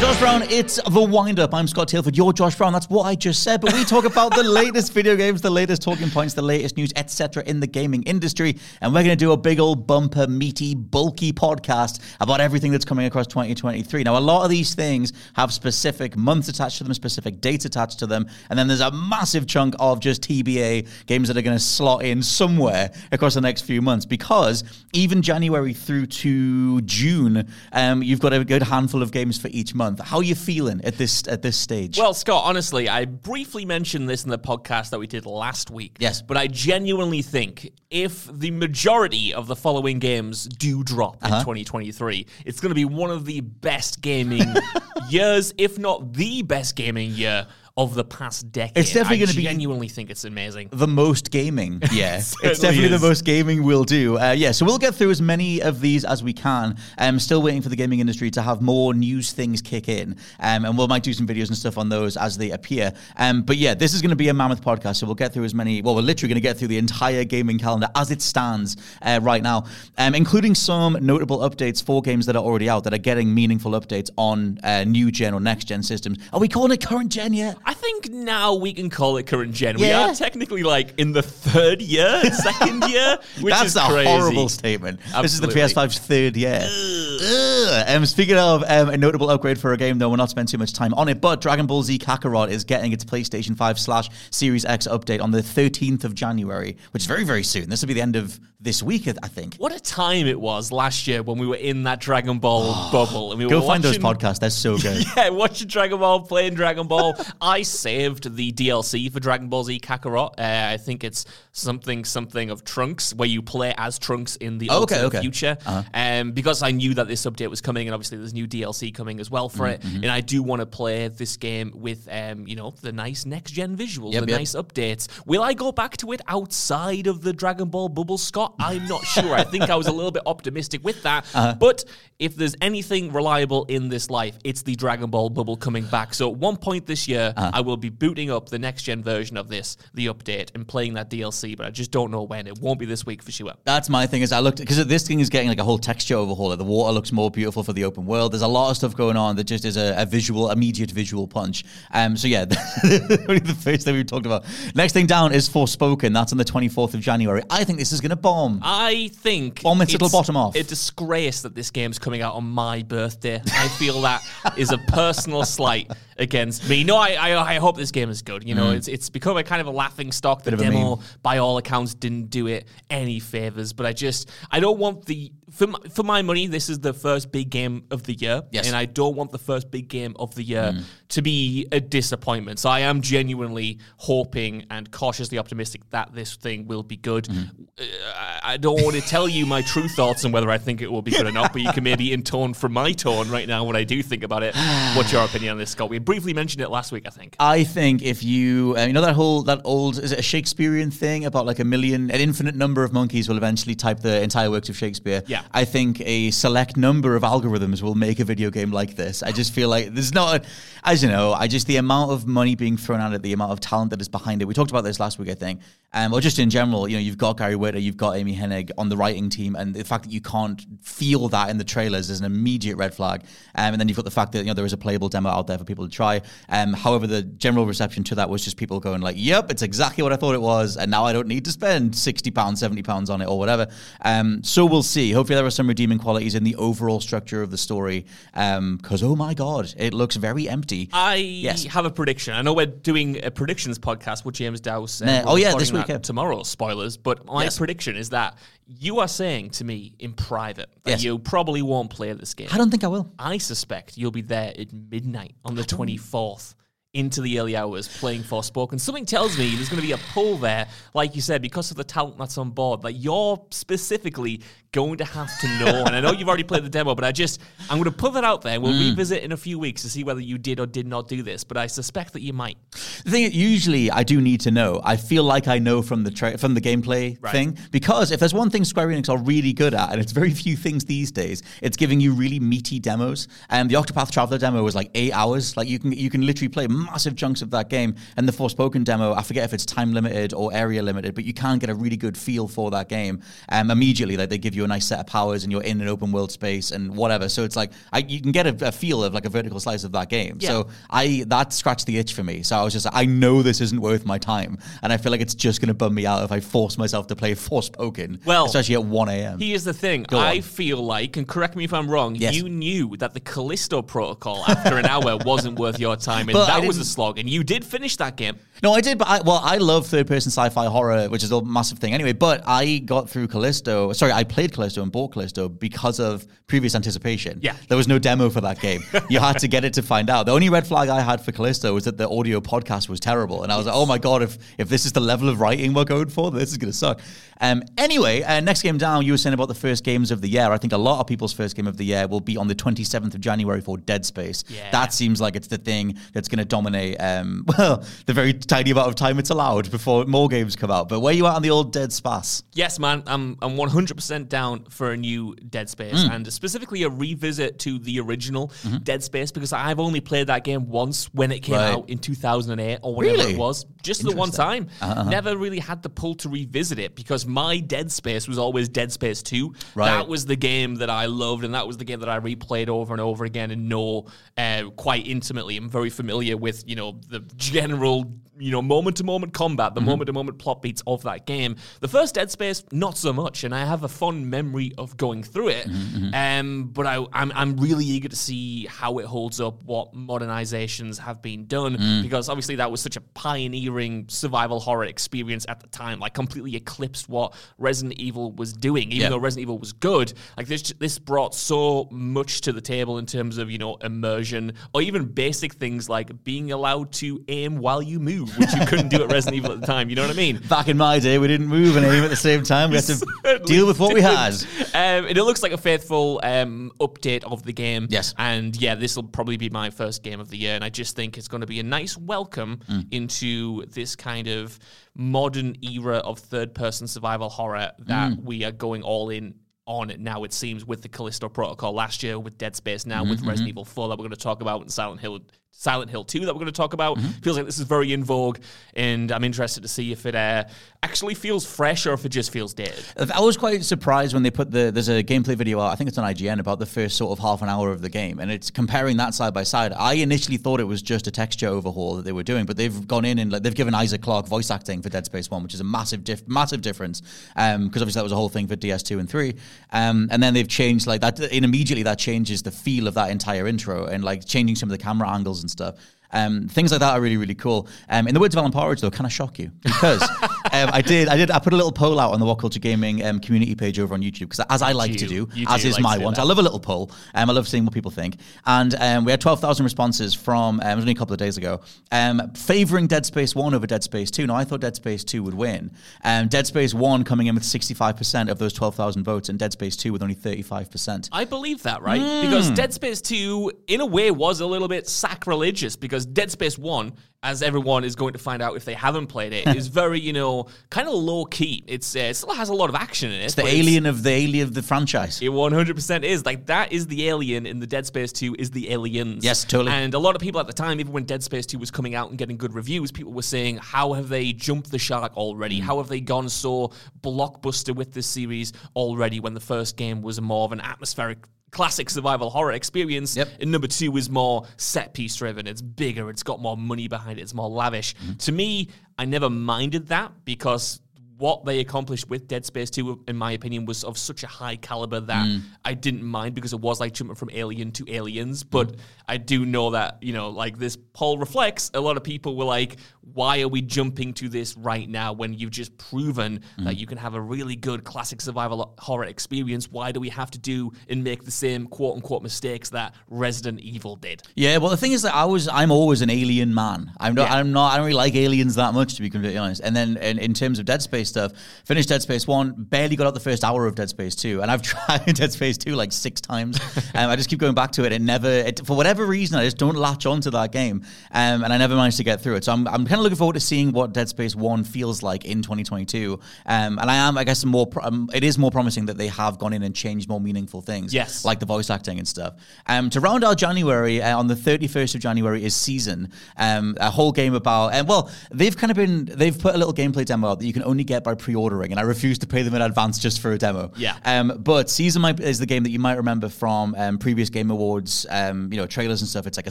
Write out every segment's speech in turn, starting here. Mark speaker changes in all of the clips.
Speaker 1: Josh Brown, it's the wind up. I'm Scott Tailford. You're Josh Brown. That's what I just said. But we talk about the latest video games, the latest talking points, the latest news, etc. in the gaming industry. And we're going to do a big old bumper, meaty, bulky podcast about everything that's coming across 2023. Now, a lot of these things have specific months attached to them, specific dates attached to them. And then there's a massive chunk of just TBA games that are going to slot in somewhere across the next few months. Because even January through to June, um, you've got a good handful of games for each month. How are you feeling at this at this stage?
Speaker 2: Well, Scott, honestly, I briefly mentioned this in the podcast that we did last week.
Speaker 1: Yes.
Speaker 2: But I genuinely think if the majority of the following games do drop
Speaker 1: Uh-huh.
Speaker 2: in 2023, it's going to be one of the best gaming years, if not the best gaming year of the past decade.
Speaker 1: It's definitely gonna be- I
Speaker 2: genuinely think it's amazing.
Speaker 1: the most gaming. Yeah, it's definitely
Speaker 2: is.
Speaker 1: the most gaming we'll do. Uh, yeah, so we'll get through as many of these as we can. I'm still waiting for the gaming industry to have more news things kick in, um, and we'll might do some videos and stuff on those as they appear. Um, but yeah, this is going to be a mammoth podcast, so we'll get through as many. Well, we're literally going to get through the entire gaming calendar as it stands uh, right now, um, including some notable updates for games that are already out that are getting meaningful updates on uh, new gen or next gen systems. Are we calling it current gen yet?
Speaker 2: I think now we can call it current gen. We are technically like in the third year, second year, which
Speaker 1: That's
Speaker 2: is
Speaker 1: a
Speaker 2: crazy.
Speaker 1: horrible statement. This is the PS5's third year. Ugh. Um, speaking of um, a notable upgrade for a game, though, we'll not spend too much time on it. But Dragon Ball Z Kakarot is getting its PlayStation 5 slash Series X update on the 13th of January, which is very, very soon. This will be the end of this week, I think.
Speaker 2: What a time it was last year when we were in that Dragon Ball bubble and we
Speaker 1: Go
Speaker 2: were
Speaker 1: find those podcasts. They're so good.
Speaker 2: Yeah, watching Dragon Ball, playing Dragon Ball. I saved the DLC for Dragon Ball Z Kakarot. Uh, I think it's something something of Trunks, where you play as Trunks in the
Speaker 1: Oh, okay, okay. Uh-huh.
Speaker 2: future. Um, because I knew that this update was coming, and obviously there's new DLC coming as well for
Speaker 1: Mm-hmm,
Speaker 2: it. And I do want to play this game with, um, you know, the nice next gen visuals,
Speaker 1: Yep,
Speaker 2: the
Speaker 1: yep.
Speaker 2: nice updates. Will I go back to it outside of the Dragon Ball bubble, Scott? I'm not sure. I think I was a little bit optimistic with that.
Speaker 1: Uh-huh.
Speaker 2: But if there's anything reliable in this life, it's the Dragon Ball bubble coming back. So at one point this year,
Speaker 1: Uh-huh.
Speaker 2: I will be booting up the next gen version of this, the update, and playing that DLC. But I just don't know when. It won't be this week for sure.
Speaker 1: That's my thing. Is I looked because this thing is getting like a whole texture overhaul. The water looks more beautiful for the open world. There's a lot of stuff going on that just is a, a visual, immediate visual punch. Um. So yeah, the first thing we talked about. Next thing down is Forspoken. That's on the 24th of January. I think this is going to bomb.
Speaker 2: I think
Speaker 1: Bomb its little bottom off.
Speaker 2: A disgrace that this game's coming out on my birthday. I feel that is a personal slight against me. No, I, I I hope this game is good. You know, it's it's become a kind of a laughing stock. The
Speaker 1: Mm. Bit of a
Speaker 2: demo, by all accounts, didn't do it any favors. But I just I don't want the for my, for my money. This is the first big game of the year,
Speaker 1: Yes.
Speaker 2: and I don't want the first big game of the year
Speaker 1: Mm.
Speaker 2: to be a disappointment. So I am genuinely hoping and cautiously optimistic that this thing will be good. Uh, I- I don't want to tell you my true thoughts on whether I think it will be good or not, but you can maybe intone from my tone right now what I do think about it. What's your opinion on this, Scott? We briefly mentioned it last week, I think.
Speaker 1: I think if you, uh, you know, that whole that old is it a Shakespearean thing about like a million, an infinite number of monkeys will eventually type the entire works of Shakespeare.
Speaker 2: Yeah.
Speaker 1: I think a select number of algorithms will make a video game like this. I just feel like there's not, a, as you know, I just the amount of money being thrown at it, the amount of talent that is behind it. We talked about this last week, I think, um, or just in general. You know, you've got Gary Whitta, you've got Amy Hennig on the writing team, and the fact that you can't feel that in the trailers is an immediate red flag. Um, and then you've got the fact that you know there is a playable demo out there for people to try. Um, however, the general reception to that was just people going like, "Yep, it's exactly what I thought it was," and now I don't need to spend sixty pounds, seventy pounds on it, or whatever. Um, so we'll see. Hopefully, there are some redeeming qualities in the overall structure of the story. Because oh my god, it looks very empty.
Speaker 2: I
Speaker 1: Yes.
Speaker 2: have a prediction. I know we're doing a predictions podcast with James Dowse. uh.
Speaker 1: Oh, yeah, this week,
Speaker 2: that
Speaker 1: yeah.
Speaker 2: Tomorrow, spoilers. But my
Speaker 1: Yes.
Speaker 2: prediction is that you are saying to me in private that
Speaker 1: Yes.
Speaker 2: you probably won't play this game.
Speaker 1: I don't think I will.
Speaker 2: I suspect you'll be there at midnight on the 24th into the early hours playing Forspoken. Something tells me there's going to be a pull there, like you said, because of the talent that's on board. that you're specifically going to have to know. and I know you've already played the demo, but I just, I'm going to put that out there. We'll
Speaker 1: Mm.
Speaker 2: revisit in a few weeks to see whether you did or did not do this, but I suspect that you might.
Speaker 1: The thing, usually I do need to know. I feel like I know from the tra- from the gameplay
Speaker 2: Right.
Speaker 1: thing because if there's one thing Square Enix are really good at, and it's very few things these days, it's giving you really meaty demos. And the Octopath Traveler demo was like eight hours. Like you can you can literally play massive chunks of that game. And the Forspoken demo, I forget if it's time limited or area limited, but you can get a really good feel for that game um, immediately. Like they give you a nice set of powers, and you're in an open world space and whatever. So it's like I, you can get a, a feel of like a vertical slice of that game.
Speaker 2: Yeah.
Speaker 1: So I that scratched the itch for me. So I was just like, I know this isn't worth my time, and I feel like it's just going to bum me out if I force myself to play Forspoken.
Speaker 2: Well,
Speaker 1: especially at one a.m.
Speaker 2: Here's the thing.
Speaker 1: Go
Speaker 2: I
Speaker 1: on.
Speaker 2: feel like, and correct me if I'm wrong,
Speaker 1: Yes.
Speaker 2: you knew that the Callisto Protocol after an hour wasn't worth your time, and
Speaker 1: But
Speaker 2: that was a slog, and you did finish that game.
Speaker 1: No, I did, but I, well, I love third-person sci-fi horror, which is a massive thing anyway. But I got through Callisto. Sorry, I played Callisto and bought Callisto because of previous anticipation.
Speaker 2: Yeah.
Speaker 1: there was no demo for that game. you had to get it to find out. The only red flag I had for Callisto was that the audio podcast was terrible, and I was like, oh my god, if if this is the level of writing we're going for, this is going to suck. Um, anyway, uh, next game down, you were saying about the first games of the year. I think a lot of people's first game of the year will be on the 27th of January for Dead Space.
Speaker 2: Yeah.
Speaker 1: That seems like it's the thing that's going to dominate. Um, well, the very tiny amount of time it's allowed before more games come out. But where you at on the old Dead Space?
Speaker 2: Yes, man, I'm I'm 100% down for a new Dead Space,
Speaker 1: Hmm.
Speaker 2: and specifically a revisit to the original
Speaker 1: Mm-hmm.
Speaker 2: Dead Space because I've only played that game once when it came
Speaker 1: Right.
Speaker 2: out in 2008 or whatever
Speaker 1: Really?
Speaker 2: it was, just the one time.
Speaker 1: Uh-huh.
Speaker 2: Never really had the pull to revisit it because my Dead Space was always Dead Space 2.
Speaker 1: Right.
Speaker 2: That was the game that I loved, and that was the game that I replayed over and over again and know uh, quite intimately. I'm very familiar with you know the general you know moment to moment combat, the moment to moment plot beats of that game. The first Dead Space, not so much, and I have a fond memory of going through it. Um, but I, I'm I'm really eager to see how it holds up, what modernizations have been done, because obviously that was such a pioneering survival horror experience at the time, like completely eclipsed what Resident Evil was doing. Even
Speaker 1: Yeah.
Speaker 2: though Resident Evil was good, like this this brought so much to the table in terms of you know immersion or even basic things like being allowed to aim while you move, which you couldn't do at Resident Evil at the time. You know what I mean?
Speaker 1: Back in my day, we didn't move and aim at the same time. We had to deal with what we had.
Speaker 2: Um, and it looks like a faithful um, update of the game.
Speaker 1: Yes.
Speaker 2: And yeah, this will probably be my first game of the year. And I just think it's going to be a nice welcome
Speaker 1: Mm.
Speaker 2: into this kind of modern era of third person survival horror that
Speaker 1: Mm.
Speaker 2: we are going all in on now, it seems, with the Callisto Protocol last year, with Dead Space now,
Speaker 1: Mm-hmm,
Speaker 2: with Resident Evil 4 that we're going to talk about, and Silent Hill. Silent Hill 2 that we're going to talk about.
Speaker 1: Mm-hmm.
Speaker 2: Feels like this is very in vogue, and I'm interested to see if it uh, actually feels fresh or if it just feels dated.
Speaker 1: I was quite surprised when they put the there's a gameplay video out. I think it's on IGN about the first sort of half an hour of the game, and it's comparing that side by side. I initially thought it was just a texture overhaul that they were doing, but they've gone in and like, they've given Isaac Clarke voice acting for Dead Space One, which is a massive diff- massive difference because obviously that was a whole thing for DS2 and three, um, and then they've changed like that, and immediately that changes the feel of that entire intro and like changing some of the camera angles and stuff. Um, things like that are really, really cool. Um, in the words of Alan Partridge, though, can I shock you? Because um, I did, I did, I put a little poll out on the What Culture Gaming um, community page over on YouTube because, as I like to
Speaker 2: do.
Speaker 1: as
Speaker 2: do
Speaker 1: is
Speaker 2: like
Speaker 1: my want. I love a little poll. Um, I love seeing what people think. And um, we had twelve thousand responses from um, it was only a couple of days ago, um, favoring Dead Space One over Dead Space Two. Now I thought Dead Space Two would win. Um, Dead Space One coming in with sixty five percent of those twelve thousand votes, and Dead Space Two with only thirty five percent.
Speaker 2: I believe that, right?
Speaker 1: Hmm.
Speaker 2: Because Dead Space 2, in a way, was a little bit sacrilegious because because Dead Space 1, as everyone is going to find out if they haven't played it, is very, you know, kind of low key. It's uh, it still has a lot of action in it.
Speaker 1: It's the alien of the alien of the franchise.
Speaker 2: It 100% is. Like, that is the alien in the Dead Space 2 is the aliens.
Speaker 1: Yes, totally.
Speaker 2: And a lot of people at the time, even when Dead Space 2 was coming out and getting good reviews, people were saying, how have they jumped the shark already?
Speaker 1: Mm.
Speaker 2: How have they gone so blockbuster with this series already when the first game was more of an atmospheric classic survival horror experience
Speaker 1: Yep.
Speaker 2: and number two is more set piece driven it's bigger it's got more money behind it it's more lavish
Speaker 1: Mm-hmm.
Speaker 2: to me i never minded that because what they accomplished with Dead Space 2, in my opinion, was of such a high caliber that
Speaker 1: Mm.
Speaker 2: I didn't mind because it was like jumping from Alien to Aliens. But I do know that, you know, like this poll reflects, a lot of people were like, why are we jumping to this right now when you've just proven
Speaker 1: Mm.
Speaker 2: that you can have a really good classic survival horror experience? Why do we have to do and make the same quote unquote mistakes that Resident Evil did?
Speaker 1: Yeah, well, the thing is that I was, I'm always an alien man. I'm not,
Speaker 2: Yeah.
Speaker 1: I'm not, I don't really like aliens that much, to be completely honest. And then in, in terms of Dead Space stuff, finished Dead Space 1, barely got out the first hour of Dead Space 2. And I've tried Dead Space 2 like six times. um, I just keep going back to it. It never, it, for whatever reason, I just don't latch onto that game. Um, and I never managed to get through it. So I'm, I'm kind of looking forward to seeing what Dead Space 1 feels like in 2022. Um, and I am, I guess, more, pro- um, it is more promising that they have gone in and changed more meaningful things.
Speaker 2: Yes.
Speaker 1: Like the voice acting and stuff. Um, to round out January, uh, on the 31st of January is Season, um, a whole game about, and well, they've kind of been, they've put a little gameplay demo out that you can only get by pre-ordering, and I refuse to pay them in advance just for a demo.
Speaker 2: Yeah.
Speaker 1: Um, but Season might, is the game that you might remember from um, previous Game Awards, um, you know, trailers and stuff. It's like a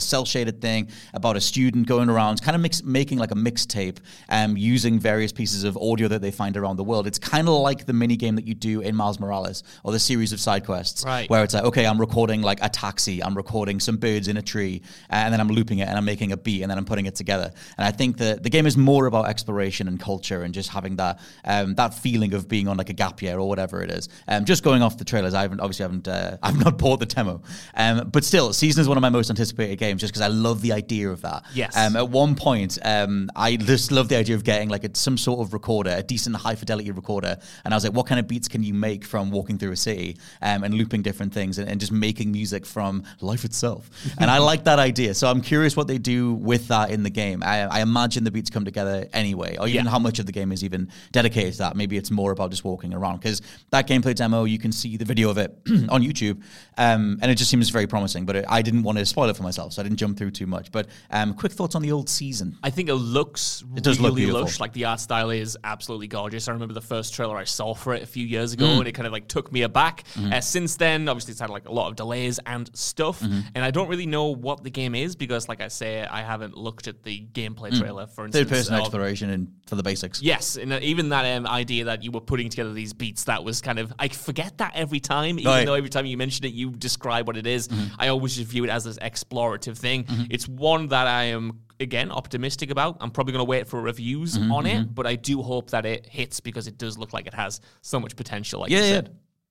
Speaker 1: cel-shaded thing about a student going around, kind of mix, making like a mixtape, um, using various pieces of audio that they find around the world. It's kind of like the mini game that you do in Miles Morales or the series of side quests,
Speaker 2: Right.
Speaker 1: where it's like, okay, I'm recording like a taxi, I'm recording some birds in a tree, uh, and then I'm looping it and I'm making a beat and then I'm putting it together. And I think that the game is more about exploration and culture and just having that um, that feeling of being on like a gap year or whatever it is. Um, just going off the trailers, I haven't obviously haven't uh, I've not bought the demo, um, but still, season is one of my most anticipated games just because I love the idea of that.
Speaker 2: Yes.
Speaker 1: Um, at one point, um, I just love the idea of getting like a, some sort of recorder, a decent high fidelity recorder, and I was like, what kind of beats can you make from walking through a city um, and looping different things and, and just making music from life itself? and I like that idea, so I'm curious what they do with that in the game. I, I imagine the beats come together anyway, or even
Speaker 2: Yeah.
Speaker 1: how much of the game is even dedicated to that. Maybe it's more about just walking around because that gameplay demo, you can see the video of it on YouTube, um, and it just seems very promising. But it, I didn't want to spoil it for myself, so I didn't jump through too much. But um, quick thoughts on the old season.
Speaker 2: I think it looks
Speaker 1: It does look
Speaker 2: really
Speaker 1: beautiful.
Speaker 2: lush. Like the art style is absolutely gorgeous. I remember the first trailer I saw for it a few years ago,
Speaker 1: Mm.
Speaker 2: and it kind of like took me aback.
Speaker 1: Mm-hmm.
Speaker 2: Uh, since then, obviously, it's had like a lot of delays and stuff, and I don't really know what the game is because, like I say, I haven't looked at the gameplay trailer. For instance,
Speaker 1: Mm. Third person
Speaker 2: of-
Speaker 1: exploration and for the basics.
Speaker 2: Yes, and uh, that um, idea that you were putting together these beats, that was kind of I forget that every time. Even
Speaker 1: Right.
Speaker 2: though every time you mention it, you describe what it is. Mm-hmm. I always just view it as this explorative thing. Mm-hmm. It's one that I am again optimistic about. I'm probably going to wait for reviews mm-hmm, on it, but I do hope that it hits because it does look like it has so much potential. Like
Speaker 1: Yeah,
Speaker 2: you
Speaker 1: yeah.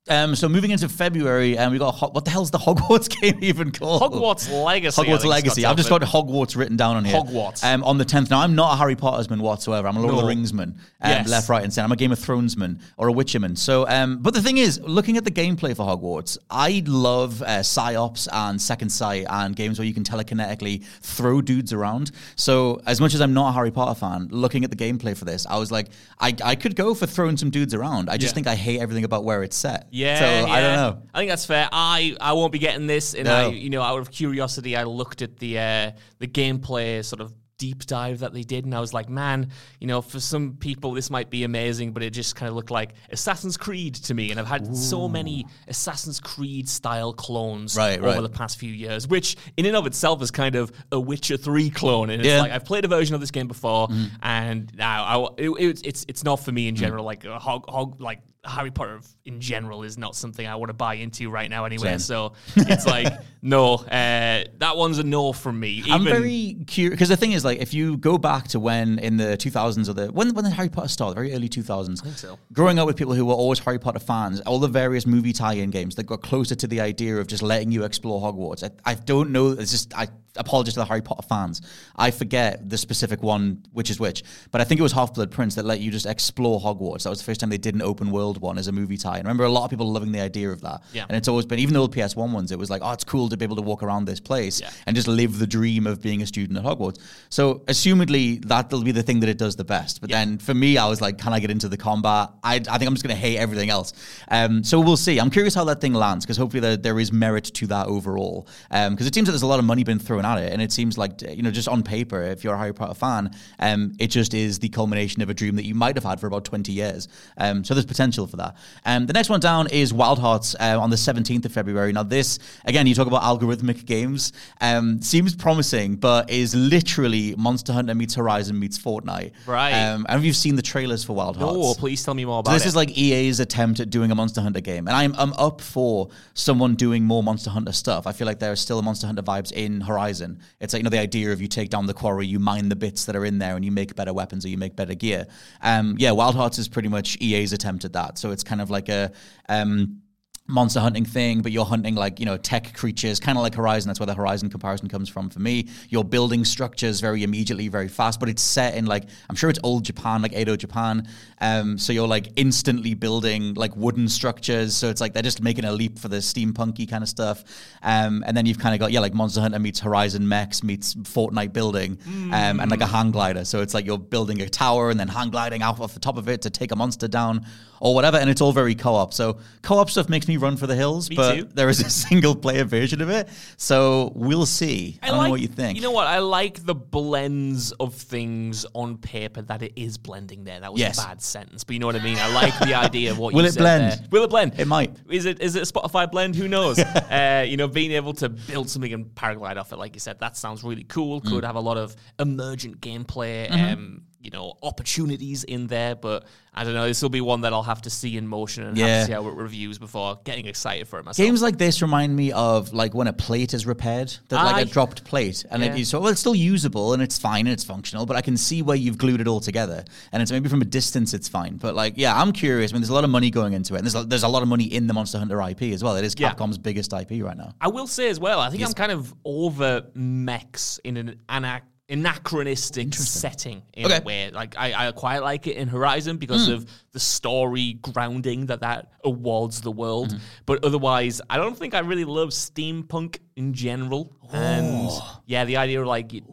Speaker 1: Um, so moving into February, and um, we got Ho- what the hell's the Hogwarts game even called?
Speaker 2: Hogwarts Legacy.
Speaker 1: Hogwarts Legacy. I've just got Hogwarts written down on here.
Speaker 2: Hogwarts.
Speaker 1: Um, on the 10th. Now, I'm not a Harry Potter's man whatsoever. I'm a Lord of
Speaker 2: No.
Speaker 1: the Ringsman. Um,
Speaker 2: Yes.
Speaker 1: Left, right, and center. I'm a Game of Thronesman or a Witcherman. So, um, but the thing is, looking at the gameplay for Hogwarts, I love uh, Psi-Ops and Second Sight and games where you can telekinetically throw dudes around. So, as much as I'm not a Harry Potter fan, looking at the gameplay for this, I was like, I, I could go for throwing some dudes around. I just
Speaker 2: Yeah.
Speaker 1: think I hate everything about where it's set.
Speaker 2: Yeah,
Speaker 1: So,
Speaker 2: yeah.
Speaker 1: I don't know.
Speaker 2: I think that's fair. I I won't be getting this, and
Speaker 1: No.
Speaker 2: I you know out of curiosity, I looked at the uh, the gameplay sort of deep dive that they did, and I was like, man, you know, for some people this might be amazing, but it just kind of looked like Assassin's Creed to me, and I've had so many Assassin's Creed style clones
Speaker 1: Right,
Speaker 2: over
Speaker 1: right.
Speaker 2: the past few years, which in and of itself is kind of a Witcher Three clone, and it's
Speaker 1: Yeah. Mm.
Speaker 2: like I've played a version of this game before, and now I, it, it's it's it's not for me
Speaker 1: Mm.
Speaker 2: in general. Like a hog, hog like Harry Potter in general is not something I want to buy into right now anyway.
Speaker 1: Same.
Speaker 2: So it's like no, uh, that one's a no from me.
Speaker 1: I'm very curious because the thing is, like, if you go back to when in the 2000s or the when when the Harry Potter started, very early 2000s, I think
Speaker 2: so.
Speaker 1: Growing up with people who were always Harry Potter fans, all the various movie tie-in games that got closer to the idea of just letting you explore Hogwarts. I, I don't know. It's just I apologize to the Harry Potter fans. I forget the specific one, which is which, but I think it was Half Blood Prince that let you just explore Hogwarts. That was the first time they did an open world World one as a movie tie. And I remember a lot of people loving the idea of that.
Speaker 2: Yeah.
Speaker 1: And it's always been, even the old PS1 ones, it was like, oh, it's cool to be able to walk around this place
Speaker 2: Yeah.
Speaker 1: and just live the dream of being a student at Hogwarts. So, assumedly, that'll be the thing that it does the best. But
Speaker 2: Yeah.
Speaker 1: then for me, I was like, can I get into the combat? I, I think I'm just going to hate everything else. Um, so we'll see. I'm curious how that thing lands because hopefully there, there is merit to that overall. Because it seems that there's a lot of money being thrown at it, and it seems like you know, just on paper, if you're a Harry Potter fan, um, it just is the culmination of a dream that you might have had for about 20 years. Um, so there's potential for that. Um, the next one down is Wild Hearts uh, on the 17th of February. Now this again, you talk about algorithmic games. Um, seems promising, but is literally Monster Hunter meets Horizon meets Fortnite.
Speaker 2: Right.
Speaker 1: Um, and have you seen the trailers for Wild Hearts?
Speaker 2: Oh, please tell me more about
Speaker 1: So this is like EA's attempt at doing a Monster Hunter game, and I'm I'm up for someone doing more Monster Hunter stuff. I feel like there are still Monster Hunter vibes in Horizon. It's like you know the idea of you take down the quarry, you mine the bits that are in there, and you make better weapons or you make better gear. Um, yeah, Wild Hearts is pretty much EA's attempt at that. So it's kind of like a um, monster hunting thing, but you're hunting like, you know, tech creatures, kind of like Horizon. That's where the Horizon comparison comes from for me. You're building structures very immediately, very fast, but it's set in like, I'm sure it's old Japan, like Edo Japan. Um, so you're like instantly building like wooden structures. So it's like they're just making a leap for the steampunky kind of stuff. Um, and then you've kind of got, yeah, like Monster Hunter meets Horizon Mechs meets Fortnite building um, and like a hang glider. So it's like you're building a tower and then hang gliding out off the top of it to take a monster down or whatever. And it's all very co op. So co op stuff makes me run for the hills,
Speaker 2: Me
Speaker 1: but
Speaker 2: too.
Speaker 1: there is a single player version of it. So we'll see. I, don't know what you think.
Speaker 2: You know what? I like the blends of things on paper that it is blending there. That was
Speaker 1: Yes.
Speaker 2: a bad sentence, but you know what I mean. I like the idea of what
Speaker 1: Will it blend?
Speaker 2: there. Will it blend?
Speaker 1: It might.
Speaker 2: Is it is it a Spotify blend? Who knows? uh, you know, being able to build something and paraglide off it, like you said, that sounds really cool.
Speaker 1: Mm.
Speaker 2: Could have a lot of emergent gameplay.
Speaker 1: Mm-hmm.
Speaker 2: Um, you know, opportunities in there, but I don't know. This will be one that I'll have to see in motion and have
Speaker 1: Yeah.
Speaker 2: to see how it reviews before getting excited for it myself.
Speaker 1: Games like this remind me of like when a plate is repaired, that like a dropped plate, and
Speaker 2: Yeah.
Speaker 1: it, so well, it's still usable and it's fine and it's functional, but I can see where you've glued it all together, and it's maybe from a distance it's fine, but like yeah, I'm curious. I mean, there's a lot of money going into it, and there's a, there's a lot of money in the Monster Hunter IP as well. It is
Speaker 2: Yeah.
Speaker 1: Capcom's biggest IP right now.
Speaker 2: I will say as well, I think I'm kind of over mechs in an ana- anachronistic setting in
Speaker 1: Okay.
Speaker 2: a way. Like I, I quite like it in Horizon because
Speaker 1: Hmm.
Speaker 2: of the story grounding that that awards the world.
Speaker 1: Mm-hmm.
Speaker 2: But otherwise, I don't think I really love steampunk in general. And yeah, the idea of like it-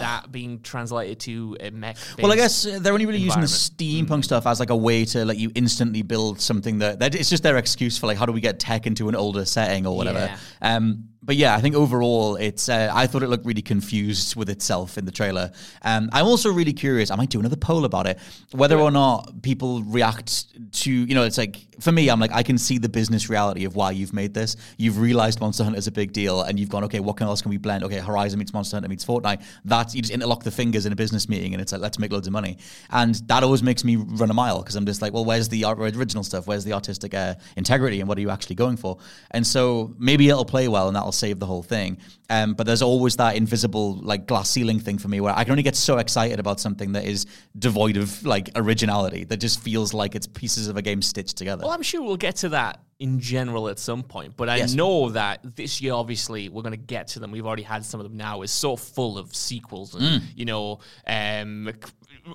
Speaker 2: that being translated to a mech.
Speaker 1: Well, I guess uh, they're only really using the
Speaker 2: environment.
Speaker 1: steampunk stuff as like a way to let you instantly build something that, that it's just their excuse for like how do we get tech into an older setting or whatever.
Speaker 2: Yeah.
Speaker 1: Um, but yeah, I think overall, it's. Uh, I thought it looked really confused with itself in the trailer. Um, I'm also really curious. I might do another poll about it, whether or not people react to. You know, it's like for me, I'm like I can see the business reality of why you've made this. You've realized Monster Hunter is a big deal, and you've gone, okay, what else can we blend? Okay, Horizon meets Monster Hunter meets Fortnite. That's you just interlock the fingers in a business meeting, and it's like let's make loads of money. And that always makes me run a mile because I'm just like, well, where's the original stuff? Where's the artistic uh, integrity, and what are you actually going for? And so maybe it'll play well, and that'll save the whole thing. Um, but there's always that invisible like glass ceiling thing for me where I can only get so excited about something that is devoid of like originality that just feels like it's pieces of a game stitched together.
Speaker 2: Well, I'm sure we'll get to that in general at some point, but I
Speaker 1: Yes.
Speaker 2: know that this year, obviously, we're going to get to them. We've already had some of them now. Is so full of sequels and
Speaker 1: Mm.
Speaker 2: you know, um,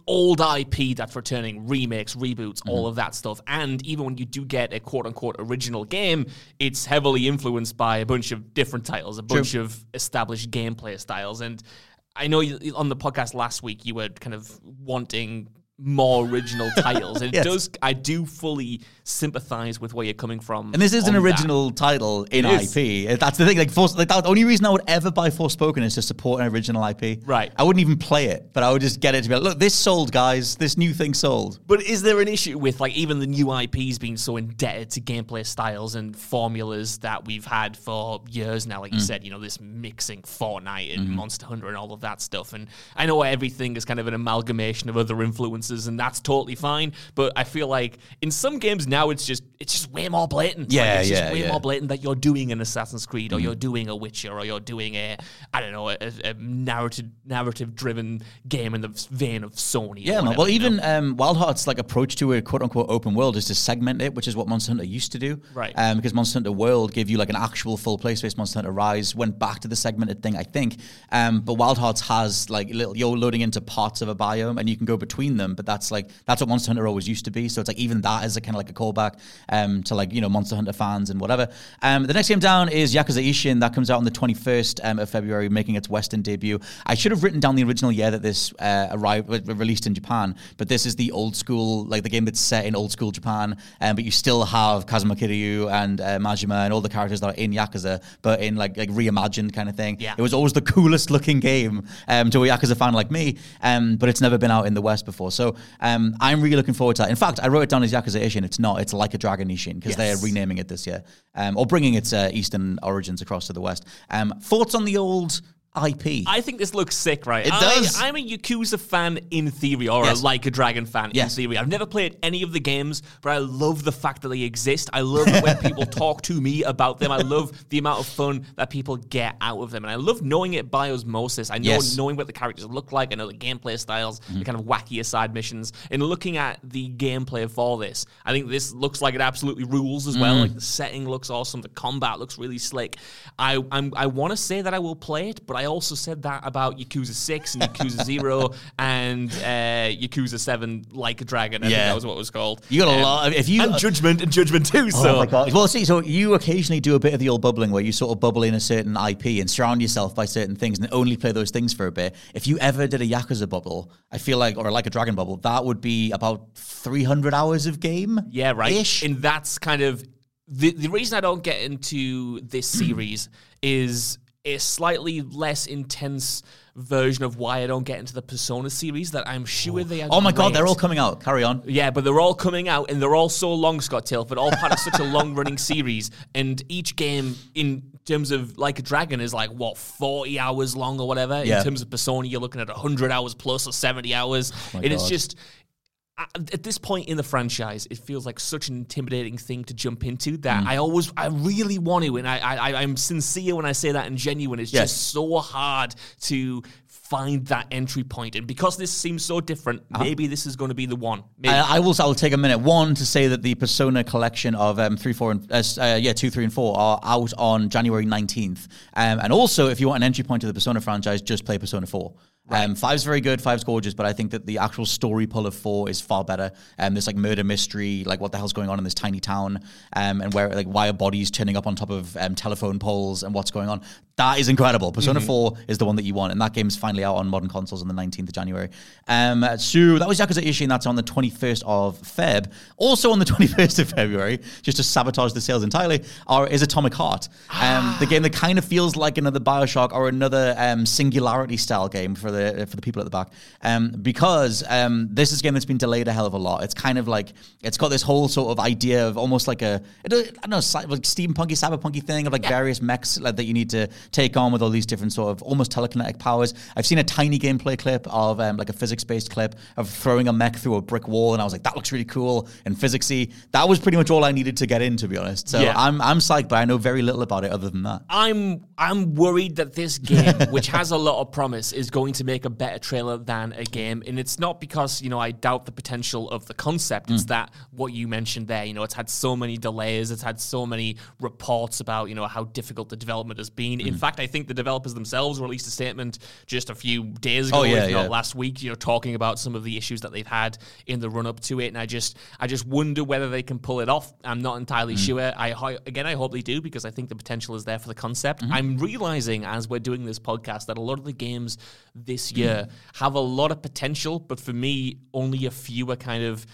Speaker 2: old IP that's returning, remakes, reboots,
Speaker 1: Mm-hmm.
Speaker 2: all of that stuff. And even when you do get a quote unquote original game, it's heavily influenced by a bunch of different titles, a bunch of established gameplay styles, and. I know you, on the podcast last week you were kind of wanting more original titles. And
Speaker 1: Yes.
Speaker 2: it does I do fully sympathize with where you're coming from.
Speaker 1: And this is an
Speaker 2: on that.
Speaker 1: original title in
Speaker 2: It is.
Speaker 1: IP. That's the thing. Like, Force, like the only reason I would ever buy Forspoken is to support an original IP.
Speaker 2: Right.
Speaker 1: I wouldn't even play it, but I would just get it to be like, look, this sold, guys. This new thing sold.
Speaker 2: But is there an issue with like even the new IPs being so indebted to gameplay styles and formulas that we've had for years now?
Speaker 1: Mm.
Speaker 2: Like you said, you know, this mixing Fortnite and Monster Hunter and all of that stuff. And I know everything is kind of an amalgamation of other influences, and that's totally fine. But I feel like in some games now it's just it's just way more blatant. Like,
Speaker 1: Yeah,
Speaker 2: it's just way
Speaker 1: yeah.
Speaker 2: more blatant that you're doing an Assassin's Creed or you're doing a Witcher or you're doing a I don't know a, a narrative narrative driven game in the vein of Sony.
Speaker 1: Yeah,
Speaker 2: whatever,
Speaker 1: Well,
Speaker 2: you know?
Speaker 1: even um, Wild Heart's like approach to a quote unquote open world is to segment it, which is what Monster Hunter used to do.
Speaker 2: Right.
Speaker 1: Um, because Monster Hunter World gave you like an actual full play space. Monster Hunter Rise went back to the segmented thing, I think. Um, but Wild Hearts has like little, you're loading into parts of a biome and you can go between them, but but that's like that's what Monster Hunter always used to be. So it's like even that is a kind of like a callback um, to like you know Monster Hunter fans and whatever. Um, the next game down is Yakuza Ishin that comes out on the 21st um, of February, making its Western debut. I should have written down the original year that this uh, arrived released in Japan, but this is the old school like the game that's set in old school Japan, um, but you still have Kazuma Kiryu and uh, Majima and all the characters that are in Yakuza, but in like like reimagined kind of thing.
Speaker 2: Yeah.
Speaker 1: It was always the coolest looking game um, to a Yakuza fan like me, um, but it's never been out in the West before. So um, I'm really looking forward to that. In fact, I wrote it down as Yakuza Ishin. It's not. It's like a Dragon Ishin because they're renaming it this year um, or bringing its uh, Eastern origins across to the West. Um, thoughts on the old IP?
Speaker 2: I think this looks sick, right?
Speaker 1: It
Speaker 2: I-
Speaker 1: does.
Speaker 2: I'm a Yakuza fan in theory, or
Speaker 1: Yes.
Speaker 2: a Like a Dragon fan
Speaker 1: Yes.
Speaker 2: in theory. I've never played any of the games, but I love the fact that they exist. I love when people talk to me about them. I love the amount of fun that people get out of them, and I love knowing it by osmosis. I know
Speaker 1: Yes. Mm-hmm.
Speaker 2: knowing what the characters look like. I know the gameplay styles, the kind of wacky side missions, and looking at the gameplay for this. I think this looks like it absolutely rules as
Speaker 1: Mm.
Speaker 2: well. Like the setting looks awesome, the combat looks really slick. I I'm, I want to say that I will play it, but I also said that about Yakuza Six and Yakuza Zero and uh, Yakuza Seven, Like a Dragon. I think
Speaker 1: Yeah.
Speaker 2: that was what it was called.
Speaker 1: You got a
Speaker 2: Um,
Speaker 1: lot of- if you-
Speaker 2: and Judgment and Judgment Two. So
Speaker 1: Oh my god! Well, see, so you occasionally do a bit of the old bubbling where you sort of bubble in a certain IP and surround yourself by certain things and only play those things for a bit. If you ever did a Yakuza bubble, I feel like, or like a Dragon bubble, that would be about three hundred hours of game.
Speaker 2: Yeah, right.
Speaker 1: Ish.
Speaker 2: And that's kind of the the reason I don't get into this series is a slightly less intense version of why I don't get into the Persona series that I'm sure they are.
Speaker 1: oh my god, they're all coming out. Carry on.
Speaker 2: Yeah, but they're all coming out and they're all so long, Scott Tailford, all part of such a long running series. And each game, in terms of like a dragon, is like what, 40 hours long or whatever.
Speaker 1: Yeah.
Speaker 2: In terms of Persona, you're looking at 100 hours plus or 70 hours. Oh and it's just. At this point in the franchise, it feels like such an intimidating thing to jump into
Speaker 1: Mm.
Speaker 2: that I always, I really want to, and I, I, I'm sincere when I say that and genuine. It's
Speaker 1: Yes.
Speaker 2: just so hard to find that entry point, and because this seems so different, maybe this is going to be the one.
Speaker 1: Uh-huh. I, I will. I'll take a minute. One to say that the Persona collection of um, three, four, and uh, uh, yeah, two, three, and four are out on January nineteenth. Um, and also, if you want an entry point to the Persona franchise, just play Persona Four. Um, five's very good, five's gorgeous, but I think that the actual story pull of four is far better. Um, this like murder mystery, like what the hell's going on in this tiny town, um, and where like why are bodies turning up on top of um, telephone poles and what's going on. That is incredible. Persona Four is the one that you want, and that game's finally out on modern consoles on the nineteenth of January. Um, so that was Yakuza Ishin. That's on the twenty first of Feb. Also on the twenty first of February, just to sabotage the sales entirely, are, is Atomic Heart, um, the game that kind of feels like another Bioshock or another um, Singularity style game for the for the people at the back, um, because um, this is a game that's been delayed a hell of a lot. It's kind of like it's got this whole sort of idea of almost like a I don't, I don't know like steampunky cyberpunky thing of like various mechs like, that you need to take on with all these different sort of almost telekinetic powers. I've seen a tiny gameplay clip of um, like a physics based clip of throwing a mech through a brick wall, and I was like, that looks really cool and physicsy. That was pretty much all I needed to get in, to be honest. So
Speaker 2: Yeah.
Speaker 1: I'm I'm psyched, but I know very little about it other than that.
Speaker 2: I'm I'm worried that this game, which has a lot of promise, is going to make a better trailer than a game. And it's not because, you know, I doubt the potential of the concept. It's hmm. that what you mentioned there, you know, it's had so many delays, it's had so many reports about, you know, how difficult the development has been. In hmm. fact, I think the developers themselves released a statement just a few days oh, ago,
Speaker 1: Oh, yeah,
Speaker 2: if not
Speaker 1: yeah.
Speaker 2: last week, you know, talking about some of the issues that they've had in the run up to it. And I just I just wonder whether they can pull it off. I'm not entirely hmm. sure. I again I hope they do because I think the potential is there for the concept. Mm-hmm. I'm realizing as we're doing this podcast that a lot of the games this hmm. year have a lot of potential, but for me, only a few are kind of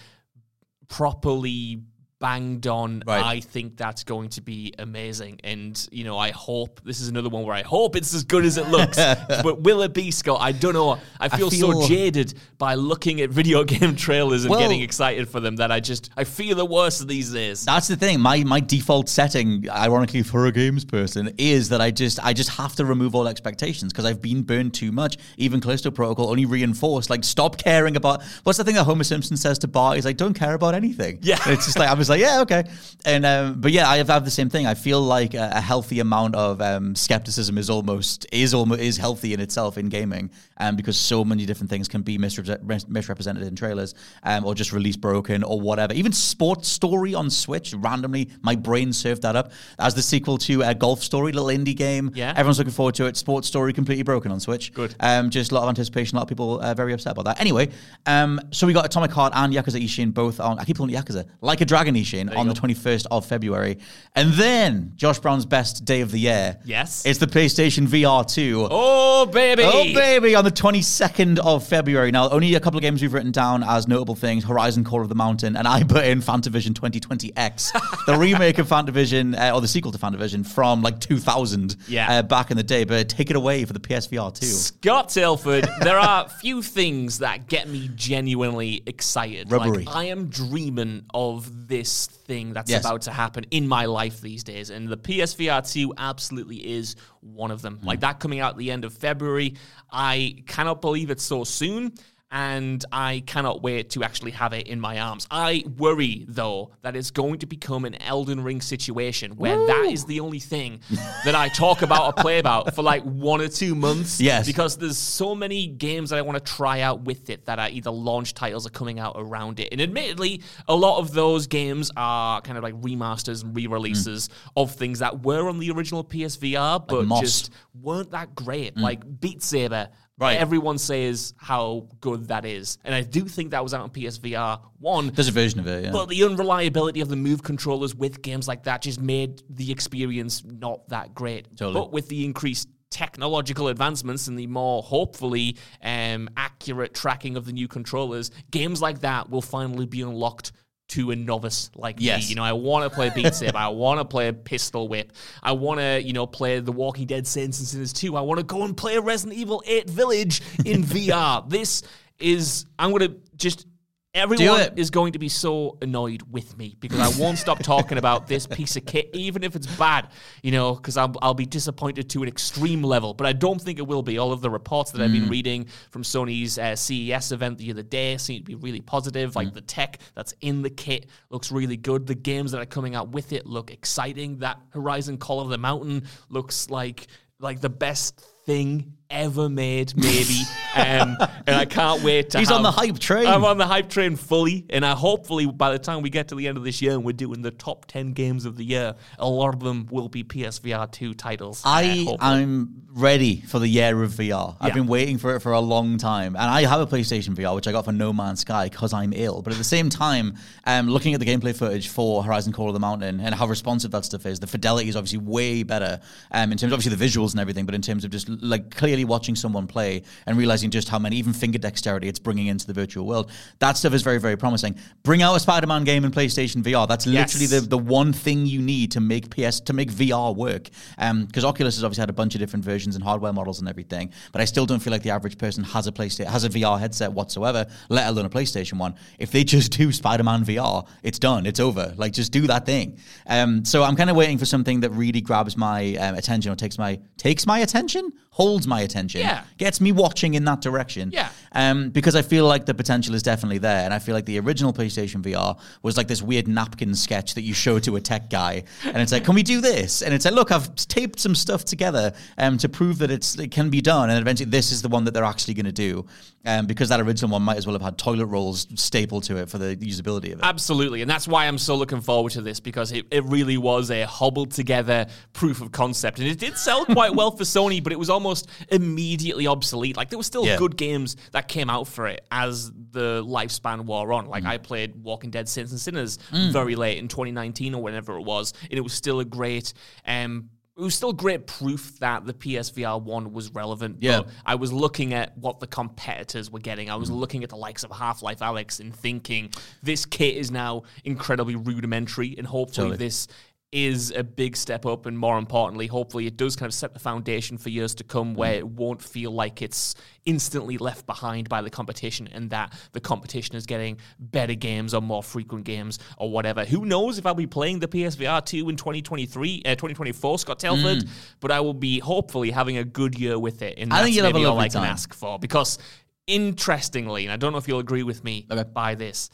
Speaker 2: properly banged on.
Speaker 1: Right.
Speaker 2: I think that's going to be amazing. And, you know, I hope this is another one where I hope it's as good as it looks. but will it be, Scott? I don't know. I feel,
Speaker 1: feel-
Speaker 2: so jaded by looking at video game trailers and
Speaker 1: Well-
Speaker 2: getting excited for them that I just, I feel the worst of these days.
Speaker 1: That's the thing. My my default setting, ironically for a games person, is that I just I just have to remove all expectations because I've been burned too much. Even Callisto Protocol only reinforced like stop caring about what's the thing that Homer Simpson says to Bart? He's like, don't care about anything.
Speaker 2: Yeah.
Speaker 1: And it's just like I'm was like, yeah, okay. And um, but yeah, I have, I have the same thing. I feel like a, a healthy amount of um, skepticism is almost is almost is healthy in itself in gaming, um, because so many different things can be misrepre- misrepresented in trailers, um, or just released broken or whatever. Even Sports Story on Switch, randomly, my brain served that up as the sequel to a Golf Story, little indie game.
Speaker 2: Yeah.
Speaker 1: everyone's looking forward to it. Sports Story completely broken on Switch.
Speaker 2: Good.
Speaker 1: Um, just a lot of anticipation. A lot of people uh, very upset about that. Anyway, um, so we got Atomic Heart and Yakuza Ishin both on. I keep calling it Yakuza, like a Dragon On the twenty first of February, and then Josh Brown's best day of the year.
Speaker 2: Yes.
Speaker 1: it's the PlayStation VR two.
Speaker 2: Oh, baby.
Speaker 1: Oh baby! On the twenty second of February. Now, only a couple of games we've written down as notable things: Horizon Call of the Mountain, and I put in Fantavision 2020X, the remake of Fantavision uh, or the sequel to Fantavision from like 2000,
Speaker 2: Yeah.
Speaker 1: uh, back in the day. But take it away for the PSVR 2.
Speaker 2: Scott Tailford, there are few things that get me genuinely excited.
Speaker 1: Rubbery.
Speaker 2: Like I am dreaming of this thing that's
Speaker 1: Yes.
Speaker 2: about to happen in my life these days, and the PSVR 2 absolutely is one of them.
Speaker 1: Hmm.
Speaker 2: Like that coming out at the end of February, I cannot believe it's so soon. And I cannot wait to actually have it in my arms. I worry, though, that it's going to become an Elden Ring situation where that is the only thing that I talk about or play about for like one or two months.
Speaker 1: Yes.
Speaker 2: Because there's so many games that I want to try out with it that are either launch titles are coming out around it. And admittedly, a lot of those games are kind of like remasters and re-releases mm. of things that were on the original PSVR, but
Speaker 1: Moss.
Speaker 2: just weren't that great. Mm. Like Beat Saber.
Speaker 1: Right.
Speaker 2: Everyone says how good that is. And I do think that was out on PSVR 1.
Speaker 1: There's a version of it, yeah.
Speaker 2: But the unreliability of the move controllers with games like that just made the experience not that great.
Speaker 1: Totally.
Speaker 2: But with the increased technological advancements and the more hopefully um, accurate tracking of the new controllers, games like that will finally be unlocked to a novice like me. You know, I want to play Beat Saber. I want to play a Pistol Whip. I want to, you know, play The Walking Dead Saints and Sinners 2. I want to go and play Resident Evil 8 Village in VR. This is, I'm going to just Everyone is going to be so annoyed with me because I won't stop talking about this piece of kit, even if it's bad, you know, because I'll, I'll be disappointed to an extreme level. But I don't think it will be. All of the reports that I've been reading from Sony's uh, CES event the other day seem to be really positive. Like the tech that's in the kit looks really good. The games that are coming out with it look exciting. That Horizon Call of the Mountain looks like like the best thing ever made, maybe. um, and I can't wait to
Speaker 1: He's
Speaker 2: have-
Speaker 1: on the hype train.
Speaker 2: I'm on the hype train fully, and I hopefully by the time we get to the end of this year and we're doing the top ten games of the year, a lot of them will be PSVR two titles. uh,
Speaker 1: I
Speaker 2: hopefully.
Speaker 1: I'm ready for the year of VR. I've been waiting for it for a long time, and I have a PlayStation VR, which I got for No Man's Sky because I'm ill. But at the same time, um, looking at the gameplay footage for Horizon Call of the Mountain and how responsive that stuff is, the fidelity is obviously way better. Um, in terms of obviously the visuals and everything, but in terms of just like clearly watching someone play and realizing just how many even finger dexterity it's bringing into the virtual world, that stuff is very very promising. Bring out a Spider-Man game in PlayStation VR. That's
Speaker 2: Yes.
Speaker 1: literally the the one thing you need to make PS to make VR work. Because Oculus has obviously had a bunch of different versions and hardware models and everything, but I still don't feel like the average person has a PlayStation has a VR headset whatsoever, let alone a PlayStation one. If they just do Spider-Man VR, it's done. It's over. Like just do that thing. Um, so I'm kind of waiting for something that really grabs my um, attention or takes my takes my attention, holds my attention,
Speaker 2: Yeah.
Speaker 1: gets me watching in that direction.
Speaker 2: Yeah.
Speaker 1: Um, because I feel like the potential is definitely there, and I feel like the original PlayStation VR was like this weird napkin sketch that you show to a tech guy, and it's like, "Can we do this?" And it's like, "Look, I've taped some stuff together um, to prove that it's it can be done." And eventually, this is the one that they're actually going to do, um, because that original one might as well have had toilet rolls stapled to it for the usability of it.
Speaker 2: Absolutely. And that's why I'm so looking forward to this because it, it really was a hobbled together proof of concept. And it did sell quite well for Sony, but it was almost immediately obsolete. Like there were still
Speaker 1: Yeah.
Speaker 2: good games that came out for it as the lifespan wore on. Like I played Walking Dead Saints and Sinners very late in 2019 or whenever it was, and it was still a great um it was still great proof that the PSVR 1 was relevant.
Speaker 1: Yeah.
Speaker 2: But I was looking at what the competitors were getting. I was mm-hmm. looking at the likes of Half Life Alyx and thinking this kit is now incredibly rudimentary, and hopefully
Speaker 1: Totally.
Speaker 2: this is a big step up. And more importantly, hopefully it does kind of set the foundation for years to come where it won't feel like it's instantly left behind by the competition and that the competition is getting better games or more frequent games or whatever. Who knows if I'll be playing the PSVR 2 in 2023, uh, 2024, Scott Tailford, but I will be hopefully having a good year with it. And
Speaker 1: I think you'll have a
Speaker 2: all I can
Speaker 1: time.
Speaker 2: ask for because interestingly, and I don't know if you'll agree with me
Speaker 1: Okay.
Speaker 2: by this,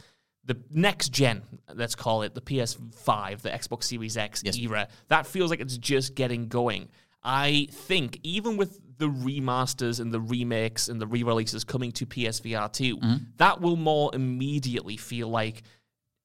Speaker 2: the next gen, let's call it the PS5, the Xbox Series X
Speaker 1: Yes.
Speaker 2: era, that feels like it's just getting going. I think even with the remasters and the remakes and the re-releases coming to PSVR 2,
Speaker 1: Mm-hmm.
Speaker 2: that will more immediately feel like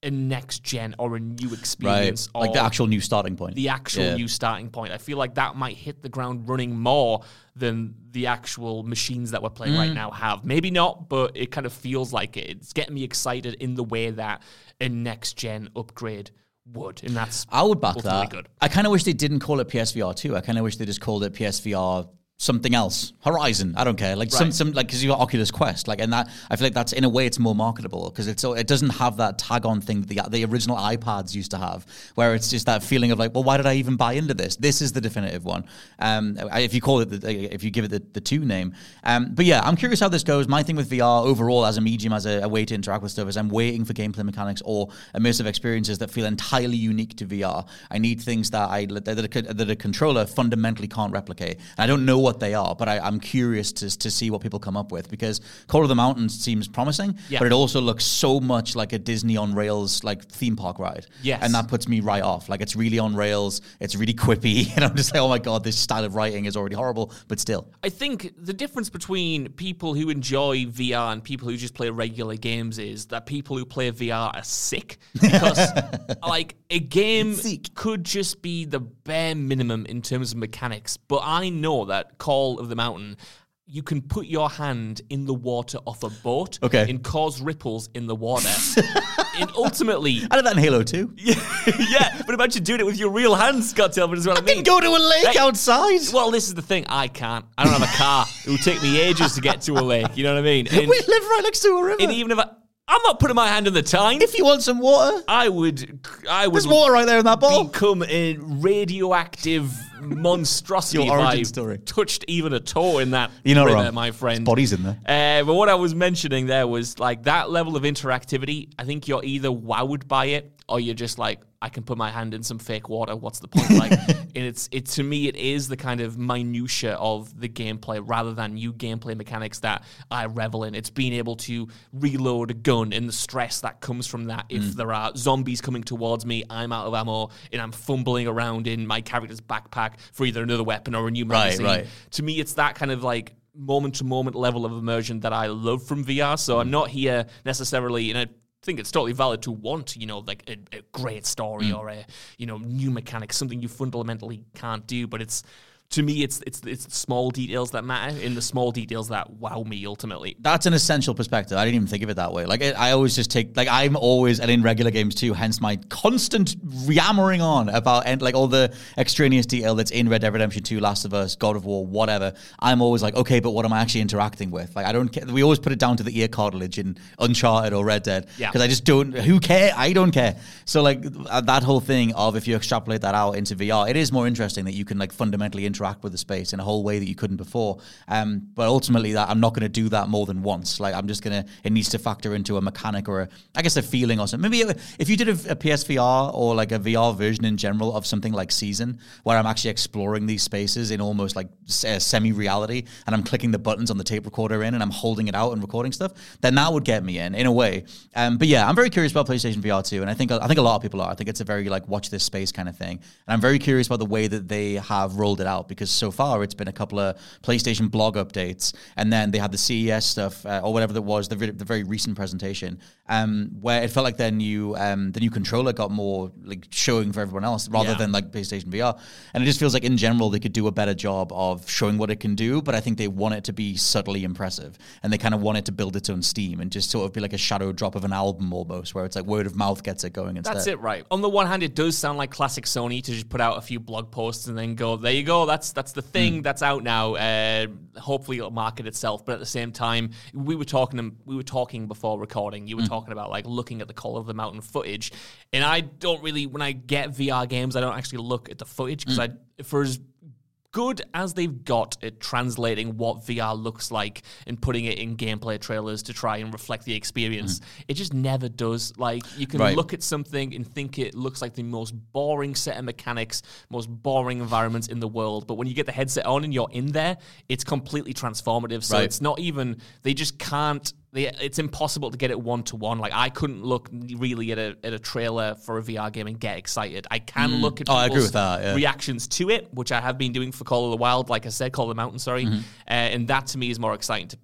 Speaker 2: a next gen or a new
Speaker 1: Right.
Speaker 2: experience.
Speaker 1: Like the actual new starting point.
Speaker 2: the actual
Speaker 1: Yeah.
Speaker 2: new starting point. I feel like that might hit the ground running more than the actual machines that we're playing
Speaker 1: Mm.
Speaker 2: right now have. Maybe not, but it kind of feels like it. It's getting me excited in the way that a next gen upgrade would, and that's
Speaker 1: I would back that.
Speaker 2: good.
Speaker 1: I kind of wish they didn't call it PSVR 2. I kind of wish they just called it PSVR something else. Horizon. I don't care. Like some
Speaker 2: Right.
Speaker 1: some like because you got Oculus Quest. Like and that I feel like that's in a way it's more marketable because it's it doesn't have that tag on thing that the the original iPads used to have, where it's just that feeling of like, well, why did I even buy into this? This is the definitive one. Um, if you call it the, if you give it the, the two name. Um, but yeah, I'm curious how this goes. My thing with VR overall as a medium, as a, a way to interact with stuff, is I'm waiting for gameplay mechanics or immersive experiences that feel entirely unique to VR. I need things that I that a, that a controller fundamentally can't replicate. And I don't know what they are, but I, I'm curious to to see what people come up with because Call of the Mountains seems promising,
Speaker 2: Yeah.
Speaker 1: but it also looks so much like a Disney on rails like theme park ride.
Speaker 2: Yes.
Speaker 1: and that puts me right off. Like it's really on rails. It's really quippy, and I'm just like, oh my god, this style of writing is already horrible, but still.
Speaker 2: I think the difference between people who enjoy VR and people who just play regular games is that people who play VR are sick because like a game could just be the bare minimum in terms of mechanics, but I know that Call of the Mountain you can put your hand in the water off a boat
Speaker 1: Okay.
Speaker 2: and cause ripples in the water. and ultimately
Speaker 1: I did that in Halo 2.
Speaker 2: yeah, but imagine doing it with your real hands, Scott Tailford, is what I,
Speaker 1: I
Speaker 2: mean.
Speaker 1: can go to a lake
Speaker 2: Hey,
Speaker 1: outside.
Speaker 2: Well, this is the thing. I can't. I don't have a car. It would take me ages to get to a lake. You know what I mean? And,
Speaker 1: we live right next to a river.
Speaker 2: and even if I, I'm not putting my hand in the time,
Speaker 1: if you want some water,
Speaker 2: I would. I would
Speaker 1: there's water right there in that bowl.
Speaker 2: become a radioactive monstrosity
Speaker 1: Your
Speaker 2: if
Speaker 1: origin
Speaker 2: I
Speaker 1: story.
Speaker 2: touched even a toe in that
Speaker 1: You're not
Speaker 2: river,
Speaker 1: wrong.
Speaker 2: my friend.
Speaker 1: Bodies in there.
Speaker 2: Uh, but what I was mentioning there was like that level of interactivity. I think you're either wowed by it or you're just like, I can put my hand in some fake water. What's the point? Like, and it's it to me, it is the kind of minutia of the gameplay rather than new gameplay mechanics that I revel in. It's being able to reload a gun and the stress that comes from that. If
Speaker 1: Mm.
Speaker 2: there are zombies coming towards me, I'm out of ammo and I'm fumbling around in my character's backpack for either another weapon or a new
Speaker 1: Right,
Speaker 2: magazine.
Speaker 1: right.
Speaker 2: To me, it's that kind of like moment to moment level of immersion that I love from VR. So
Speaker 1: Mm.
Speaker 2: I'm not here necessarily, and I think it's totally valid to want, you know, like a, a great story
Speaker 1: Mm.
Speaker 2: or a, you know, new mechanic, something you fundamentally can't do. But it's, to me, it's it's it's the small details that matter, in the small details that wow me ultimately.
Speaker 1: That's an essential perspective. I didn't even think of it that way. Like, I always just take, like, I'm always, and in regular games too, hence my constant yammering on about, and like, all the extraneous detail that's in Red Dead Redemption 2, Last of Us, God of War, whatever. I'm always like, okay, but what am I actually interacting with? Like, I don't care. We always put it down to the ear cartilage in Uncharted or Red Dead.
Speaker 2: Yeah.
Speaker 1: Because I just don't, who care? I don't care. So, like, uh, that whole thing of if you extrapolate that out into VR, it is more interesting that you can, like, fundamentally interact with the space in a whole way that you couldn't before. Um, but ultimately, that I'm not going to do that more than once. Like I'm just to, it needs to factor into a mechanic or a, I guess a feeling or something. Maybe if you did a, a PSVR or like a VR version in general of something like Season, where I'm actually exploring these spaces in almost like semi reality, and I'm clicking the buttons on the tape recorder in, and I'm holding it out and recording stuff, then that would get me in in a way. Um, but yeah, I'm very curious about PlayStation VR too, and I think I think a lot of people are. I think it's a very like watch this space kind of thing, and I'm very curious about the way that they have rolled it out because so far it's been a couple of PlayStation blog updates, and then they had the CES stuff uh, or whatever that was the, the very recent presentation, um, where it felt like their new um, the new controller got more like showing for everyone else rather
Speaker 2: Yeah.
Speaker 1: than like PlayStation VR, and it just feels like in general they could do a better job of showing what it can do, but I think they want it to be subtly impressive, and they kind of want it to build its own steam and just sort of be like a shadow drop of an album almost, where it's like word of mouth gets it going instead.
Speaker 2: That's it, right? On the one hand, it does sound like classic Sony to just put out a few blog posts and then go, "There you go. That's that's the thing. That's out now. Uh, hopefully, it'll market itself." But at the same time, we were talking. We were talking before recording. You were talking about like looking at the Call of the Mountain footage, and I don't really. When I get VR games, I don't actually look at the footage because mm. I for as good as they've got at translating what VR looks like and putting it in gameplay trailers to try and reflect the experience, mm. it just never does. Like you can
Speaker 1: Right.
Speaker 2: look at something and think it looks like the most boring set of mechanics, most boring environments in the world, but when you get the headset on and you're in there, it's completely transformative. So
Speaker 1: Right.
Speaker 2: it's not even they just can't it's impossible to get it one to one. Like I couldn't look really at a at a trailer for a VR game and get excited. I can look at
Speaker 1: Oh, I agree
Speaker 2: people's
Speaker 1: with that, yeah.
Speaker 2: reactions to it, which I have been doing for Call of the Wild. Like I said, Call of the Mountain, sorry,
Speaker 1: Mm-hmm.
Speaker 2: uh, and that to me is more exciting to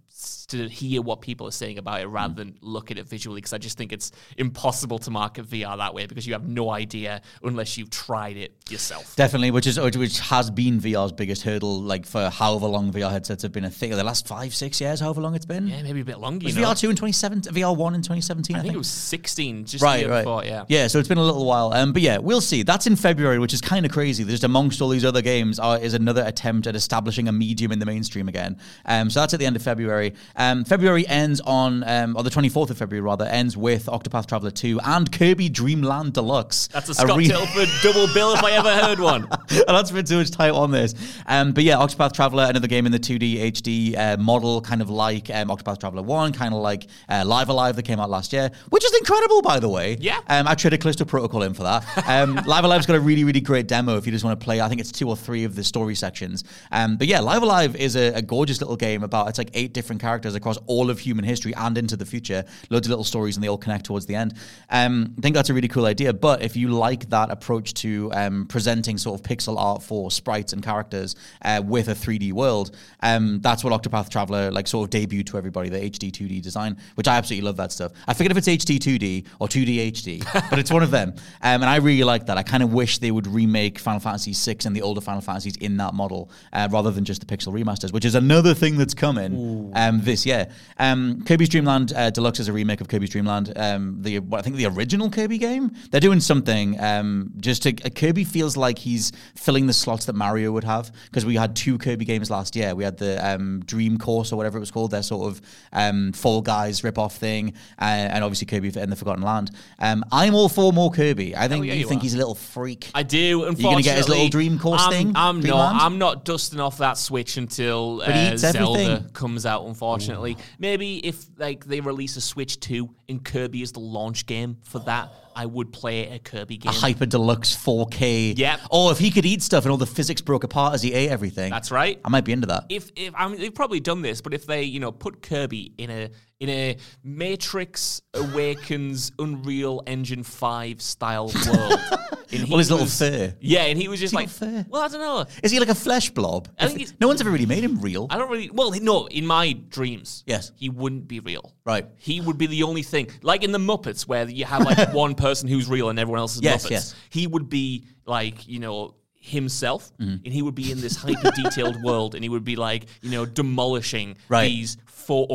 Speaker 2: to hear what people are saying about it
Speaker 1: Mm.
Speaker 2: rather than look at it visually because I just think it's impossible to market VR that way because you have no idea unless you've tried it yourself.
Speaker 1: Definitely, which is which has been VR's biggest hurdle, like for however long VR headsets have been a thing. The last five, six years, however long it's been.
Speaker 2: Yeah, maybe a bit longer.
Speaker 1: Was
Speaker 2: you know?
Speaker 1: VR two in twenty seventeen, VR one in twenty seventeen?
Speaker 2: I think it was 16, just
Speaker 1: Right, right.
Speaker 2: before, yeah.
Speaker 1: Yeah, so it's been a little while. Um, but yeah, we'll see. That's in February, which is kind of crazy. Just amongst all these other games are, is another attempt at establishing a medium in the mainstream again. Um, so that's at the end of February. Um, February ends on, um, or the 24th of February rather, ends with Octopath Traveler 2 and Kirby Dreamland Deluxe.
Speaker 2: That's a Scott
Speaker 1: re-
Speaker 2: Tailford double bill if I ever heard one.
Speaker 1: that's been too much time on this. Um, but yeah, Octopath Traveler, another game in the 2D HD uh, model, kind of like um, Octopath Traveler 1, kind of like uh, Live Alive that came out last year, which is incredible, by the way.
Speaker 2: Yeah.
Speaker 1: Um, I traded Callisto Protocol in for that. Um, Live Alive's got a really, really great demo if you just want to play. I think it's two or three of the story sections. Um, but yeah, Live Alive is a, a gorgeous little game about, it's like eight different characters across all of human history and into the future. Loads of little stories and they all connect towards the end. Um, I think that's a really cool idea. But if you like that approach to um, presenting sort of pixel art for sprites and characters uh, with a 3D world, um, that's what Octopath Traveler like sort of debuted to everybody, the HD 2D design, which I absolutely love that stuff. I forget if it's HD 2D or 2D HD, but it's one of them. Um, and I really like that. I kind of wish they would remake Final Fantasy VI and the older Final Fantasies in that model uh, rather than just the pixel remasters, which is another thing that's coming um, this year. Um, Kirby's Dream Land uh, Deluxe is a remake of Kirby's Dream Land. Um, the what I think the original Kirby game. They're doing something um, just to uh, Kirby feels like he's filling the slots that Mario would have because we had two Kirby games last year. We had the um, Dream Course or whatever it was called, their sort of um, Fall Guys rip-off thing, uh, and obviously Kirby and the Forgotten Land. Um, I'm all for more Kirby. I think
Speaker 2: yeah,
Speaker 1: you,
Speaker 2: you
Speaker 1: think he's a little freak.
Speaker 2: I do. Unfortunately, you're
Speaker 1: gonna get his little Dream Course
Speaker 2: I'm,
Speaker 1: thing,
Speaker 2: I'm
Speaker 1: Dreamland?
Speaker 2: not. I'm not dusting off that Switch until uh, Zelda
Speaker 1: everything.
Speaker 2: comes out. Unfortunately, maybe if like they release a Switch Two and Kirby is the launch game for that, I would play a Kirby game.
Speaker 1: a hyper deluxe 4K.
Speaker 2: Yep.
Speaker 1: Oh, if he could eat stuff and all the physics broke apart as he ate everything.
Speaker 2: That's right.
Speaker 1: I might be into that.
Speaker 2: if if I mean they've probably done this, but if they you know put Kirby in a in a Matrix Awakens Unreal Engine Five style world,
Speaker 1: Well, his little fur.
Speaker 2: yeah, and he was just like,
Speaker 1: fur?
Speaker 2: well, I don't know.
Speaker 1: Is he like a flesh blob?
Speaker 2: I think
Speaker 1: no one's ever really made him real.
Speaker 2: I don't really. Well, no, in my dreams,
Speaker 1: Yes.
Speaker 2: he wouldn't be real.
Speaker 1: Right.
Speaker 2: He would be the only thing, like in the Muppets, where you have like one person who's real and everyone else is
Speaker 1: Yes,
Speaker 2: Muppets.
Speaker 1: yes.
Speaker 2: He would be like you know himself,
Speaker 1: Mm-hmm.
Speaker 2: and he would be in this hyper detailed world, and he would be like you know demolishing
Speaker 1: Right.
Speaker 2: these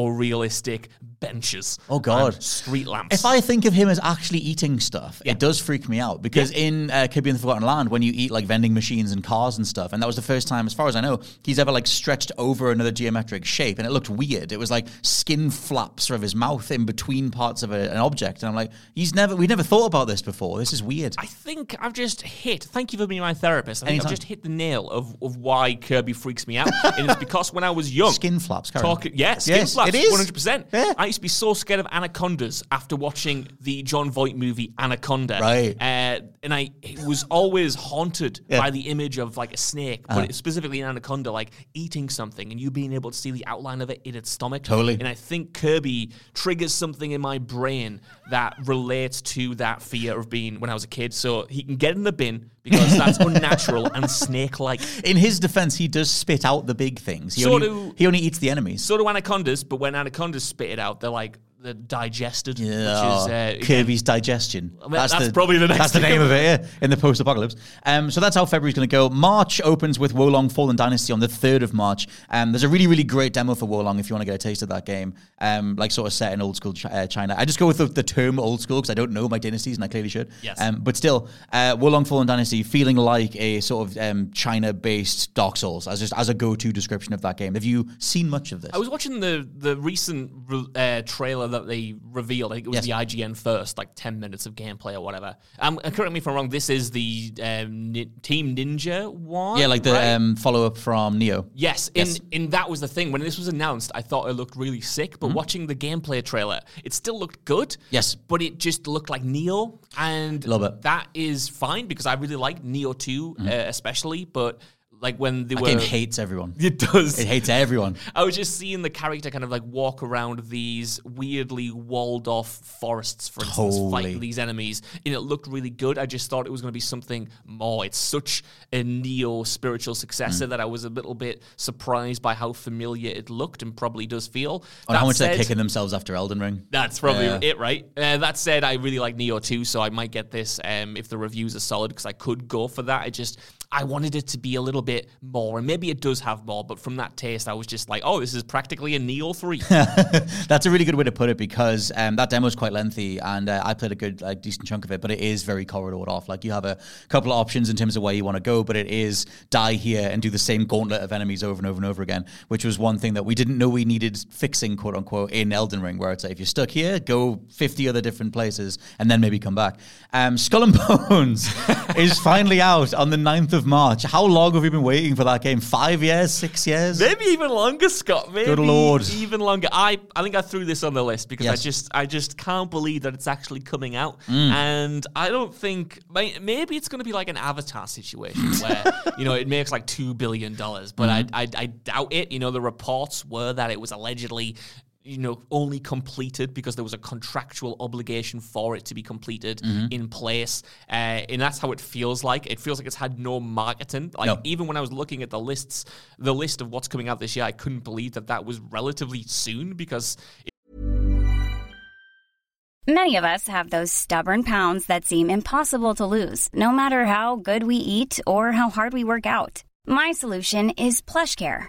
Speaker 2: photorealistic benches.
Speaker 1: Oh, God.
Speaker 2: street lamps.
Speaker 1: If I think of him as actually eating stuff, it does freak me out because in uh, Kirby and the Forgotten Land, when you eat like vending machines and cars and stuff, and that was the first time, as far as I know, he's ever like stretched over another geometric shape, and it looked weird. It was like skin flaps of his mouth in between parts of a, an object, and I'm like, he's never, we never thought about this before. This is weird.
Speaker 2: I think I've just hit. Thank you for being my therapist. I think I've just hit the nail of, of why Kirby freaks me out, and it's because when I was young,
Speaker 1: Skin flaps.
Speaker 2: Talk, yeah, skin
Speaker 1: Yes,
Speaker 2: flaps,
Speaker 1: it is.
Speaker 2: one hundred percent. I used to be so scared of anacondas after watching the Jon Voight movie Anaconda.
Speaker 1: Right.
Speaker 2: uh, and I was always haunted
Speaker 1: Yeah.
Speaker 2: by the image of like a snake,
Speaker 1: Uh-huh.
Speaker 2: but specifically an anaconda, like eating something, and you being able to see the outline of it in its stomach.
Speaker 1: Totally.
Speaker 2: And I think Kirby triggers something in my brain that relates to that fear of being when I was a kid. So he can get in the bin because that's unnatural and snake-like.
Speaker 1: In his defense, he does spit out the big things. He,
Speaker 2: So
Speaker 1: only,
Speaker 2: do-
Speaker 1: he only eats the enemies.
Speaker 2: So do anacondas, but when anacondas spit it out, they're like they're digested, which is
Speaker 1: Yeah,
Speaker 2: uh,
Speaker 1: Kirby's digestion.
Speaker 2: mean, that's probably the next
Speaker 1: That's the name of it. Yeah, in the post-apocalypse. Um, so that's how February's going to go. March opens with Wo Long Fallen Dynasty on the third of March. Um, there's a really, really great demo for Wo Long if you want to get a taste of that game. Um, like sort of set in old school Ch- uh, China. I just go with the, the term old school because I don't know my dynasties and I clearly should.
Speaker 2: Yes.
Speaker 1: Um, but still, uh, Wo Long Fallen Dynasty feeling like a sort of um, China-based Dark Souls as just as a go-to description of that game. Have you seen much of this?
Speaker 2: I was watching the the recent uh, trailer that they revealed. I think it was
Speaker 1: Yes.
Speaker 2: the IGN first, like ten minutes of gameplay or whatever. Um, and correct me if I'm wrong. This is the um, Ni- Team Ninja one.
Speaker 1: yeah, like the
Speaker 2: right?
Speaker 1: um, follow-up from Nioh.
Speaker 2: Yes,
Speaker 1: Yes.
Speaker 2: and and that was the thing when this was announced. I thought it looked really sick,
Speaker 1: Mm-hmm.
Speaker 2: but watching the gameplay trailer, it still looked good.
Speaker 1: Yes.
Speaker 2: but it just looked like Nioh, and
Speaker 1: Love it. Mm-hmm.
Speaker 2: that is fine because I really like Nioh 2 uh, especially. But like when they
Speaker 1: That
Speaker 2: were.
Speaker 1: game hates everyone.
Speaker 2: it does.
Speaker 1: It hates everyone.
Speaker 2: I was just seeing the character kind of like walk around these weirdly walled off forests, for instance,
Speaker 1: Totally.
Speaker 2: fighting these enemies, and it looked really good. I just thought it was going to be something more. It's such a Nioh spiritual successor
Speaker 1: Mm.
Speaker 2: that I was a little bit surprised by how familiar it looked and probably does feel.
Speaker 1: On how much they're kicking themselves after Elden Ring.
Speaker 2: that's probably
Speaker 1: Yeah.
Speaker 2: it, right? Uh, that said, I really like Nioh too, so I might get this um, if the reviews are solid because I could go for that. I just I wanted it to be a little bit more, and maybe it does have more, but from that taste, I was just like, oh, this is practically a Nioh three.
Speaker 1: That's a really good way to put it because um, that demo is quite lengthy, and uh, I played a good, like, decent chunk of it. But it is very corridored off. Like you have a couple of options in terms of where you want to go, but it is die here and do the same gauntlet of enemies over and over and over again, which was one thing that we didn't know we needed fixing, quote unquote, in Elden Ring, where it's like if you're stuck here, go 50 other different places and then maybe come back. Um, Skull and Bones is finally out on the 9th of March. How long have we been waiting for that game? Five years, six years?
Speaker 2: Maybe even longer, Scott. Maybe
Speaker 1: Good Lord.
Speaker 2: even longer. I, I think I threw this on the list because I just I just can't believe that it's actually coming out,
Speaker 1: Mm.
Speaker 2: and I don't think maybe it's going to be like an Avatar situation where you know it makes like two billion dollars, but
Speaker 1: Mm-hmm.
Speaker 2: I, I I doubt it. You know the reports were that it was allegedly. You know, only completed because there was a contractual obligation for it to be completed
Speaker 1: Mm-hmm.
Speaker 2: in place, uh, and that's how it feels like. It feels like it's had no marketing. Like
Speaker 1: No.
Speaker 2: even when I was looking at the lists, the list of what's coming out this year, I couldn't believe that that was relatively soon because
Speaker 3: Many of us have those stubborn pounds that seem impossible to lose, no matter how good we eat or how hard we work out. My solution is PlushCare.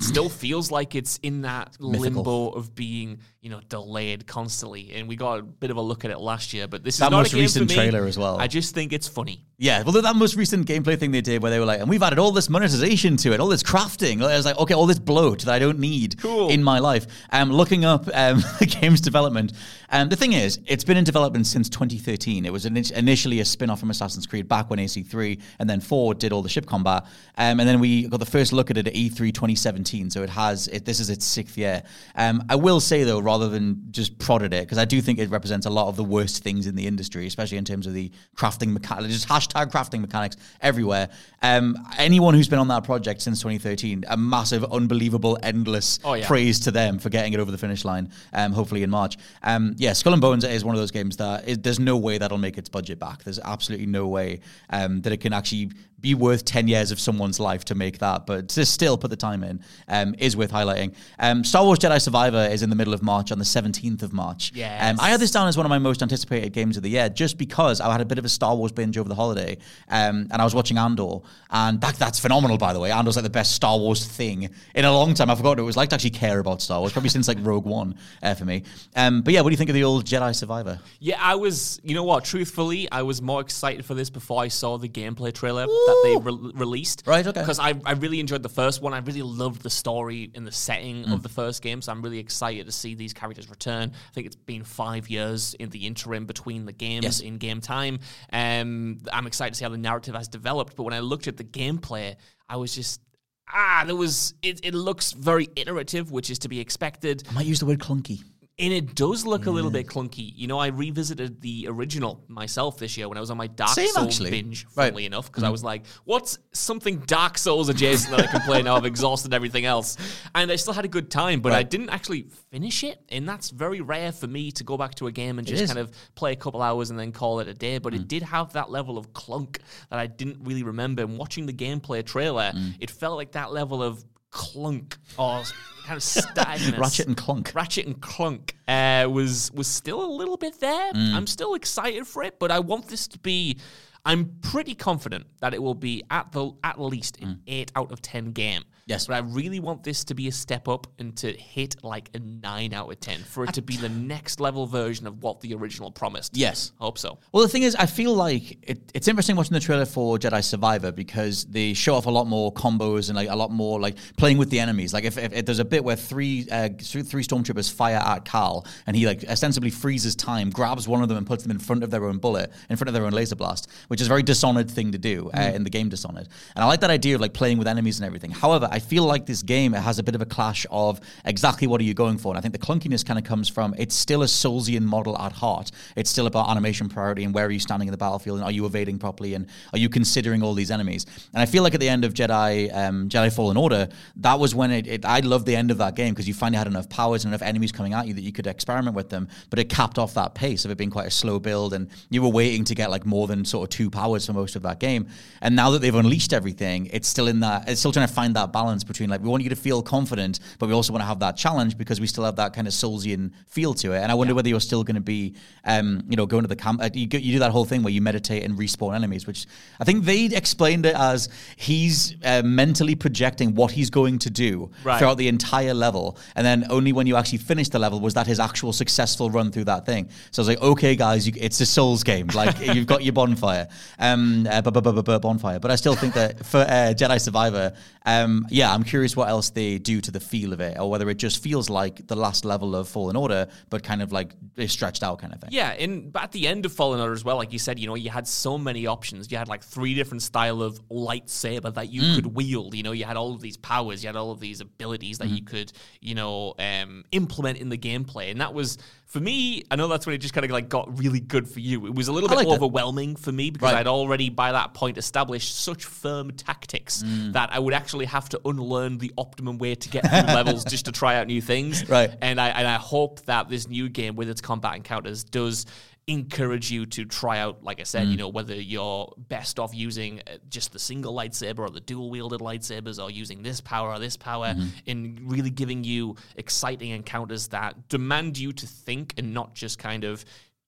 Speaker 2: Still feels like it's in that
Speaker 1: Mythical.
Speaker 2: limbo of being, you know, delayed constantly. And we got a bit of a look at it last year, but this is
Speaker 1: That
Speaker 2: not
Speaker 1: most
Speaker 2: a game
Speaker 1: recent
Speaker 2: for me.
Speaker 1: trailer as well.
Speaker 2: I just think it's funny.
Speaker 1: Yeah, well, that most recent gameplay thing they did where they were like, and we've added all this monetization to it, all this crafting. I was like, okay, all this bloat that I don't need
Speaker 2: Cool.
Speaker 1: in my life. Um, looking up um, the game's development. Um, the thing is, it's been in development since 2013. It was ini- initially a spin off from Assassin's Creed back when AC3 and then 4 did all the ship combat. Um, and then we got the first look at it at E E3 2017. So it has, it, this is its sixth year. Um, I will say, though, rather than just prodded it, because I do think it represents a lot of the worst things in the industry, especially in terms of the crafting mechanics, just hashtag crafting mechanics everywhere. Um, anyone who's been on that project since 2013, a massive, unbelievable, endless
Speaker 2: Oh, yeah.
Speaker 1: praise to them for getting it over the finish line, um, hopefully in March. Um, yeah, Skull and Bones is one of those games that is, there's no way that'll make its budget back. There's absolutely no way um, that it can actually be worth 10 years of someone's life to make that, but to still put the time in um, is worth highlighting. Um, Star Wars Jedi Survivor is in the middle of March on the 17th of March.
Speaker 2: Yes.
Speaker 1: Um, I had this down as one of my most anticipated games of the year just because I had a bit of a Star Wars binge over the holiday um, and I was watching Andor. And that, that's phenomenal, by the way. Andor's like the best Star Wars thing in a long time. I forgot what it was like to actually care about Star Wars, probably since like Rogue One uh, for me. Um, but yeah, what do you think of the old Jedi Survivor?
Speaker 2: Yeah, I was, you know what, truthfully, I was more excited for this before I saw the gameplay trailer that they re- released.
Speaker 1: Right, okay.
Speaker 2: Because I, I really enjoyed the first one. I really loved the story and the setting
Speaker 1: Mm.
Speaker 2: of the first game, so I'm really excited to see these characters return. I think it's been five years in the interim between the games
Speaker 1: Yes.
Speaker 2: in game time. Um, I'm excited to see how the narrative has developed, but when I looked at the gameplay, I was just. Ah, there was. It, it looks very iterative, which is to be expected.
Speaker 1: I might use the word clunky.
Speaker 2: And it does look a little bit clunky. You know, I revisited the original myself this year when I was on my Dark
Speaker 1: Same,
Speaker 2: Souls
Speaker 1: actually.
Speaker 2: binge,
Speaker 1: Right.
Speaker 2: funnily enough, because I was like, what's something Dark Souls adjacent that I can play now? I've exhausted everything else. And I still had a good time, but I didn't actually finish it. And that's very rare for me to go back to a game and just kind of play a couple hours and then call it a day.
Speaker 1: Mm.
Speaker 2: But it did have that level of clunk that I didn't really remember. And watching the gameplay trailer,
Speaker 1: Mm.
Speaker 2: it felt like that level of clunk or kind of stagness.
Speaker 1: Ratchet and Clunk.
Speaker 2: Ratchet and Clunk uh, was was still a little bit there.
Speaker 1: Mm.
Speaker 2: I'm still excited for it, but I want this to be. I'm pretty confident that it will be at the at least an eight out of ten game.
Speaker 1: Mm. Yes.
Speaker 2: but I really want this to be a step up and to hit like a nine out of ten for it to be the next level version of what the original promised.
Speaker 1: Yes.
Speaker 2: hope so.
Speaker 1: Well, the thing is, I feel like it, it's interesting watching the trailer for Jedi Survivor because they show off a lot more combos and like a lot more like playing with the enemies. Like if, if, if there's a bit where three uh, three stormtroopers fire at Cal and he like ostensibly freezes time, grabs one of them and puts them in front of their own bullet, in front of their own laser blast, which is a very Dishonored thing to do uh, in the game Dishonored. And I like that idea of like playing with enemies and everything. However, I feel like this game it has a bit of a clash of exactly what are you going for. And I think the clunkiness kind of comes from it's still a Soulsian model at heart. It's still about animation priority and where are you standing in the battlefield and are you evading properly and are you considering all these enemies. And I feel like at the end of Jedi um, Jedi Fallen Order, that was when it, it I loved the end of that game because you finally had enough powers and enough enemies coming at you that you could experiment with them. But it capped off that pace of it being quite a slow build and you were waiting to get like more than sort of two powers for most of that game. And now that they've unleashed everything, it's still in that it's still trying to find that balance between like we want you to feel confident, but we also want to have that challenge because we still have that kind of Soulsian feel to it. And I wonder whether you're still going to be, um, you know, going to the camp. Uh, you, go- you do that whole thing where you meditate and respawn enemies, which I think they explained it as he's uh, mentally projecting what he's going to do
Speaker 2: Right.
Speaker 1: throughout the entire level, and then only when you actually finish the level was that his actual successful run through that thing. So I was like, okay, guys, you, it's a Souls game. Like you've got your bonfire, um, uh, bonfire. But I still think that for uh, Jedi Survivor, um, yeah, I'm curious what else they do to the feel of it, or whether it just feels like the last level of Fallen Order, but kind of like stretched out kind of thing.
Speaker 2: Yeah, and but at the end of Fallen Order as well, like you said, you know, you had so many options. You had like three different style of lightsaber that you could wield. You know, you had all of these powers, you had all of these abilities that you could, you know, um, implement in the gameplay, and that was for me. I know that's when it just kind of like got really good for you. It was a little
Speaker 1: I
Speaker 2: bit overwhelming for me because
Speaker 1: Right.
Speaker 2: I'd already by that point established such firm tactics that I would actually have to unlearn the optimum way to get through levels just to try out new things.
Speaker 1: Right.
Speaker 2: And I and I hope that this new game with its combat encounters does encourage you to try out, like I said,
Speaker 1: Mm.
Speaker 2: you know, whether you're best off using uh, just the single lightsaber or the dual wielded lightsabers or using this power or this power
Speaker 1: Mm-hmm.
Speaker 2: and really giving you exciting encounters that demand you to think and not just kind of,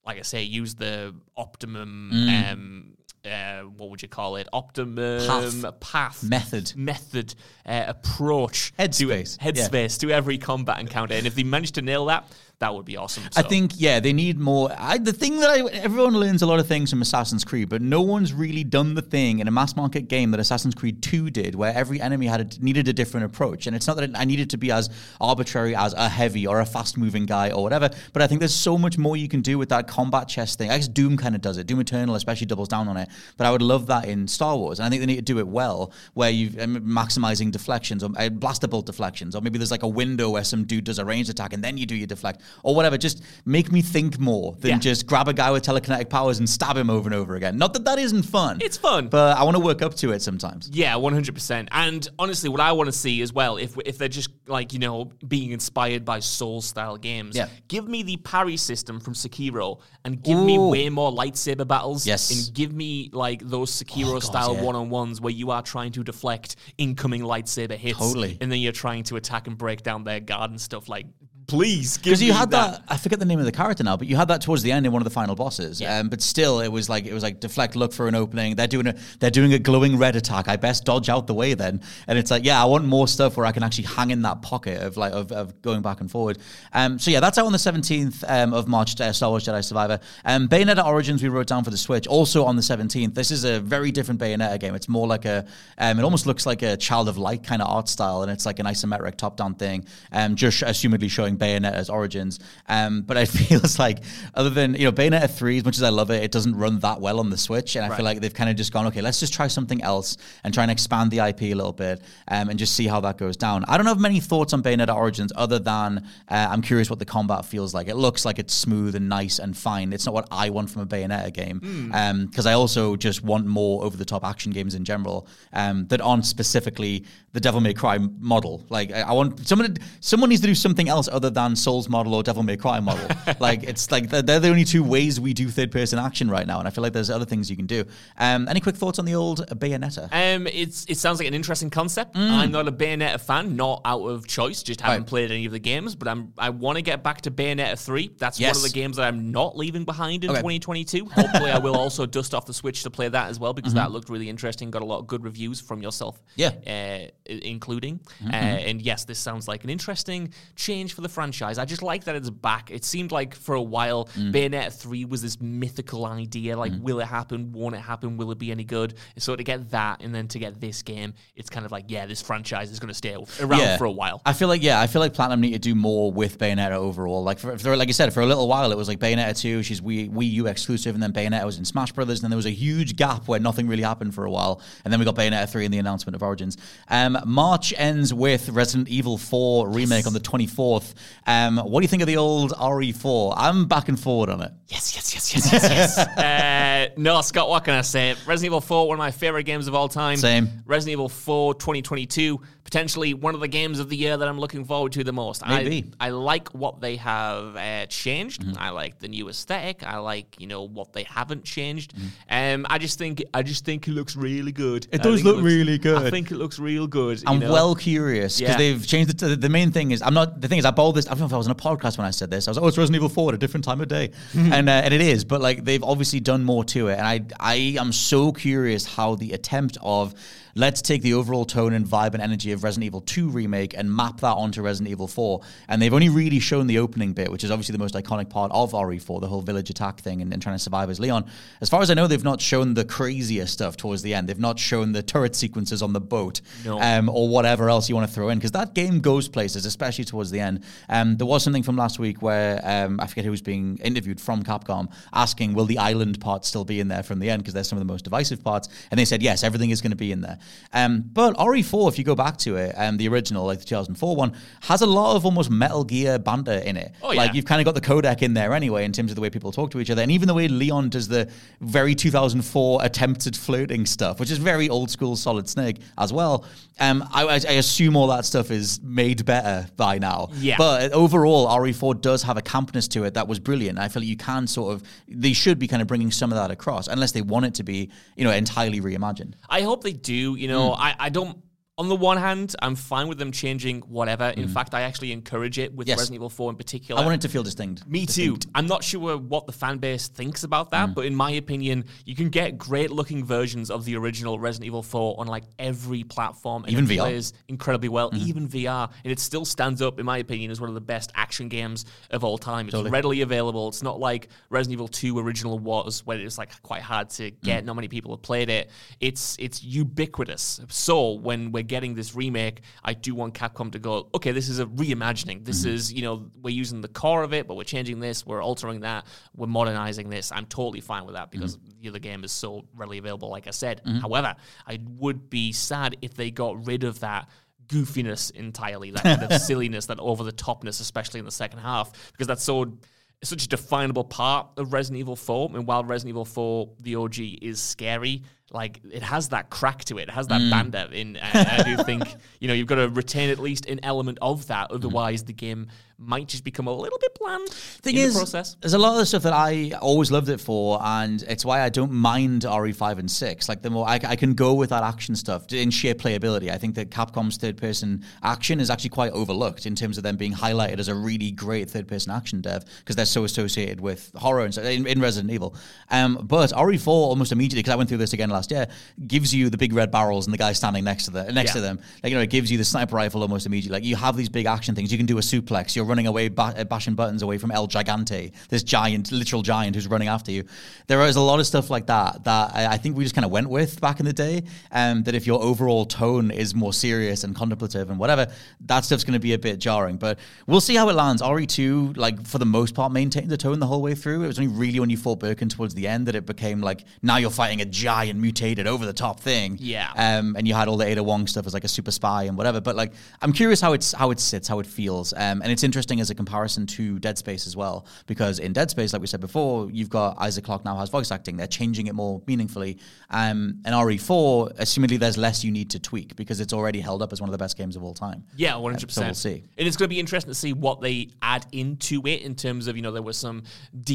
Speaker 2: like I say, use the optimum.
Speaker 1: Mm.
Speaker 2: Um, uh, what would you call it? Optimum
Speaker 1: Path.
Speaker 2: path
Speaker 1: Method.
Speaker 2: method uh, approach
Speaker 1: Headspace.
Speaker 2: to
Speaker 1: Yeah.
Speaker 2: headspace to every combat encounter. And if they manage to nail that, that would be awesome.
Speaker 1: I think yeah, they need more. I, the thing that I, everyone learns a lot of things from Assassin's Creed, but no one's really done the thing in a mass market game that Assassin's Creed Two did, where every enemy had a, needed a different approach. And it's not that I needed to be as arbitrary as a heavy or a fast moving guy or whatever, but I think there's so much more you can do with that combat chess thing. I guess Doom kind of does it. Doom Eternal especially doubles down on it, but I would love that in Star Wars, and I think they need to do it well, where you're um, maximizing deflections or uh, blaster bolt deflections, or maybe there's like a window where some dude does a ranged attack and then you do your deflect. Or whatever. Just make me think more than
Speaker 2: Yeah.
Speaker 1: just grab a guy with telekinetic powers and stab him over and over again. Not that that isn't fun.
Speaker 2: It's fun.
Speaker 1: but I want to work up to it sometimes.
Speaker 2: Yeah, one hundred percent. And honestly, what I want to see as well, if if they're just like you know being inspired by Soul style games,
Speaker 1: Yeah.
Speaker 2: give me the parry system from Sekiro and give me way more lightsaber battles.
Speaker 1: Yes. Oh,
Speaker 2: and give me like those oh Sekiro
Speaker 1: God,
Speaker 2: style
Speaker 1: yeah.
Speaker 2: one on ones where you are trying to deflect incoming lightsaber hits,
Speaker 1: Totally.
Speaker 2: and then you're trying to attack and break down their guard and stuff. Like, please, give
Speaker 1: Because
Speaker 2: me
Speaker 1: you had that. I forget the name of the character now, but you had that towards the end in one of the final bosses.
Speaker 2: Yeah.
Speaker 1: Um, but still, it was like it was like deflect, look for an opening. They're doing a they're doing a glowing red attack. I best dodge out the way then. And it's like, yeah, I want more stuff where I can actually hang in that pocket of like of, of going back and forward. Um, so yeah, that's out on the seventeenth um, of March. Uh, Star Wars Jedi Survivor. Um, Bayonetta Origins we wrote down for the Switch also on the seventeenth. This is a very different Bayonetta game. It's more like a um, it almost looks like a Child of Light kind of art style, and it's like an isometric top down thing. Um, just assumedly showing Bayonetta's origins. Um, but it feels like other than you know Bayonetta three, as much as I love it, it doesn't run that well on the Switch, and I feel like they've kind of just gone okay, let's just try something else and try and expand the IP a little bit, um, and just see how that goes down. I don't have many thoughts on Bayonetta Origins other than uh, I'm curious what the combat feels like. It looks like it's smooth and nice and fine. It's not what I want from a Bayonetta game, because I also just want more over the top action games in general um, that aren't specifically the Devil May Cry model. Like I, I want someone someone needs to do something else other than Souls model or Devil May Cry model. like it's like they're, the only two ways we do third person action right now, and I feel like there's other things you can do. Um, any quick thoughts on the old Bayonetta?
Speaker 2: Um, it's it sounds like an interesting concept. I'm not a Bayonetta fan, not out of choice, just haven't
Speaker 1: Mm. Right.
Speaker 2: played any of the games. But I'm I want to get back to Bayonetta three. That's one of the games that I'm not leaving behind in
Speaker 1: Okay.
Speaker 2: 2022. Hopefully, I will also dust off the Switch to play that as well because
Speaker 1: Mm-hmm.
Speaker 2: that looked really interesting. Got a lot of good reviews from yourself,
Speaker 1: Yeah. Mm-hmm.
Speaker 2: uh, including. Uh, and yes, this sounds like an interesting change for the franchise. I just like that it's back. It seemed like for a while
Speaker 1: Mm.
Speaker 2: Bayonetta three was this mythical idea. Like, will it happen? Won't it happen? Will it be any good? So to get that and then to get this game, it's kind of like, yeah, this franchise is going to stay around for a while.
Speaker 1: I feel like yeah, I feel like Platinum need to do more with Bayonetta overall. Like for, for like you said, for a little while it was like Bayonetta two, she's Wii, Wii U exclusive, and then Bayonetta was in Smash Brothers, and then there was a huge gap where nothing really happened for a while, and then we got Bayonetta three and the announcement of Origins. Um, March ends with Resident Evil four remake on the twenty fourth. Um, what do you think of the old RE four? I'm back and forward on it.
Speaker 2: Yes, yes, yes, yes, yes, yes. uh, no, Scott, what can I say? Resident Evil 4, one of my favorite games of all time.
Speaker 1: Same.
Speaker 2: Resident Evil 4 2022, potentially one of the games of the year that I'm looking forward to the most.
Speaker 1: Maybe.
Speaker 2: I, I like what they have uh, changed. I like the new aesthetic. I like, you know, what they haven't changed. Um, I just think I just think it looks really good.
Speaker 1: It
Speaker 2: I
Speaker 1: does look
Speaker 2: looks-
Speaker 1: really good.
Speaker 2: I think it looks real good.
Speaker 1: I'm
Speaker 2: know?
Speaker 1: well curious because
Speaker 2: Yeah.
Speaker 1: they've changed it. To, the main thing is I'm not. The thing is I bowled this. I don't know if I was on a podcast when I said this. I was like, oh, it's Resident Evil 4 at a different time of day, and uh, and it is. But like they've obviously done more to it, and I I am so curious how the attempt of let's take the overall tone and vibe and energy of Resident Evil 2 remake and map that onto Resident Evil 4. And they've only really shown the opening bit, which is obviously the most iconic part of RE4, the whole village attack thing and, and trying to survive as Leon. As far as I know, they've not shown the crazier stuff towards the end. They've not shown the turret sequences on the boat
Speaker 2: No.
Speaker 1: um, or whatever else you want to throw in, because that game goes places, especially towards the end. Um, there was something from last week where um, I forget who was being interviewed from Capcom asking, will the island part still be in there from the end? Because they're some of the most divisive parts. And they said, yes, everything is going to be in there. Um, but RE4, if you go back to it, um, the original, like the 2004 one, has a lot of almost Metal Gear banter in it.
Speaker 2: Oh,
Speaker 1: Like you've kind of got the codec in there anyway, in terms of the way people talk to each other. And even the way Leon does the very 2004 attempted flirting stuff, which is very old school Solid Snake as well. Um, I, I assume all that stuff is made better by now.
Speaker 2: Yeah.
Speaker 1: But overall, RE4 does have a campness to it that was brilliant. I feel like you can sort of, they should be kind of bringing some of that across, unless they want it to be, you know, entirely reimagined.
Speaker 2: I hope they do. You know, I, I don't. On the one hand, I'm fine with them changing whatever. In fact, I actually encourage it with.
Speaker 1: Yes.
Speaker 2: Resident Evil 4 in particular.
Speaker 1: I want it to feel distinct.
Speaker 2: Me too. I'm not sure what the fan base thinks about that,
Speaker 1: Mm.
Speaker 2: but in my opinion, you can get great looking versions of the original Resident Evil 4 on like every platform. And
Speaker 1: Even
Speaker 2: it
Speaker 1: VR.
Speaker 2: plays incredibly well,
Speaker 1: Mm-hmm.
Speaker 2: even VR. And it still stands up, in my opinion, as one of the best action games of all time. It's
Speaker 1: Totally.
Speaker 2: readily available. It's not like Resident Evil 2 original was, where it's like quite hard to
Speaker 1: Mm.
Speaker 2: get. Not many people have played it. It's it's ubiquitous. So when we're getting this remake, I do want Capcom to go, okay, this is a reimagining. This
Speaker 1: Mm-hmm.
Speaker 2: is, you know, we're using the core of it, but we're changing this, we're altering that, we're modernizing this. I'm totally fine with that because
Speaker 1: Mm-hmm.
Speaker 2: the other game is so readily available, like I said. However, I would be sad if they got rid of that goofiness entirely, that kind of silliness, that over the topness, especially in the second half, because that's so such a definable part of Resident Evil 4. And while Resident Evil 4, the OG, is scary, like it has that crack to it, it has that banda in. And I do think you know you've got to retain at least an element of that, otherwise the game might just become a little bit bland
Speaker 1: Thing
Speaker 2: in
Speaker 1: is,
Speaker 2: the process.
Speaker 1: there's a lot of the stuff that I always loved it for, and it's why I don't mind RE5 and 6. Like, the more I, I can go with that action stuff in sheer playability. I think that Capcom's third person action is actually quite overlooked in terms of them being highlighted as a really great third person action dev because they're so associated with horror and so in, in Resident Evil. Um, but RE4 almost immediately, because I went through this again last year, gives you the big red barrels and the guy standing next to the next
Speaker 2: Yeah.
Speaker 1: to them. Like, you know, it gives you the sniper rifle almost immediately. Like, you have these big action things. You can do a suplex. You're running away, ba- uh, bashing buttons away from El Gigante, this giant, literal giant who's running after you. There is a lot of stuff like that that I, I think we just kind of went with back in the day. Um, that if your overall tone is more serious and contemplative and whatever, that stuff's going to be a bit jarring. But we'll see how it lands. RE2, like for the most part, maintained the tone the whole way through. It was only really when you fought Birkin towards the end that it became like now you're fighting a giant, mutated, over the top thing.
Speaker 2: Yeah.
Speaker 1: Um, and you had all the Ada Wong stuff as like a super spy and whatever. But like, I'm curious how it's how it sits, how it feels. Um, and it's interesting as a comparison to Dead Space as well, because in Dead Space, like we said before, you've got Isaac Clarke now has voice acting. They're changing it more meaningfully. Um, and RE4, assumedly, there's less you need to tweak because it's already held up as one of the best games of all time.
Speaker 2: Yeah, one hundred
Speaker 1: So we'll
Speaker 2: percent.
Speaker 1: see.
Speaker 2: And it's going to be interesting to see what they add into it in terms of you know there were some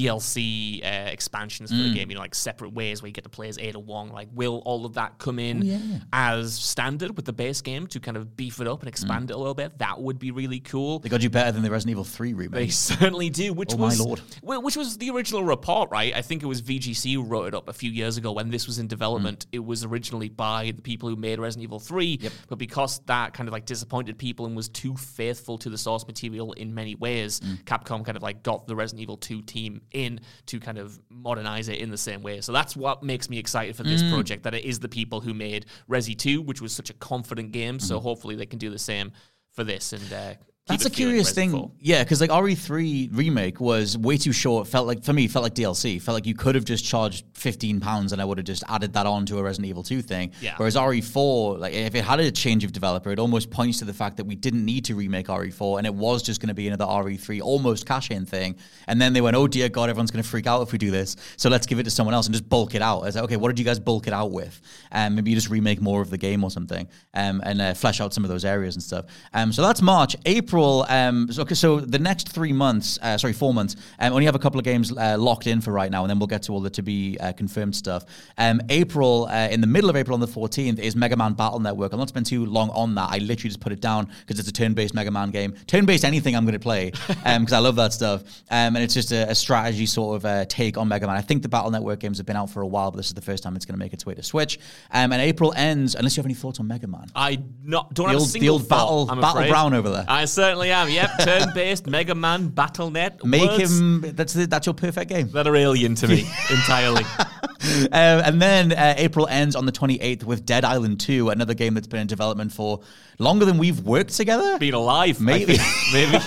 Speaker 2: DLC uh, expansions
Speaker 1: Mm.
Speaker 2: for the game, you know, like separate ways where you get to play as Ada Wong. Like, will all of that come
Speaker 1: Oh,
Speaker 2: in as standard with the base game to kind of beef it up and expand it a little bit? That would be really cool.
Speaker 1: They got you better than the Resident Evil 3 remake.
Speaker 2: They certainly do. Which
Speaker 1: Oh, my
Speaker 2: was
Speaker 1: lord.
Speaker 2: well, which was the original report, right? I think it was VGC who wrote it up a few years ago when this was in development.
Speaker 1: Hmm.
Speaker 2: It was originally by the people who made Resident Evil Three, but because that kind of like disappointed people and was too faithful to the source material in many ways,
Speaker 1: Hmm.
Speaker 2: Capcom kind of like got the Resident Evil Two team in to kind of modernize it in the same way. So that's what makes me excited for
Speaker 1: Hmm.
Speaker 2: This project. That it is the people who made Resi Two, which was such a confident game. So hopefully they can do the same for this and. Uh,
Speaker 1: That's a curious thing. Yeah, because like RE3 remake was way too short. Felt like for me, it felt like DLC. Felt like you could have just charged fifteen pounds and I would have just added that on to a Resident Evil 2 thing.
Speaker 2: Yeah.
Speaker 1: Whereas RE4, like if it had a change of developer, it almost points to the fact that we didn't need to remake RE4 and it was just going to be another RE3 almost cash in thing. And then they went, oh dear God, everyone's going to freak out if we do this. So let's give it to someone else and just bulk it out. It's like, okay, what did you guys bulk it out with? Um, maybe you just remake more of the game or something um, and uh, flesh out some of those areas and stuff. Um, so that's March. April, um, so, okay, so the next three months, uh, sorry, four months, um, only have a couple of games uh, locked in for right now, and then we'll get to all the to be uh, confirmed stuff. Um, April, uh, in the middle of April on the 14th, is Mega Man Battle Network. I'll not spend too long on that. I literally just put it down because it's a turn based Mega Man game. Turn based anything I'm going to play because I love that stuff. Um, and it's just a, a strategy sort of uh, take on Mega Man. I think the Battle Network games have been out for a while, but this is the first time it's going to make its way to Switch. Um, and April ends, unless you have any thoughts on Mega Man.
Speaker 2: I not don't
Speaker 1: The
Speaker 2: have
Speaker 1: old-
Speaker 2: a
Speaker 1: the old
Speaker 2: thought,
Speaker 1: Battle-
Speaker 2: I'm
Speaker 1: Battle
Speaker 2: afraid.
Speaker 1: Brown over there.
Speaker 2: I certainly am. Yep, turn-based Mega Man BattleNet.
Speaker 1: Make
Speaker 2: words
Speaker 1: him, that's, the, that's your perfect game.
Speaker 2: that are alien to me entirely.
Speaker 1: Uh, and then uh, April ends on the 28th with Dead Island 2, another game that's been in development for longer than we've worked together.
Speaker 2: Been alive,
Speaker 1: Maybe.
Speaker 2: maybe.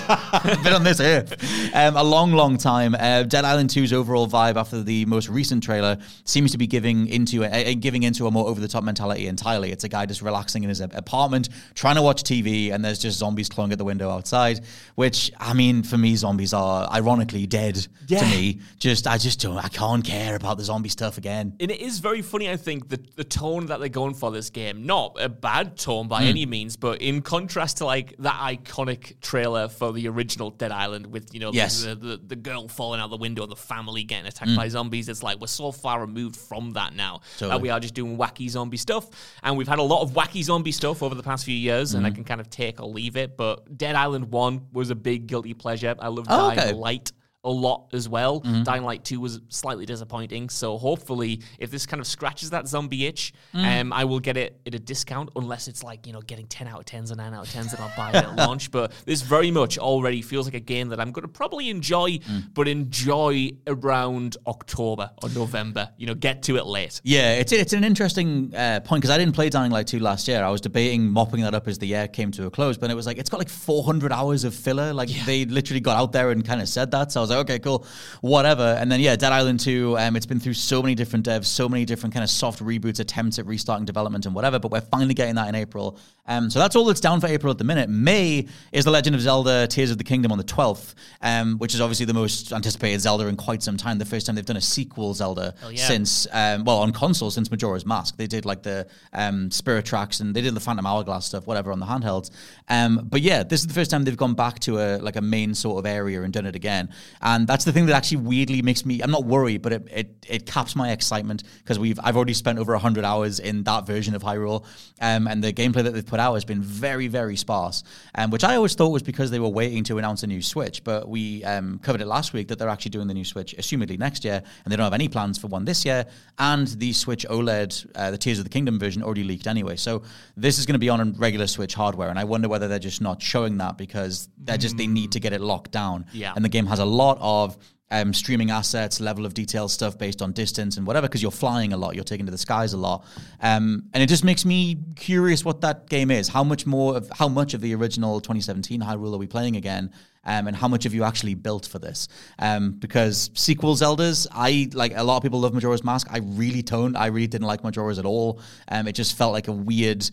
Speaker 1: been on this earth um, a long, long time. Uh, Dead Island 2's overall vibe after the most recent trailer seems to be giving into a, a- giving into a more over the top mentality entirely. It's a guy just relaxing in his apartment, trying to watch TV, and there's just zombies clawing at the window outside. Which I mean, for me, zombies are ironically dead to me. Just I just don't. I can't care about the zombie stuff again.
Speaker 2: And it is very funny, I think, the, the tone that they're going for this game. Not a bad tone by
Speaker 1: Hmm.
Speaker 2: any means, but in contrast to like that iconic trailer for the original Dead Island with, you know,
Speaker 1: Yes.
Speaker 2: the, the, the girl falling out the window, the family getting attacked
Speaker 1: Hmm.
Speaker 2: by zombies. It's like we're so far removed from that now that
Speaker 1: Totally.
Speaker 2: we are just doing wacky zombie stuff. And we've had a lot of wacky zombie stuff over the past few years,
Speaker 1: Hmm.
Speaker 2: and I can kind of take or leave it. But Dead Island 1 was a big guilty pleasure. I loved
Speaker 1: Oh,
Speaker 2: Dying
Speaker 1: okay.
Speaker 2: Light a lot as well.
Speaker 1: Mm-hmm.
Speaker 2: Dying Light 2 was slightly disappointing. So hopefully, if this kind of scratches that zombie itch,
Speaker 1: Mm.
Speaker 2: um, I will get it at a discount, unless it's like, you know, getting 10 out of 10s or 9 out of 10s and I'll buy it at launch. But this very much already feels like a game that I'm going to probably enjoy,
Speaker 1: Mm.
Speaker 2: but enjoy around October or November. You know, get to it late.
Speaker 1: Yeah, it's it's an interesting uh, point because I didn't play Dying Light 2 last year. I was debating mopping that up as the year came to a close, but it was like it's got like 400 hours of filler. Like they literally got out there and kind of said that. So I was like, okay, cool, whatever. And then yeah, Dead Island 2, um, it's been through so many different devs, so many different kind of soft reboots, attempts at restarting development and whatever. But we're finally getting that in April. Um, so that's all that's down for April at the minute. May is The Legend of Zelda: Tears of the Kingdom on the 12th, um, which is obviously the most anticipated Zelda in quite some time. The first time they've done a sequel Zelda
Speaker 2: yeah.
Speaker 1: since, um, well, on console since Majora's Mask. They did like the um, Spirit Tracks and they did the Phantom Hourglass stuff, whatever, on the handhelds. Um, but yeah, this is the first time they've gone back to a like a main sort of area and done it again. And that's the thing that actually weirdly makes me. I'm not worried, but it it, it caps my excitement because we've I've already spent over hundred hours in that version of Hyrule, um, and the gameplay that they've put out has been very very sparse. Um, which I always thought was because they were waiting to announce a new Switch, but we um, covered it last week that they're actually doing the new Switch, assumedly next year, and they don't have any plans for one this year. And the Switch OLED, uh, the Tears of the Kingdom version, already leaked anyway. So this is going to be on a regular Switch hardware, and I wonder whether they're just not showing that because they're just they need to get it locked down.
Speaker 2: Yeah.
Speaker 1: And the game has a lot of um, streaming assets, level of detail stuff based on distance and whatever, because you're flying a lot, you're taking to the skies a lot, um, and it just makes me curious what that game is. How much more of how much of the original 2017 Hyrule are we playing again? Um, and how much have you actually built for this? Um, because sequel Zeldas, I like a lot of people love Majora's Mask. I really don't. I really didn't like Majora's at all. Um, it just felt like a weird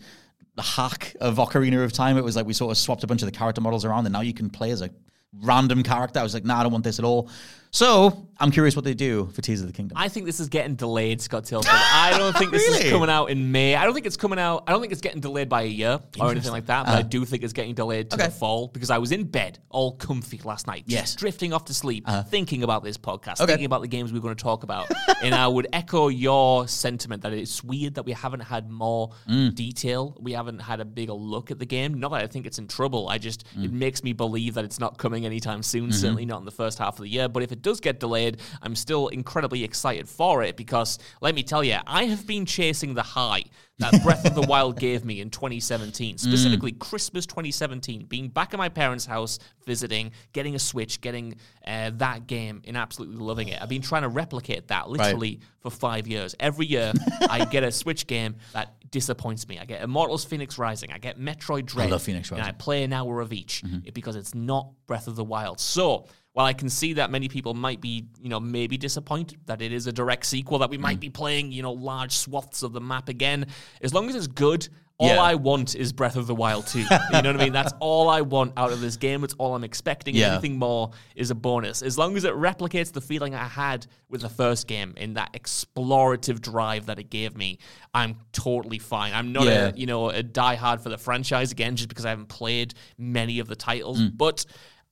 Speaker 1: hack of Ocarina of Time. It was like we sort of swapped a bunch of the character models around, and now you can play as a random character. I was like, nah, I don't want this at all. So I'm curious what they do for Tears of the Kingdom.
Speaker 2: I think this is getting delayed, Scott Tailford. I don't think this
Speaker 1: Really?
Speaker 2: is coming out in May. I don't think it's coming out. I don't think it's getting delayed by a year or anything like that. But uh-huh. I do think it's getting delayed to
Speaker 1: Okay.
Speaker 2: the fall because I was in bed all comfy last night, just
Speaker 1: Yes.
Speaker 2: drifting off to sleep, uh-huh. thinking about this podcast,
Speaker 1: Okay.
Speaker 2: thinking about the games we're going to talk about. and I would echo your sentiment that it's weird that we haven't had more mm. detail. We haven't had a bigger look at the game. Not that I think it's in trouble. I just it mm. makes me believe that it's not coming anytime soon. Mm-hmm. Certainly not in the first half of the year. But if it does get delayed, I'm still incredibly excited for it because let me tell you, I have been chasing the high that Breath of the Wild gave me in 2017, specifically Christmas 2017, being back at my parents' house, visiting, getting a Switch, getting uh, that game, and absolutely loving it. I've been trying to replicate that literally for five years. Every year, I get a Switch game that disappoints me. I get Immortals Phoenix Rising, I get Metroid Dread, I
Speaker 1: love Phoenix
Speaker 2: and I play an hour of each because it's not Breath of the Wild. So while I can see that many people might be, you know, maybe disappointed that it is a direct sequel, that we might be playing, you know, large swaths of the map again, as long as it's good. All
Speaker 1: Yeah.
Speaker 2: I want is Breath of the Wild 2. You know what I mean? That's all I want out of this game. It's all I'm expecting.
Speaker 1: Yeah.
Speaker 2: Anything more is a bonus. As long as it replicates the feeling I had with the first game in that explorative drive that it gave me, I'm totally fine. I'm not
Speaker 1: Yeah.
Speaker 2: a, you know, a diehard for the franchise again, just because I haven't played many of the titles.
Speaker 1: Mm.
Speaker 2: But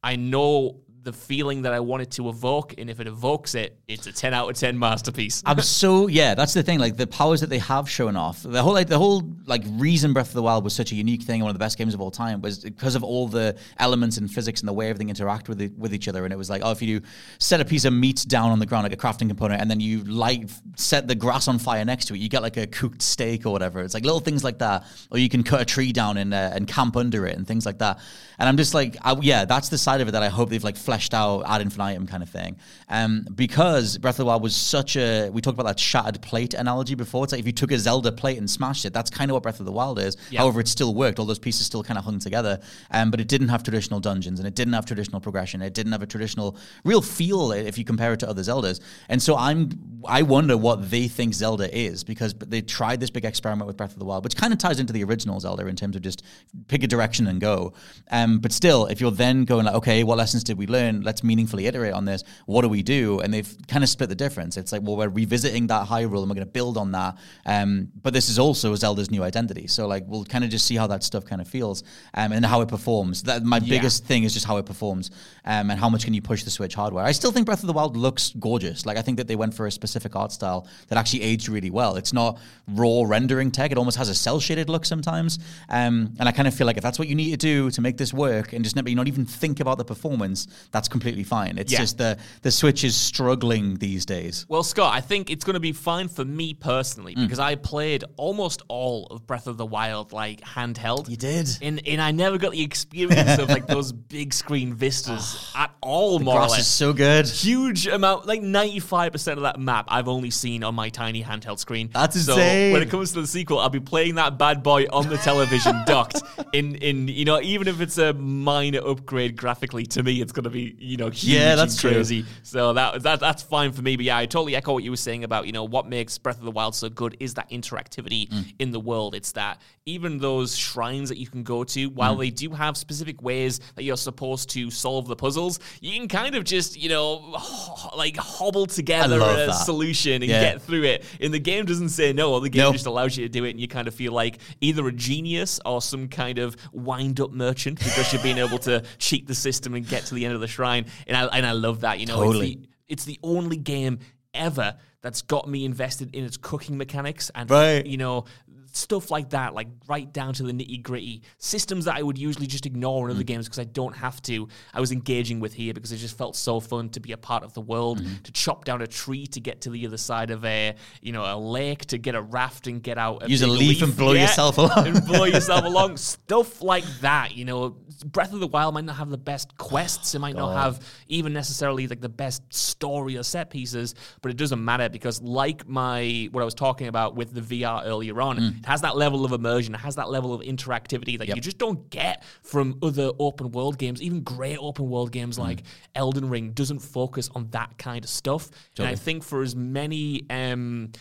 Speaker 2: I know the feeling that I want it to evoke, and if it evokes it, it's a 10 out of 10 masterpiece.
Speaker 1: I'm so yeah, that's the thing. Like the powers that they have shown off, the whole like the whole like reason Breath of the Wild was such a unique thing, one of the best games of all time, was because of all the elements and physics and the way everything interact with it, with each other. And it was like, oh, if you set a piece of meat down on the ground like a crafting component, and then you light set the grass on fire next to it, you get like a cooked steak or whatever. It's like little things like that, or you can cut a tree down and uh, and camp under it and things like that. And I'm just like, I, yeah, that's the side of it that I hope they've like fleshed out ad infinitum kind of thing. Um, because Breath of the Wild was such a, we talked about that shattered plate analogy before. It's like if you took a Zelda plate and smashed it, that's kind of what Breath of the Wild is. However, it still worked. All those pieces still kind of hung together. Um, but it didn't have traditional dungeons and it didn't have traditional progression. It didn't have a traditional real feel if you compare it to other Zeldas. And so I'm, I wonder what they think Zelda is because they tried this big experiment with Breath of the Wild, which kind of ties into the original Zelda in terms of just pick a direction and go. Um, but still, if you're then going like, okay, what lessons did we learn? Let's meaningfully iterate on this. What do we do? And they've kind of split the difference. It's like, well, we're revisiting that Hyrule and we're going to build on that. Um, but this is also Zelda's new identity. So like, we'll kind of just see how that stuff kind of feels um, and how it performs. That my biggest thing is just how it performs um, and how much can you push the Switch hardware. I still think Breath of the Wild looks gorgeous. Like I think that they went for a specific art style that actually aged really well. It's not raw rendering tech. It almost has a cel shaded look sometimes. Um, and I kind of feel like if that's what you need to do to make this work and just never, you not even think about the performance, that's completely fine. It's
Speaker 2: Yeah.
Speaker 1: just the the Switch is struggling these days.
Speaker 2: Well, Scott, I think it's going to be fine for me personally
Speaker 1: Mm.
Speaker 2: because I played almost all of Breath of the Wild like handheld.
Speaker 1: You did.
Speaker 2: and and I never got the experience of like those big screen vistas at all. more or
Speaker 1: Grass
Speaker 2: less.
Speaker 1: is so good.
Speaker 2: huge amount, like ninety five percent of that map map I've only seen on my tiny handheld screen.
Speaker 1: That's
Speaker 2: so
Speaker 1: insane.
Speaker 2: when it comes to the sequel, I'll be playing that bad boy on the television docked. In in you know even if it's a minor upgrade graphically, to me it's going to be you know huge
Speaker 1: Yeah, that's true.
Speaker 2: crazy. So that that that's fine for me. But yeah, I totally echo what you were saying about you know what makes Breath of the Wild so good is that interactivity
Speaker 1: Mm.
Speaker 2: in the world. It's that even those shrines that you can go to, while
Speaker 1: Mm.
Speaker 2: they do have specific ways that you're supposed to solve the puzzles, you can kind of just you know ho- like hobble together a
Speaker 1: that.
Speaker 2: solution and
Speaker 1: Yeah.
Speaker 2: get through it. And the game doesn't say no. The game
Speaker 1: Nope.
Speaker 2: just allows you to do it, and you kind of feel like either a genius or some kind of wind-up merchant because you're being able to cheat the system and get to the end of the shrine. And I and I love that. You know,
Speaker 1: Totally.
Speaker 2: it's, the, it's the only game ever that's got me invested in its cooking mechanics and
Speaker 1: Right.
Speaker 2: you know stuff like that like right down to the nitty gritty systems that i would usually just ignore in other games because i don't have to. I was engaging with here because it just felt so fun to be a part of the world to chop down a tree to get to the other side of a you know a lake to get a raft and get out
Speaker 1: Use a
Speaker 2: big
Speaker 1: leaf and blow yourself along.
Speaker 2: and blow yourself along. Stuff like that you know. Breath of the wild might not have the best quests. It might not have even necessarily like the best story or set pieces but it doesn't matter because like my what i was talking about with the vr earlier on
Speaker 1: Mm.
Speaker 2: Has that level of immersion it has that level of interactivity that you just don't get from other open world games even great open world
Speaker 1: Mm.
Speaker 2: games like elden ring doesn't focus on that kind of stuff. And i think for as many um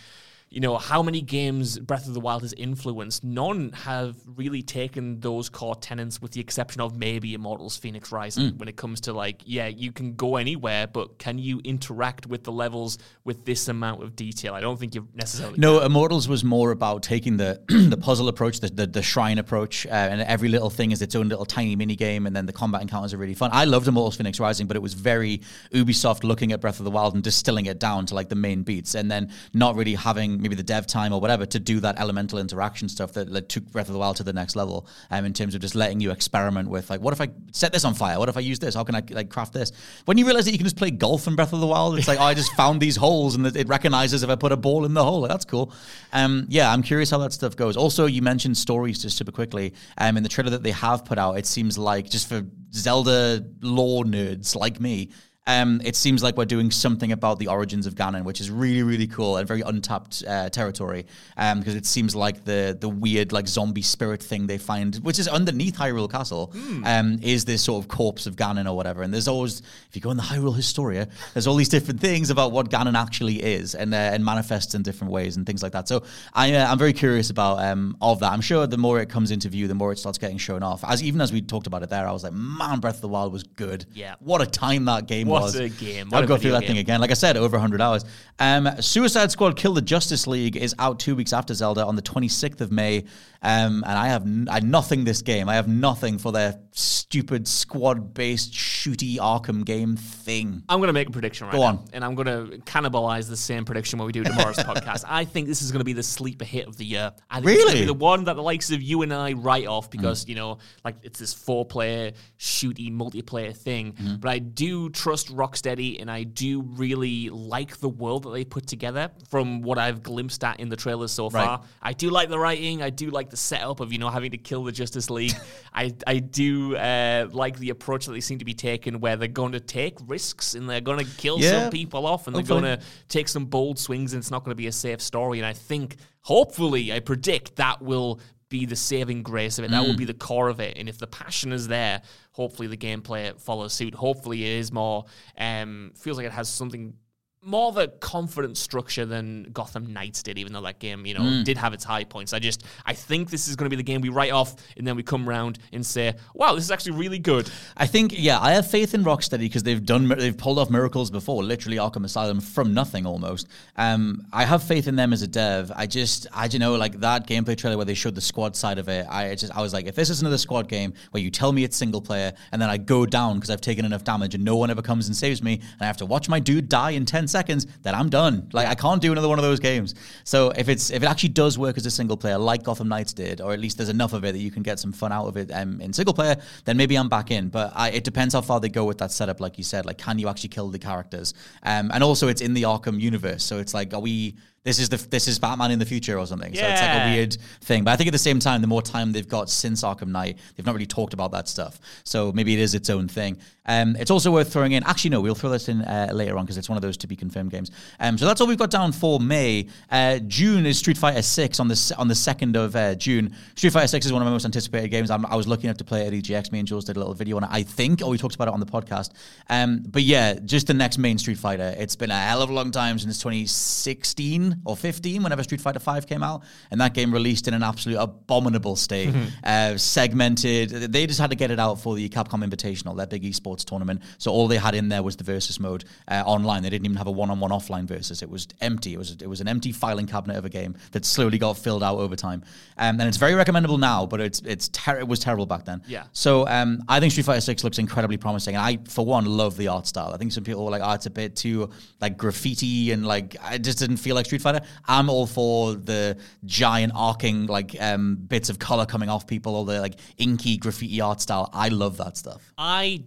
Speaker 2: you know, how many games Breath of the Wild has influenced, none have really taken those core tenets with the exception of maybe Immortals Phoenix Rising
Speaker 1: Mm.
Speaker 2: when it comes to like, yeah, you can go anywhere, but can you interact with the levels with this amount of detail? I don't think you've necessarily
Speaker 1: No, Immortals was more about taking the the puzzle approach, the the, the shrine approach, uh, and every little thing is its own little tiny mini game, and then the combat encounters are really fun. I loved Immortals Phoenix Rising, but it was very Ubisoft looking at Breath of the Wild and distilling it down to like the main beats, and then not really having maybe the dev time or whatever to do that elemental interaction stuff that like, took Breath of the Wild to the next level. Um, in terms of just letting you experiment with like, what if I set this on fire? What if I use this? How can I like craft this? When you realize that you can just play golf in Breath of the Wild, it's like, oh, I just found these holes and it recognizes if I put a ball in the hole. Like, that's cool. Um, yeah, I'm curious how that stuff goes. Also, you mentioned stories just super quickly. Um, in the trailer that they have put out, it seems like just for Zelda lore nerds like me. Um, it seems like we're doing something about the origins of Ganon, which is really, really cool and very untapped uh, territory. Um, because it seems like the the weird like zombie spirit thing they find, which is underneath Hyrule Castle, um, is this sort of corpse of Ganon or whatever. And there's always, if you go in the Hyrule Historia, there's all these different things about what Ganon actually is and uh, and manifests in different ways and things like that. So I uh, I'm very curious about um of that. I'm sure the more it comes into view, the more it starts getting shown off. As even as we talked about it there, I was like, man, Breath of the Wild was good.
Speaker 2: Yeah.
Speaker 1: What a time that game
Speaker 2: What
Speaker 1: was.
Speaker 2: a game. What
Speaker 1: I'd go through that thing again. Like I said, over 100 hours. Um, Suicide Squad Kill the Justice League is out two weeks after Zelda on the 26th of May. Um, and I have n- I nothing this game. I have nothing for their stupid squad based shooty Arkham game thing.
Speaker 2: I'm going to make a prediction right
Speaker 1: Go
Speaker 2: now,
Speaker 1: on.
Speaker 2: and I'm going to cannibalize the same prediction when we do tomorrow's podcast. I think this is going to be the sleeper hit of the year. I think it's going to
Speaker 1: Really?
Speaker 2: be the one that the likes of you and I write off because
Speaker 1: Mm.
Speaker 2: you know, like it's this four-player shooty multiplayer thing.
Speaker 1: Mm-hmm.
Speaker 2: But I do trust Rocksteady, and I do really like the world that they put together. From what I've glimpsed at in the trailers so
Speaker 1: Right.
Speaker 2: far, I do like the writing. I do like the setup of you know having to kill the Justice League. I I do uh, like the approach that they seem to be taking, where they're going to take risks and they're going to kill
Speaker 1: Yeah,
Speaker 2: some people off, and they're going to take some bold swings, and it's not going to be a safe story. And I think, hopefully, I predict that will be the saving grace of it. That will be
Speaker 1: Mm.
Speaker 2: the core of it. And if the passion is there, hopefully the gameplay follows suit. Hopefully it is more um feels like it has something more of a confident structure than Gotham Knights did, even though that game, you know,
Speaker 1: Mm.
Speaker 2: did have its high points. I just I think this is going to be the game we write off and then we come around and say, Wow, this is actually really good.
Speaker 1: I think, yeah, I have faith in Rocksteady because they've done, they've pulled off miracles before, literally Arkham Asylum from nothing almost. Um, I have faith in them as a dev. I just, I don't know, like that gameplay trailer where they showed the squad side of it. I just, I was like, if this is another squad game where you tell me it's single player and then I go down because I've taken enough damage and no one ever comes and saves me and I have to watch my dude die in ten seconds, then I'm done. Like I can't do another one of those games. So if it's, if it actually does work as a single player, like Gotham Knights did, or at least there's enough of it that you can get some fun out of it um, in single player, then maybe I'm back in. But I, it depends how far they go with that setup, like you said. Like, can you actually kill the characters? Um, and also, it's in the Arkham universe, so it's like, are we? This is the this is Batman in the future or something. So it's like a weird thing. But I think at the same time, the more time they've got since Arkham Knight, they've not really talked about that stuff. So maybe it is its own thing. Um, it's also worth throwing in. Actually, no, we'll throw this in uh, later on because it's one of those to be confirmed games. Um, so that's all we've got down for May. Uh, June is Street Fighter Six on the on the second of uh, June. Street Fighter Six is one of my most anticipated games. I'm, I was lucky enough to play it at EGX. Me and Jules did a little video on it. I think, or we talked about it on the podcast. Um, but yeah, just the next main Street Fighter. It's been a hell of a long time since 2016 or 15, whenever Street Fighter Five came out, and that game released in an absolute abominable state, uh, segmented. They just had to get it out for the Capcom Invitational, their big esports tournament. So all they had in there was the versus mode uh, online. They didn't even have a one-on-one offline versus. It was empty. It was it was an empty filing cabinet of a game that slowly got filled out over time. Um, and it's very recommendable now, but it's it's ter- it was terrible back then.
Speaker 2: Yeah.
Speaker 1: So um, I think Street Fighter Six looks incredibly promising, and I, for one, love the art style. I think some people were like, "Oh, it's a bit too like graffiti," and like I just didn't feel like Street Fighter. I'm all for the giant arcing like um, bits of color coming off people, all the like inky graffiti art style. I love that stuff.
Speaker 2: I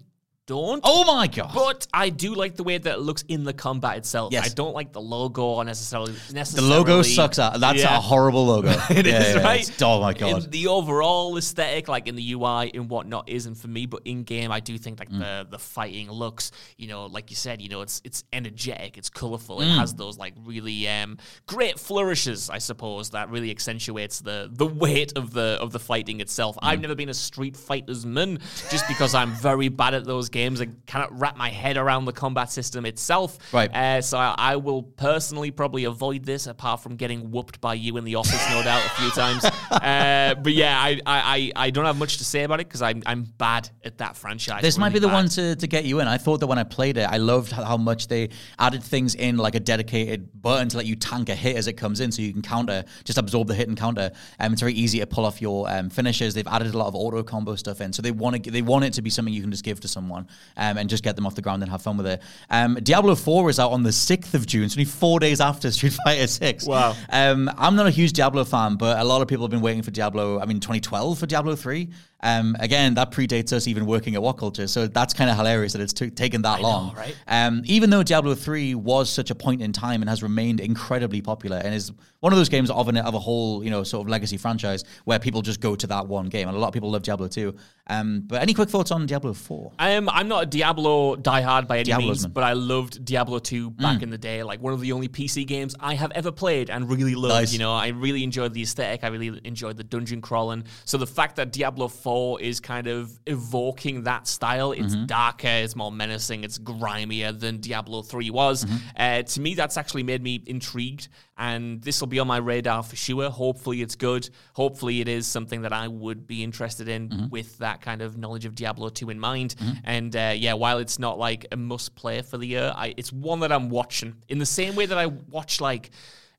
Speaker 2: don't.
Speaker 1: Oh my god!
Speaker 2: But I do like the way that it looks in the combat itself.
Speaker 1: Yes.
Speaker 2: I don't like the logo or necessarily.
Speaker 1: the logo sucks. Out. That's
Speaker 2: Yeah.
Speaker 1: a horrible logo.
Speaker 2: It
Speaker 1: Yeah,
Speaker 2: is
Speaker 1: yeah,
Speaker 2: right.
Speaker 1: it's- oh my god!
Speaker 2: In the overall aesthetic, like in the UI and whatnot, isn't for me. But in game, I do think like
Speaker 1: Mm.
Speaker 2: the the fighting looks, you know, like you said, you know, it's it's energetic, it's colorful,
Speaker 1: Mm.
Speaker 2: it has those like really um great flourishes, I suppose, that really accentuates the the weight of the of the fighting itself.
Speaker 1: Mm.
Speaker 2: I've never been a Street Fighters man, just because I'm very bad at those games and cannot wrap my head around the combat system itself.
Speaker 1: Right.
Speaker 2: Uh, so I, I will personally probably avoid this, apart from getting whooped by you in the office, no doubt, a few times. Uh, but yeah, I, I, I I don't have much to say about it because I'm I'm bad at that franchise.
Speaker 1: This might
Speaker 2: really
Speaker 1: be the
Speaker 2: bad.
Speaker 1: one to, to get you in. I thought that when I played it, I loved how, how much they added things in, like a dedicated button to let you tank a hit as it comes in, so you can counter, just absorb the hit and counter. Um, it's very easy to pull off your um, finishes. They've added a lot of auto combo stuff in, so they want to they want it to be something you can just give to someone um, and just get them off the ground and have fun with it. Um, Diablo Four is out on the sixth of June, so only four days after Street Fighter Six.
Speaker 2: Wow.
Speaker 1: Um, I'm not a huge Diablo fan, but a lot of people have been waiting for Diablo. I mean, 2012 for Diablo 3. Um, again, that predates us even working at What Culture, so that's kind of hilarious that it's t- taken that long.
Speaker 2: right?
Speaker 1: Um, even though Diablo 3 was such a point in time and has remained incredibly popular and is one of those games of, an, of a whole, you know, sort of legacy franchise where people just go to that one game, and a lot of people love Diablo 2. Um, but any quick thoughts on Diablo 4?
Speaker 2: I am. I'm not a Diablo diehard by any
Speaker 1: Diablo's
Speaker 2: means,
Speaker 1: man.
Speaker 2: but I loved Diablo 2 back in the day. Like one of the only PC games I have ever played and really loved.
Speaker 1: Nice.
Speaker 2: You know, I really enjoyed the aesthetic. I really enjoyed the dungeon crawling. So the fact that Diablo 4 is kind of evoking that style, it's darker, it's more menacing, it's grimier than Diablo 3 was. Uh, to me, that's actually made me intrigued. And this will be on my radar for sure. Hopefully, it's good. Hopefully, it is something that I would be interested in with that kind of knowledge of Diablo 2 in mind. And uh, yeah, while it's not like a must play for the year, I, it's one that I'm watching in the same way that I watch like.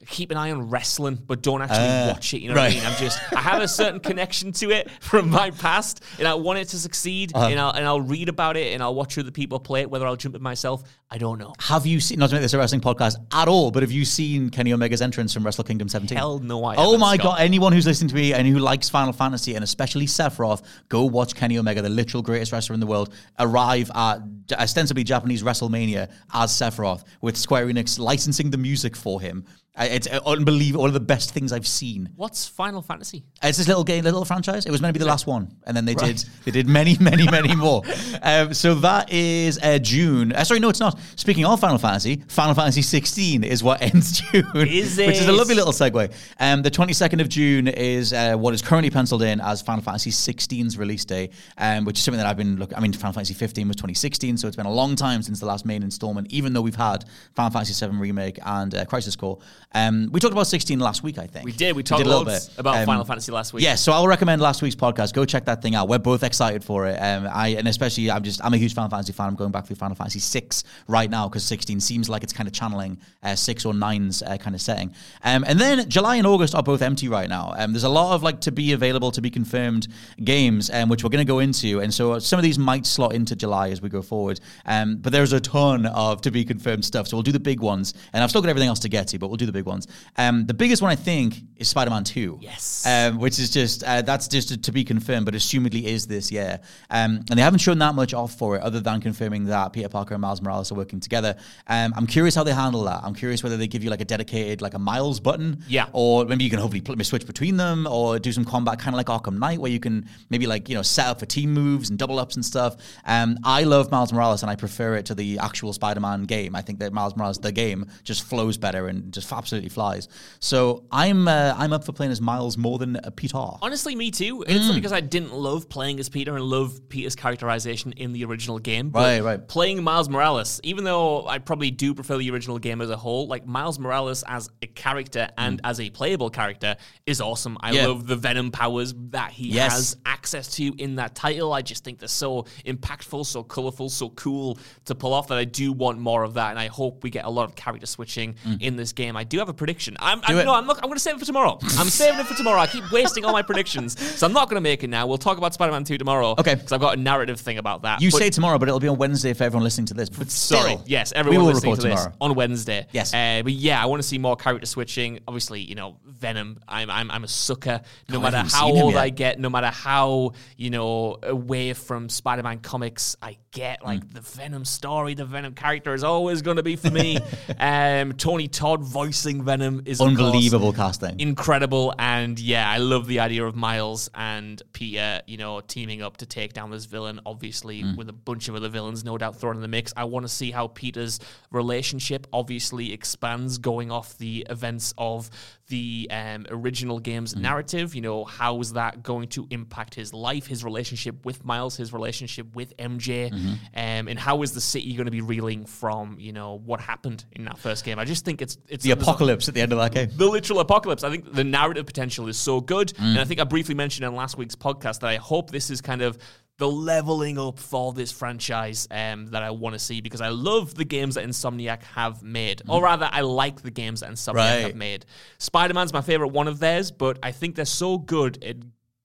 Speaker 2: Keep an eye on wrestling, but don't actually
Speaker 1: Uh,
Speaker 2: watch it. You know what I mean? I'm just, I have a certain connection to it from my past, and I want it to succeed.
Speaker 1: Uh-huh.
Speaker 2: And I'll and I'll read about it, and I'll watch other people play it. Whether I'll jump in myself, I don't know.
Speaker 1: Have you seen, not to make this a wrestling podcast at all, but have you seen Kenny Omega's entrance from Wrestle Kingdom 17?
Speaker 2: Hell no, I
Speaker 1: Oh my
Speaker 2: Scott.
Speaker 1: god! Anyone who's listening to me and who likes Final Fantasy and especially Sephiroth, go watch Kenny Omega, the literal greatest wrestler in the world, arrive at ostensibly Japanese WrestleMania as Sephiroth with Square Enix licensing the music for him. It's uh, unbelievable. One of the best things I've seen.
Speaker 2: What's Final Fantasy?
Speaker 1: It's this little game, little franchise. It was meant to be the last one, and then they did they did many, many, many more. Um, so that is uh, June. Uh, sorry, no, it's not. Speaking of Final Fantasy, Final Fantasy 16 is what ends June,
Speaker 2: Is
Speaker 1: which is a lovely little segue. Um, the 22nd of June is uh, what is currently penciled in as Final Fantasy 16's release day, um, which is something that I've been looking. I mean, Final Fantasy 15 was 2016, so it's been a long time since the last main installment. Even though we've had Final Fantasy 7 remake and uh, Crisis Core, um, we talked about 16 last week. I think
Speaker 2: We did. We talked
Speaker 1: did a little bit
Speaker 2: about
Speaker 1: Um,
Speaker 2: Final Fantasy last week.
Speaker 1: yeah, so I'll recommend last week's podcast. Go check that thing out. We're both excited for it. Um, I and especially I'm just I'm a huge Final Fantasy fan. I'm going back through Final Fantasy six right now because 16 seems like it's kind of channeling uh, six or nine's uh, kind of setting. Um, and then July and August are both empty right now. Um, there's a lot of like to be available, to be confirmed games, um, which we're going to go into. And so some of these might slot into July as we go forward. Um, but there's a ton of to be confirmed stuff. So we'll do the big ones, and I've still got everything else to get to, but we'll do the big ones. Um, the biggest one I think is Spider-Man Two.
Speaker 2: Yes.
Speaker 1: Um, which is just uh, that's just to be confirmed, but assumedly is this year. Um, and they haven't shown that much off for it, other than confirming that Peter Parker and Miles Morales are working together. Um, I'm curious how they handle that. I'm curious whether they give you like a dedicated like a Miles button,
Speaker 2: Yeah.
Speaker 1: or maybe you can hopefully pl- switch between them, or do some combat kind of like Arkham Knight, where you can maybe like you know set up for team moves and double ups and stuff. Um, I love Miles Morales, and I prefer it to the actual Spider-Man game. I think that Miles Morales, the game, just flows better and just absolutely flies. So I'm uh, I'm up for playing as Miles more than uh, Peter.
Speaker 2: Honestly, me too. And It's not because I didn't love playing as Peter and love Peter's characterization in the original game. But
Speaker 1: Right, right.
Speaker 2: Playing Miles Morales, even though I probably do prefer the original game as a whole, like Miles Morales as a character and as a playable character is awesome. I
Speaker 1: Yeah.
Speaker 2: love the Venom powers that he
Speaker 1: Yes.
Speaker 2: has access to in that title. I just think they're so impactful, so colorful, so cool to pull off that I do want more of that. And I hope we get a lot of character switching in this game. I do have a prediction. I'm, I'm
Speaker 1: Mm.
Speaker 2: no, I'm not. I'm going to save it for tomorrow. I'm saving it for tomorrow. I keep wasting all my predictions, so I'm not going to make it now. We'll talk about Spider-Man 2 tomorrow.
Speaker 1: Okay.
Speaker 2: because I've got a narrative thing about that.
Speaker 1: You
Speaker 2: But-
Speaker 1: say tomorrow, but it'll be on Wednesday for everyone listening to this. But
Speaker 2: Sorry. Yes, everyone
Speaker 1: will
Speaker 2: listening
Speaker 1: report
Speaker 2: to this
Speaker 1: tomorrow.
Speaker 2: on Wednesday.
Speaker 1: Yes.
Speaker 2: Uh, but yeah, I want to see more character switching. Obviously, you know, Venom. I'm I'm, I'm a sucker. No
Speaker 1: Oh,
Speaker 2: matter how old. I get, no matter how you know away from Spider-Man comics I get, like
Speaker 1: Hmm.
Speaker 2: the Venom story, the Venom character is always going to be for me. um, Tony Todd voicing Venom is
Speaker 1: Unbelievable casting.
Speaker 2: incredible and yeah i love the idea of miles and peter you know teaming up to take down this villain obviously with a bunch of other villains no doubt thrown in the mix i want to see how peter's relationship obviously expands going off the events of the um, original game's narrative you know how is that going to impact his life his relationship with miles his relationship with mj um, and how is the city going to be reeling from you know what happened in that first game i just think it's it's
Speaker 1: the apocalypse at the end of that game.
Speaker 2: the literal apocalypse. I think the narrative potential is so good.
Speaker 1: Mm.
Speaker 2: And I think I briefly mentioned in last week's podcast that I hope this is kind of the leveling up for this franchise um, that I want to see because I love the games that Insomniac have made. Or rather, I like the games that Insomniac
Speaker 1: Mm. Right.
Speaker 2: have made. Spider Man's my favorite one of theirs, but I think they're so good at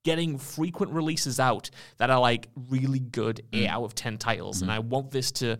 Speaker 2: getting frequent releases out that are like really good
Speaker 1: Mm.
Speaker 2: 8 out of 10 titles.
Speaker 1: Mm-hmm.
Speaker 2: And I want this to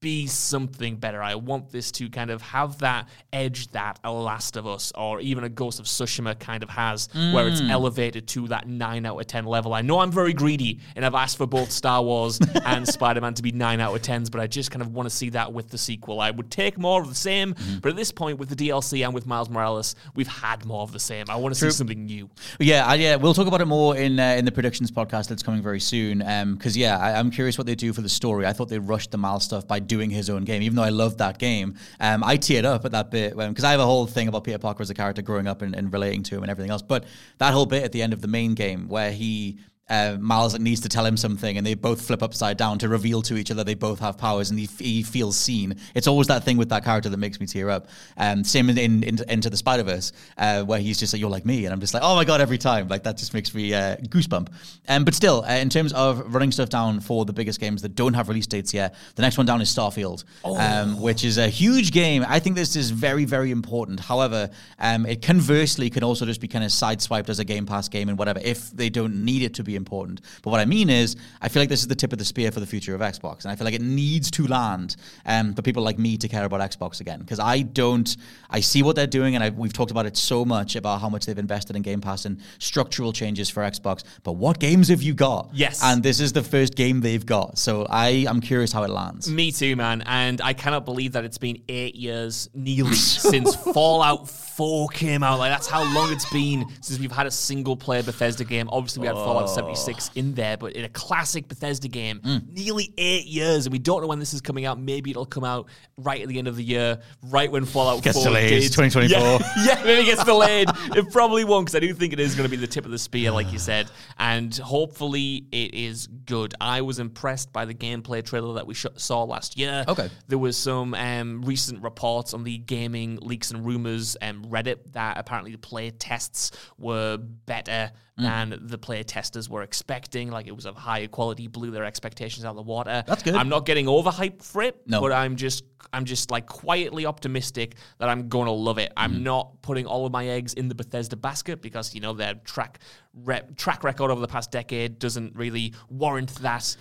Speaker 2: be something better. I want this to kind of have that edge that a Last of Us or even a Ghost of Tsushima kind of has, where it's mm. elevated to that 9 out of 10 level. I know I'm very greedy and I've asked for both Star Wars and Spider Man to be 9 out of 10s, but I just kind of want to see that with the sequel. I would take more of the same, mm-hmm. but at this point, with the DLC and with Miles Morales, we've had more of the same. I want to see something new.
Speaker 1: Yeah, I, yeah, we'll talk about it more in uh, in the predictions podcast that's coming very soon. Um, because yeah, I, I'm curious what they do for the story. I thought they rushed the Miles stuff by doing his own game, even though I loved that game. Um, I teared up at that bit because I have a whole thing about Peter Parker as a character growing up and, and relating to him and everything else. But that whole bit at the end of the main game where he uh, Miles needs to tell him something, and they both flip upside down to reveal to each other they both have powers, and he, he feels seen. It's always that thing with that character that makes me tear up. Um, same in, in, in Into the Spider Verse, uh, where he's just like, "You're like me," and I'm just like, "Oh my god!" Every time, like that just makes me uh, goosebump. Um, but still, uh, in terms of running stuff down for the biggest games that don't have release dates yet, the next one down is Starfield, um, which is a huge game. I think this is very, very important. However, um, it conversely can also just be kind of sideswiped as a Game Pass game and whatever if they don't need it to be important. But what I mean is, I feel like this is the tip of the spear for the future of Xbox, and I feel like it needs to land um, for people like me to care about Xbox again because I don't. I see what they're doing, and I, we've talked about it so much about how much they've invested in Game Pass and structural changes for Xbox. But what games have you got?
Speaker 2: Yes.
Speaker 1: and this is the first game they've got, so I am curious how it lands.
Speaker 2: Me too, man. And I cannot believe that it's been eight years nearly since Fallout 4 came out. Like, that's how long it's been since we've had a single player Bethesda game. Obviously, we had Fallout 76 in there, but in a classic Bethesda game, nearly eight years. And we don't know when this is coming out. Maybe it'll come out right at the end of the year, right when Fallout
Speaker 1: Gets
Speaker 2: 4
Speaker 1: delayed,
Speaker 2: did.
Speaker 1: 2024.
Speaker 2: Yeah, yeah, maybe it gets delayed. it probably won't, because I do think it is going to be the tip of the spear, like you said. And hopefully, it is good. I was impressed by the gameplay trailer that we sh- saw last year.
Speaker 1: Okay.
Speaker 2: There was some um, recent reports on the gaming leaks and rumors um, Reddit that apparently the play tests were better Than the play testers were expecting. Like it was of higher quality, blew their expectations out of the water.
Speaker 1: That's good.
Speaker 2: I'm not getting overhyped for it,
Speaker 1: No.
Speaker 2: but I'm just I'm just like quietly optimistic that I'm gonna love it. I'm
Speaker 1: Mm-hmm.
Speaker 2: not putting all of my eggs in the Bethesda basket because you know their track rep, track record over the past decade doesn't really warrant that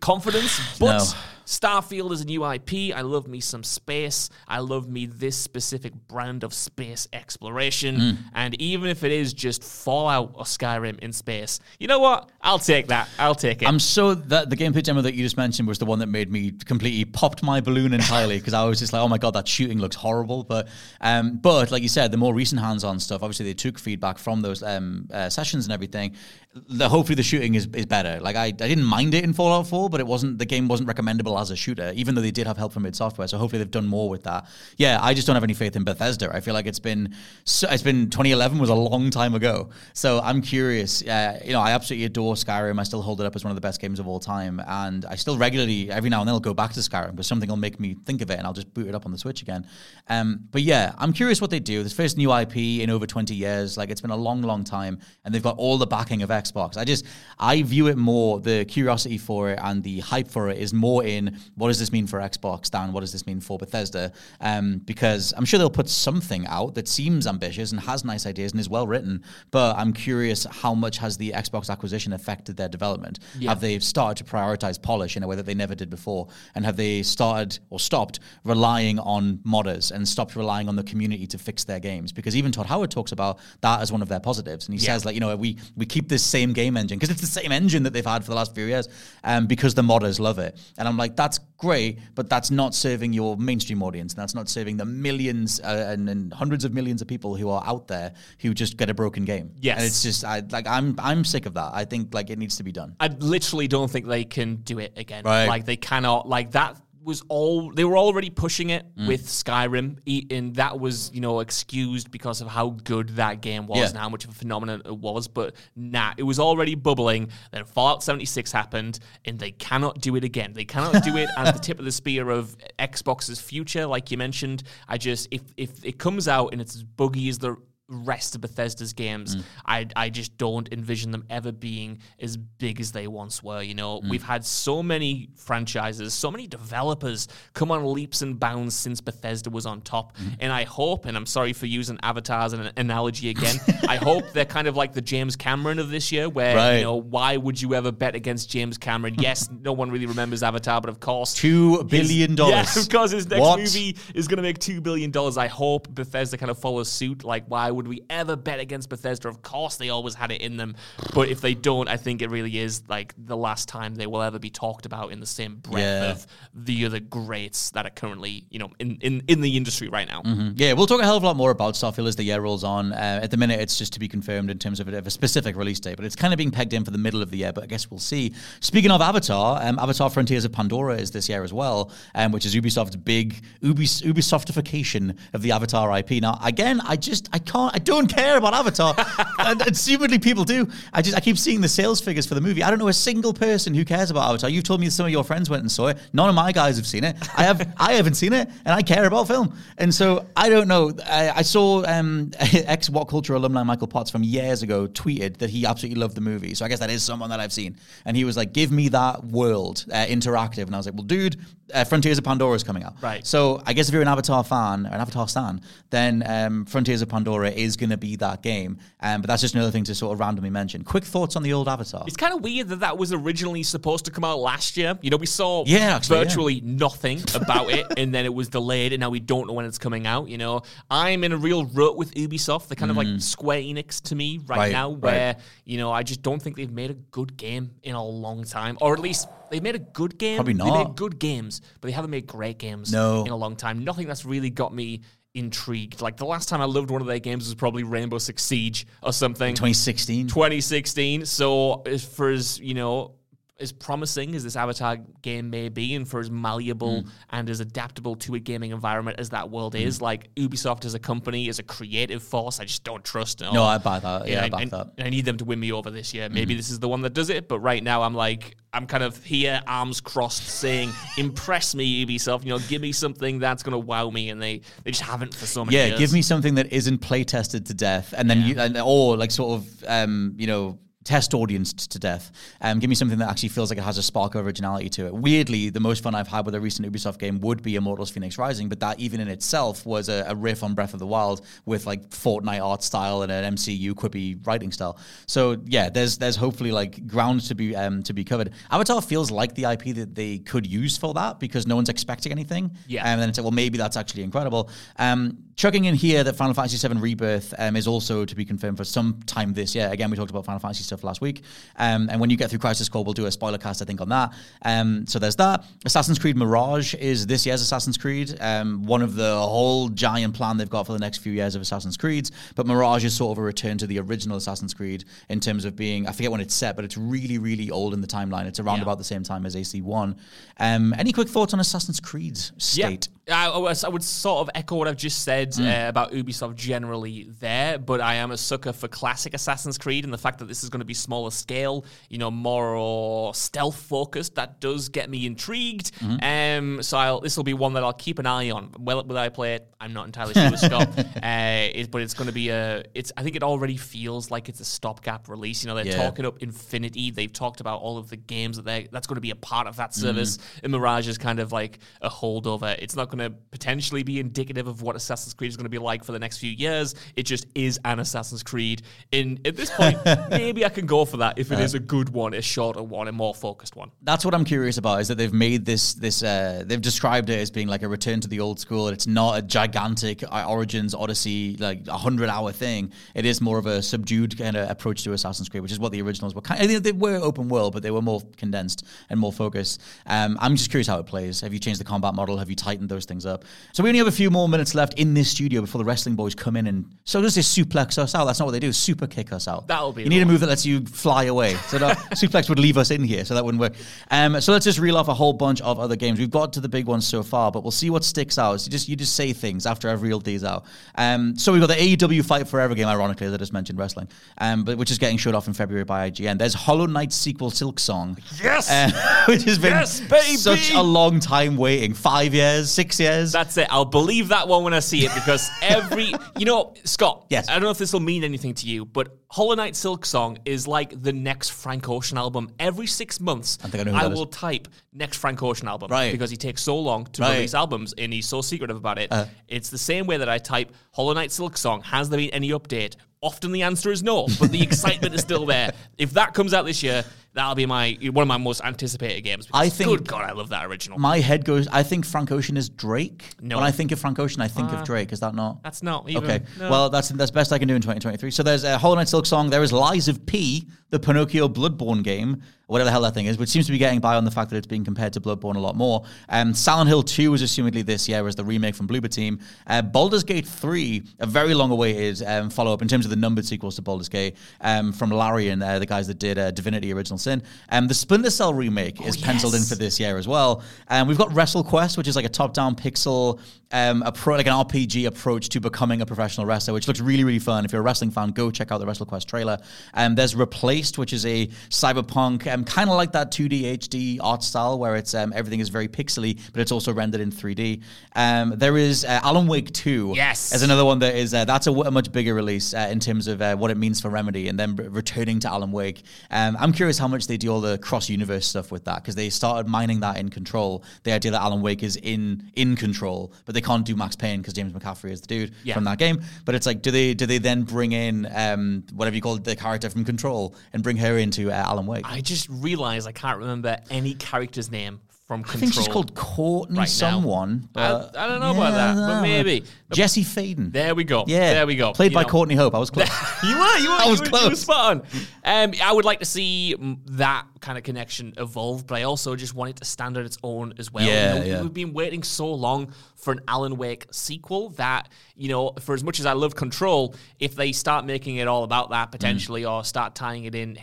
Speaker 2: confidence. But
Speaker 1: No.
Speaker 2: Starfield is a new IP. I love me some space. I love me this specific brand of space exploration.
Speaker 1: Mm.
Speaker 2: And even if it is just Fallout or Skyrim in space, you know what? I'll take that. I'll take it.
Speaker 1: I'm so that the gameplay demo that you just mentioned was the one that made me completely popped my balloon entirely because I was just like, oh my god, that shooting looks horrible. But um, but like you said, the more recent hands-on stuff, obviously they took feedback from those um, uh, sessions and everything. The hopefully the shooting is, is better. Like I, I didn't mind it in Fallout 4, but it wasn't the game wasn't recommendable as a shooter, even though they did have help from id Software. So hopefully they've done more with that. Yeah, I just don't have any faith in Bethesda. I feel like it's been it's been 2011 was a long time ago. So I'm curious. Uh, you know, I absolutely adore Skyrim. I still hold it up as one of the best games of all time, and I still regularly every now and then I'll go back to Skyrim because something will make me think of it, and I'll just boot it up on the Switch again. Um, but yeah, I'm curious what they do. This first new IP in over 20 years, like it's been a long, long time, and they've got all the backing of Xbox. I just I view it more the curiosity for it and the hype for it is more in what does this mean for Xbox, Dan? What does this mean for Bethesda? Um, because I'm sure they'll put something out that seems ambitious and has nice ideas and is well written, but I'm curious how much has the Xbox acquisition affected their development? Have they started to prioritize polish in a way that they never did before? And have they started or stopped relying on modders and stopped relying on the community to fix their games? Because even Todd Howard talks about that as one of their positives. And he says, like, you know, we, we keep this same game engine because it's the same engine that they've had for the last few years um, because the modders love it. And I'm like, that's great, but that's not serving your mainstream audience. And that's not serving the millions uh, and, and hundreds of millions of people who are out there who just get a broken game.
Speaker 2: Yes.
Speaker 1: And it's just, I, like, I'm, I'm sick of that. I think, like, it needs to be done.
Speaker 2: I literally don't think they can do it again.
Speaker 1: Right.
Speaker 2: Like they cannot. Like that was all they were already pushing it
Speaker 1: Mm.
Speaker 2: with Skyrim, and that was you know excused because of how good that game was
Speaker 1: Yeah.
Speaker 2: and how much of a phenomenon it was. But nah, it was already bubbling. Then Fallout 76 happened, and they cannot do it again. They cannot do it as the tip of the spear of Xbox's future, like you mentioned. I just if if it comes out and it's as buggy as the rest of Bethesda's games,
Speaker 1: Mm.
Speaker 2: I I just don't envision them ever being as big as they once were. You know,
Speaker 1: Mm.
Speaker 2: we've had so many franchises, so many developers come on leaps and bounds since Bethesda was on top.
Speaker 1: Mm.
Speaker 2: And I hope, and I'm sorry for using Avatar as an analogy again, I hope they're kind of like the James Cameron of this year, where
Speaker 1: Right.
Speaker 2: you know, why would you ever bet against James Cameron? Yes, no one really remembers Avatar, but of course,
Speaker 1: Two billion dollars.
Speaker 2: yeah, because his next
Speaker 1: What?
Speaker 2: movie is going to make two billion dollars. I hope Bethesda kind of follows suit. Like, why would we ever bet against Bethesda? Of course, they always had it in them. But if they don't, I think it really is like the last time they will ever be talked about in the same breath
Speaker 1: Yeah.
Speaker 2: of the other greats that are currently, you know, in in, in the industry right now.
Speaker 1: Yeah, we'll talk a hell of a lot more about Starfield as the year rolls on. Uh, at the minute, it's just to be confirmed in terms of a, of a specific release date, but it's kind of being pegged in for the middle of the year. But I guess we'll see. Speaking of Avatar, um, Avatar: Frontiers of Pandora is this year as well, um, which is Ubisoft's big Ubis- Ubisoftification of the Avatar IP. Now, again, I just I can't I don't care about Avatar, and assumedly people do. I just I keep seeing the sales figures for the movie. I don't know a single person who cares about Avatar. You've told me some of your friends went and saw it. None of my guys have seen it. I have I haven't seen it, and I care about film. And so I don't know. I, I saw um, ex What Culture alumni Michael Potts from years ago tweeted that he absolutely loved the movie. So I guess that is someone that I've seen. And he was like, "Give me that world uh, interactive." And I was like, "Well, dude, uh, Frontiers of Pandora is coming out."
Speaker 2: Right.
Speaker 1: So I guess if you're an Avatar fan or an Avatar stan, then um, Frontiers of Pandora is going to be that game. Um, but that's just another thing to sort of randomly mention. Quick thoughts on the old Avatar.
Speaker 2: It's kind of weird that that was originally supposed to come out last year. You know, we saw
Speaker 1: Yeah, actually, yeah.
Speaker 2: virtually nothing about it, and then it was delayed, and now we don't know when it's coming out. You know, I'm in a real rut with Ubisoft. They're kind of like Square Enix to me right,
Speaker 1: Mm. Right,
Speaker 2: now,
Speaker 1: right.
Speaker 2: where you know I just don't think they've made a good game in a long time, or at least they've made a good game.
Speaker 1: Probably
Speaker 2: They made good games, but they haven't made great games
Speaker 1: No.
Speaker 2: in a long time. Nothing that's really got me. Intrigued. Like the last time I loved one of their games was probably Rainbow Six Siege or something.
Speaker 1: 2016.
Speaker 2: 2016. So, for as you know, as promising as this Avatar game may be, and for as malleable mm. and as adaptable to a gaming environment as that world mm. is, like Ubisoft as a company, as a creative force, I just don't trust. at
Speaker 1: No. I buy that. Yeah, I back
Speaker 2: and,
Speaker 1: that.
Speaker 2: I need them to win me over this year. Maybe mm. this is the one that does it, but right now I'm like, I'm kind of here, arms crossed, saying, "Impress me, Ubisoft. You know, give me something that's gonna wow me," and they they just haven't for so many years.
Speaker 1: Yeah,
Speaker 2: years.
Speaker 1: give me something that isn't play tested to death, and then you, and, or like sort of, um, you know, test audience to death. Um, give me something that actually feels like it has a spark of originality to it. Weirdly, the most fun I've had with a recent Ubisoft game would be Immortals Phoenix Rising, but that even in itself was a, a riff on Breath of the Wild with like Fortnite art style and an MCU quippy writing style. So yeah, there's there's hopefully like ground to be um, to be covered. Avatar feels like the IP that they could use for that because no one's expecting anything.
Speaker 2: Yeah.
Speaker 1: Um, and then it's like, well, maybe that's actually incredible. Um, chucking in here that Final Fantasy VII Rebirth um, is also to be confirmed for some time this year. Again, we talked about Final Fantasy stuff last week. Um, and when you get through Crisis Core, we'll do a spoiler cast, I think, on that. Um, so there's that. Assassin's Creed Mirage is this year's Assassin's Creed, um, one of the whole giant plan they've got for the next few years of Assassin's Creeds. But Mirage is sort of a return to the original Assassin's Creed in terms of being, I forget when it's set, but it's really, really old in the timeline. It's around
Speaker 2: Yeah.
Speaker 1: about the same time as AC1. Um, any quick thoughts on Assassin's Creed's state?
Speaker 2: I, I I would sort of echo what I've just said uh, about Ubisoft generally there, but I am a sucker for classic Assassin's Creed and the fact that this is going to be smaller scale, you know, more stealth focused. That does get me intrigued. Um, so this will be one that I'll keep an eye on. Will, will I play it? I'm not entirely sure, Scott. Uh, it, but it's going to be a. It's. I think it already feels like it's a stopgap release. You know, they're
Speaker 1: Yeah.
Speaker 2: talking up Infinity. They've talked about all of the games that they that's going to be a part of that service. And Mirage is kind of like a holdover. It's not going to potentially be indicative of what Assassin's Creed is going to be like for the next few years. It just is an Assassin's Creed. And at this point, maybe I can go for that if it is a good one, a shorter one, a more focused one.
Speaker 1: that's what I'm curious about is that they've made this this uh, they've described it as being like a return to the old school. It's not a gigantic uh, Origins Odyssey like a hundred hour thing. It is more of a subdued kind of approach to Assassin's Creed, which is what the originals were. Kind of, they were open world, but they were more condensed and more focused. Um, I'm just curious how it plays. Have you changed the combat model? Have you tightened those things up? So we only have a few more minutes left in this studio before the wrestling boys come in and so does this suplex us out. That's not what they do. Super kick us out.
Speaker 2: That'll be
Speaker 1: You need a move that lets you fly away. So that suplex would leave us in here, so that wouldn't work. Um, so let's just reel off a whole bunch of other games. We've got to the big ones so far, but we'll see what sticks out. So you just you just say things after I've reeled these out. Um, so we've got the AEW Fight Forever game, ironically, as I just mentioned, wrestling, um, but which is getting showed off in February by IGN. There's Hollow Knight sequel Silksong.
Speaker 2: Yes!
Speaker 1: uh, which has been
Speaker 2: Yes,
Speaker 1: such a long time waiting. Five years, six years.
Speaker 2: That's it. I'll believe that one when I see it because every, you know, Scott.
Speaker 1: Yes.
Speaker 2: I don't know if this will mean anything to you, but Hollow Knight Silksong is like the next Frank Ocean album. Every six months,
Speaker 1: I think I know who that is.
Speaker 2: will type next Frank Ocean album
Speaker 1: Right.
Speaker 2: because he takes so long to
Speaker 1: Right. Uh.
Speaker 2: release albums and he's so secretive about it. it's the same way that I type Hollow Knight Silksong. Has there been any update? Often the answer is no, but the excitement is still there. If that comes out this year, that'll be my one of my most anticipated games.
Speaker 1: I think-
Speaker 2: good God, I love that original.
Speaker 1: my head goes. I think Frank Ocean is Drake.
Speaker 2: No.
Speaker 1: When I think of Frank Ocean, I think of Drake. Is that not?
Speaker 2: That's not even.
Speaker 1: Okay.
Speaker 2: no.
Speaker 1: Well, that's that's best I can do in 2023. So there's a Hollow Knight Silksong. There is Lies of P, the Pinocchio Bloodborne game, whatever the hell that thing is, which seems to be getting by on the fact that it's being compared to Bloodborne a lot more. Um, Silent Hill 2 is assumedly this year as the remake from Bloober Team. Uh, Baldur's Gate 3, a very long awaited um, follow up in terms of the numbered sequels to Baldur's Gate um, from Larian, uh, the guys that did uh, Divinity Original Sin. Um, the Splinter Cell remake is penciled in for this year as well. Um, we've got WrestleQuest, which is like a top-down pixel, um, appro- like an RPG approach to becoming a professional wrestler, which looks really, really fun. If you're a wrestling fan, go check out the WrestleQuest trailer. Um, there's Replaced, which is a cyberpunk, um, kind of like that 2D HD art style, where it's um, everything is very pixely, but it's also rendered in 3D. Um, there is uh, Alan Wake 2.
Speaker 2: Yes.
Speaker 1: as another one that is uh, that's a, a much bigger release uh, in terms of uh, what it means for Remedy, and then re- returning to Alan Wake. Um, I'm curious how much they do all the cross universe stuff with that because they started mining that in Control. The idea that Alan Wake is in in Control, but they can't do Max Payne because James McCaffrey is the dude
Speaker 2: Yeah.
Speaker 1: from that game. But it's like, do they do they then bring in um, whatever you call the character from Control and bring her into uh, Alan Wake?
Speaker 2: I just realized I can't remember any character's name from
Speaker 1: I think she's called Courtney
Speaker 2: right
Speaker 1: someone.
Speaker 2: I, I don't know about that,
Speaker 1: Yeah,
Speaker 2: but maybe.
Speaker 1: Jesse Faden.
Speaker 2: There we go.
Speaker 1: Yeah,
Speaker 2: There we go.
Speaker 1: Played
Speaker 2: You
Speaker 1: by
Speaker 2: know.
Speaker 1: Courtney Hope. I was close.
Speaker 2: you were, you were,
Speaker 1: I was
Speaker 2: you were, you were
Speaker 1: close.
Speaker 2: spot on. Um, I would like to see that kind of connection evolve, but I also just want it to stand on its own as well.
Speaker 1: Yeah,
Speaker 2: You know,
Speaker 1: yeah.
Speaker 2: We've been waiting so long for an Alan Wake sequel that, you know, for as much as I love Control, if they start making it all about that potentially or start tying it in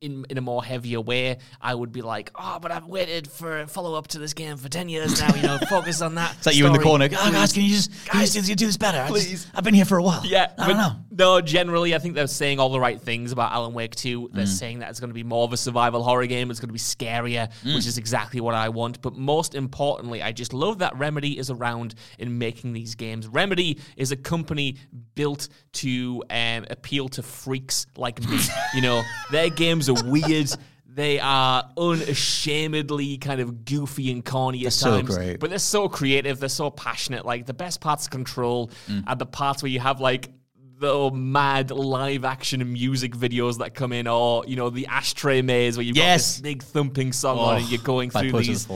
Speaker 2: in, in a more heavier way, I would be like, oh, but I've waited for a follow up to this game for ten years now. You know, focus on that.
Speaker 1: It's like you in the corner. Oh, guys, can you just, can you do this better? I just-
Speaker 2: please.
Speaker 1: I've been here for a while.
Speaker 2: Yeah,
Speaker 1: I don't know.
Speaker 2: No, generally, I think they're saying all the right things about Alan Wake 2. They're
Speaker 1: Mm.
Speaker 2: saying that it's going to be more of a survival horror game. It's going to be scarier,
Speaker 1: Mm.
Speaker 2: which is exactly what I want. But most importantly, I just love that Remedy is around in making these games. Remedy is a company built to um, appeal to freaks like me. you know, their games are weird. They are unashamedly kind of goofy and corny at
Speaker 1: so
Speaker 2: times.
Speaker 1: great.
Speaker 2: But they're so creative. They're so passionate. Like the best parts of Control
Speaker 1: Mm.
Speaker 2: are the parts where you have like the mad live action music videos that come in, or you know the ashtray maze where you've got this big thumping song on
Speaker 1: Oh,
Speaker 2: and you're going through these.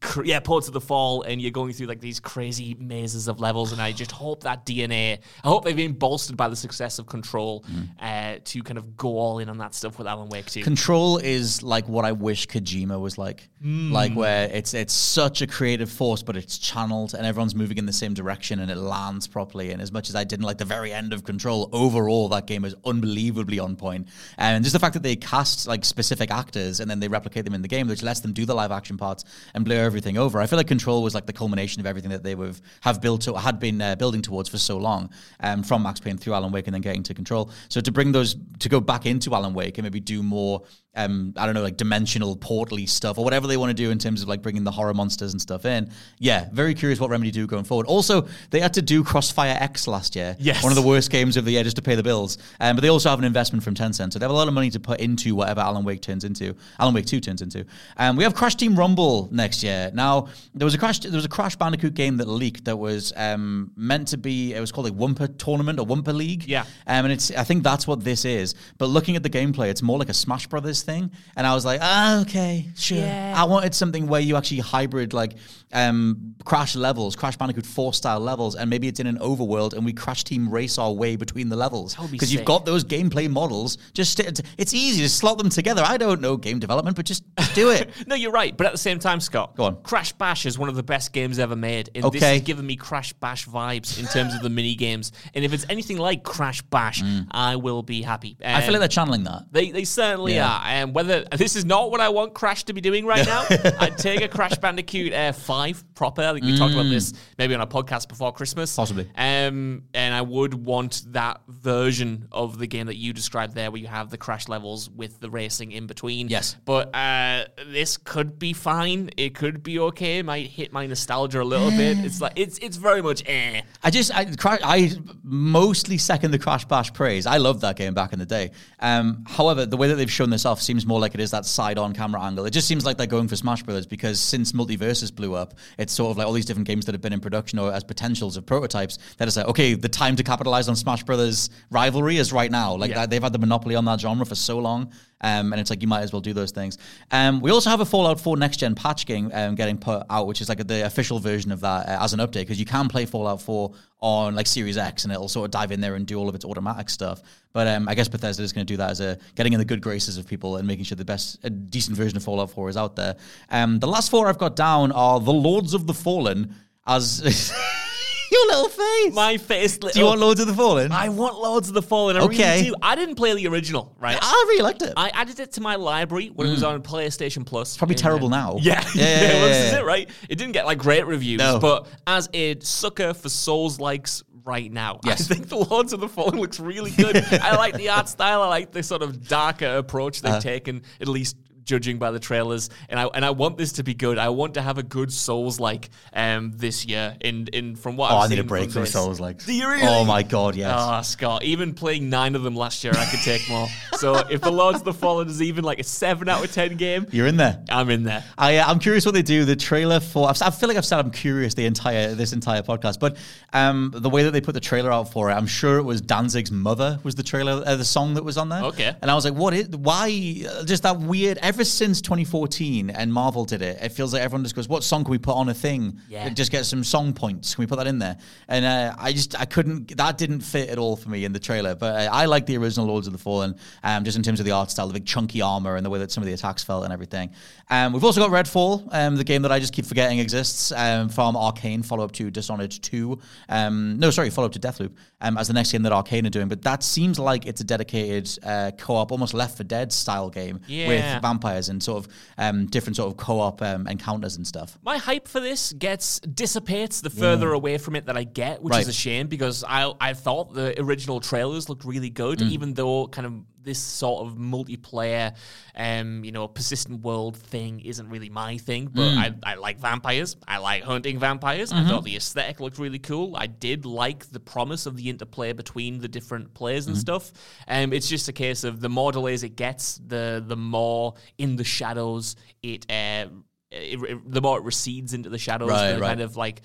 Speaker 2: Cr- yeah, Poets of the Fall, and you're going through like these crazy mazes of levels, and I just hope that DNA. I hope they've been bolstered by the success of Control
Speaker 1: Mm.
Speaker 2: uh, to kind of go all in on that stuff with Alan Wake too.
Speaker 1: Control is like what I wish Kojima was like.
Speaker 2: Hmm.
Speaker 1: Like where it's it's such a creative force, but it's channeled and everyone's moving in the same direction and it lands properly. And as much as I didn't like the very end of Control, overall that game is unbelievably on point. And just the fact that they cast like specific actors and then they replicate them in the game, which lets them do the live action parts and blur everything over. I feel like Control was like the culmination of everything that they would have built to, had been uh, building towards for so long, um, from Max Payne through Alan Wake and then getting to Control. So to bring those to go back into Alan Wake and maybe do more um, I don't know, like dimensional portally stuff or whatever they want to do in terms of like bringing the horror monsters and stuff in. Yeah, very curious what Remedy do going forward. Also, they had to do Crossfire X last year.
Speaker 2: Yes.
Speaker 1: One of the worst games of the year just to pay the bills. Um, but they also have an investment from Tencent. So they have a lot of money to put into whatever Alan Wake turns into, Alan Wake 2 turns into. Um, we have Crash Team Rumble next year. Now, there was a Crash there was a Crash Bandicoot game that leaked that was um, meant to be, it was called a Wumpa Tournament or Wumpa League.
Speaker 2: Yeah.
Speaker 1: Um, and it's I think that's what this is. But looking at the gameplay, it's more like a Smash Brothers thing. And I was like, ah, okay, sure. I wanted something where you actually hybrid like um, Crash levels, Crash Bandicoot 4 style levels, and maybe it's in an overworld and we Crash Team race our way between the levels.
Speaker 2: would be
Speaker 1: Because you've got those gameplay models. Just st- it's easy to slot them together. I don't know game development, but just, do it.
Speaker 2: No, you're right. But at the same time, Scott,
Speaker 1: Go on.
Speaker 2: Crash Bash is one of the best games ever made. And this
Speaker 1: Okay.
Speaker 2: is giving me Crash Bash vibes in terms of the mini games. And if it's anything like Crash Bash, I will be happy.
Speaker 1: Mm. I feel like
Speaker 2: Um,
Speaker 1: they're channeling that.
Speaker 2: They, they certainly
Speaker 1: Yeah.
Speaker 2: are. And whether this is not what I want Crash to be doing right now, I'd take a Crash Bandicoot uh, 5 proper. I think we talked about this maybe on a podcast before Christmas.
Speaker 1: Mm. Possibly.
Speaker 2: Um, and I would want that version of the game that you described there, where you have the crash levels with the racing in between.
Speaker 1: Yes.
Speaker 2: But uh, this could be fine. It could be okay. It Might hit my nostalgia a little bit. It's like it's it's very much eh.
Speaker 1: I just I cra- I mostly second the Crash Bash praise. I loved that game back in the day. Um, however, the way that they've shown this off seems more like it is that side-on camera angle. It just seems like they're going for Smash Brothers because since MultiVersus blew up, it's sort of like all these different games that have been in production or as potentials of prototypes. That is like okay, the time to capitalize on Smash Brothers rivalry is right now. Like
Speaker 2: Yeah.
Speaker 1: that, they've had the monopoly on that genre for so long. Um, and it's like you might as well do those things. Um, we also have a Fallout 4 next gen patch game um, getting put out, which is like the official version of that uh, as an update because you can play Fallout 4 on like Series X and it'll sort of dive in there and do all of its automatic stuff. But um, I guess Bethesda is going to do that as a getting in the good graces of people and making sure the best, a decent version of Fallout 4 is out there. Um, the last four I've got down are The Lords of the Fallen as. Your little face.
Speaker 2: My face. Lit
Speaker 1: do you want Lords of the Fallen?
Speaker 2: I want Lords of the Fallen. I
Speaker 1: Okay.
Speaker 2: really do. I didn't play the original, right?
Speaker 1: I really liked it.
Speaker 2: I added it to my library when it was on PlayStation Plus.
Speaker 1: Mm. Probably
Speaker 2: And,
Speaker 1: terrible
Speaker 2: uh,
Speaker 1: now.
Speaker 2: Yeah,
Speaker 1: Yeah, yeah,
Speaker 2: well, this is it, right? It didn't get like great reviews,
Speaker 1: No.
Speaker 2: but as a sucker for Souls likes right now,
Speaker 1: Yes.
Speaker 2: I think the Lords of the Fallen looks really good. I like the art style. I like the sort of darker approach they've taken, at least judging by the trailers. And I and I want this to be good. I want to have a good Souls like um this year. In in from what
Speaker 1: Oh,
Speaker 2: I've
Speaker 1: I need a break from
Speaker 2: this.
Speaker 1: Souls like.
Speaker 2: Do you really?
Speaker 1: Oh my god, yes.
Speaker 2: Oh, Scott, even playing nine of them last year, I could take more. so if the Lords of the Fallen is even like a seven out of ten game,
Speaker 1: You're in there.
Speaker 2: I'm in there.
Speaker 1: I, uh, I'm curious what they do. The trailer for I've, I feel like I've said I'm curious the entire this entire podcast, but um, the way that they put the trailer out for it, I'm sure it was Danzig's mother was the trailer, uh, the song that was on there.
Speaker 2: Okay.
Speaker 1: and I was like, what is why? Uh, just that weird. Ever since 2014 and Marvel did it, it feels like everyone just goes, what song can we put on a thing?
Speaker 2: Yeah.
Speaker 1: just get some song points. Can we put that in there? And uh, I just I couldn't. That didn't fit at all for me in the trailer. But uh, I like the original Lords of the Fallen, um, just in terms of the art style, the big chunky armor, and the way that some of the attacks felt and everything. Um, we've also got Redfall, um, the game that I just keep forgetting exists um, from Arkane, follow up to Dishonored 2. Um, no, sorry, follow up to Deathloop um, as the next game that Arkane are doing. But that seems like it's a dedicated uh, co op, almost Left 4 Dead style game
Speaker 2: Yeah.
Speaker 1: with vampire vampires and sort of um, different sort of co-op um, encounters and stuff.
Speaker 2: My hype for this gets dissipates the further away from it that I get, which
Speaker 1: Right.
Speaker 2: is a shame because I I thought the original trailers looked really good,
Speaker 1: Mm.
Speaker 2: even though kind of this sort of multiplayer, um, you know, persistent world thing isn't really my thing. But
Speaker 1: Mm.
Speaker 2: I, I like vampires. I like hunting vampires.
Speaker 1: Mm-hmm.
Speaker 2: I thought the aesthetic looked really cool. I did like the promise of the interplay between the different players
Speaker 1: Mm-hmm.
Speaker 2: and stuff. Um, it's just a case of the more delays it gets, the the more in the shadows it. Uh, it, it- the more it recedes into the shadows,
Speaker 1: Right,
Speaker 2: the
Speaker 1: right.
Speaker 2: kind of like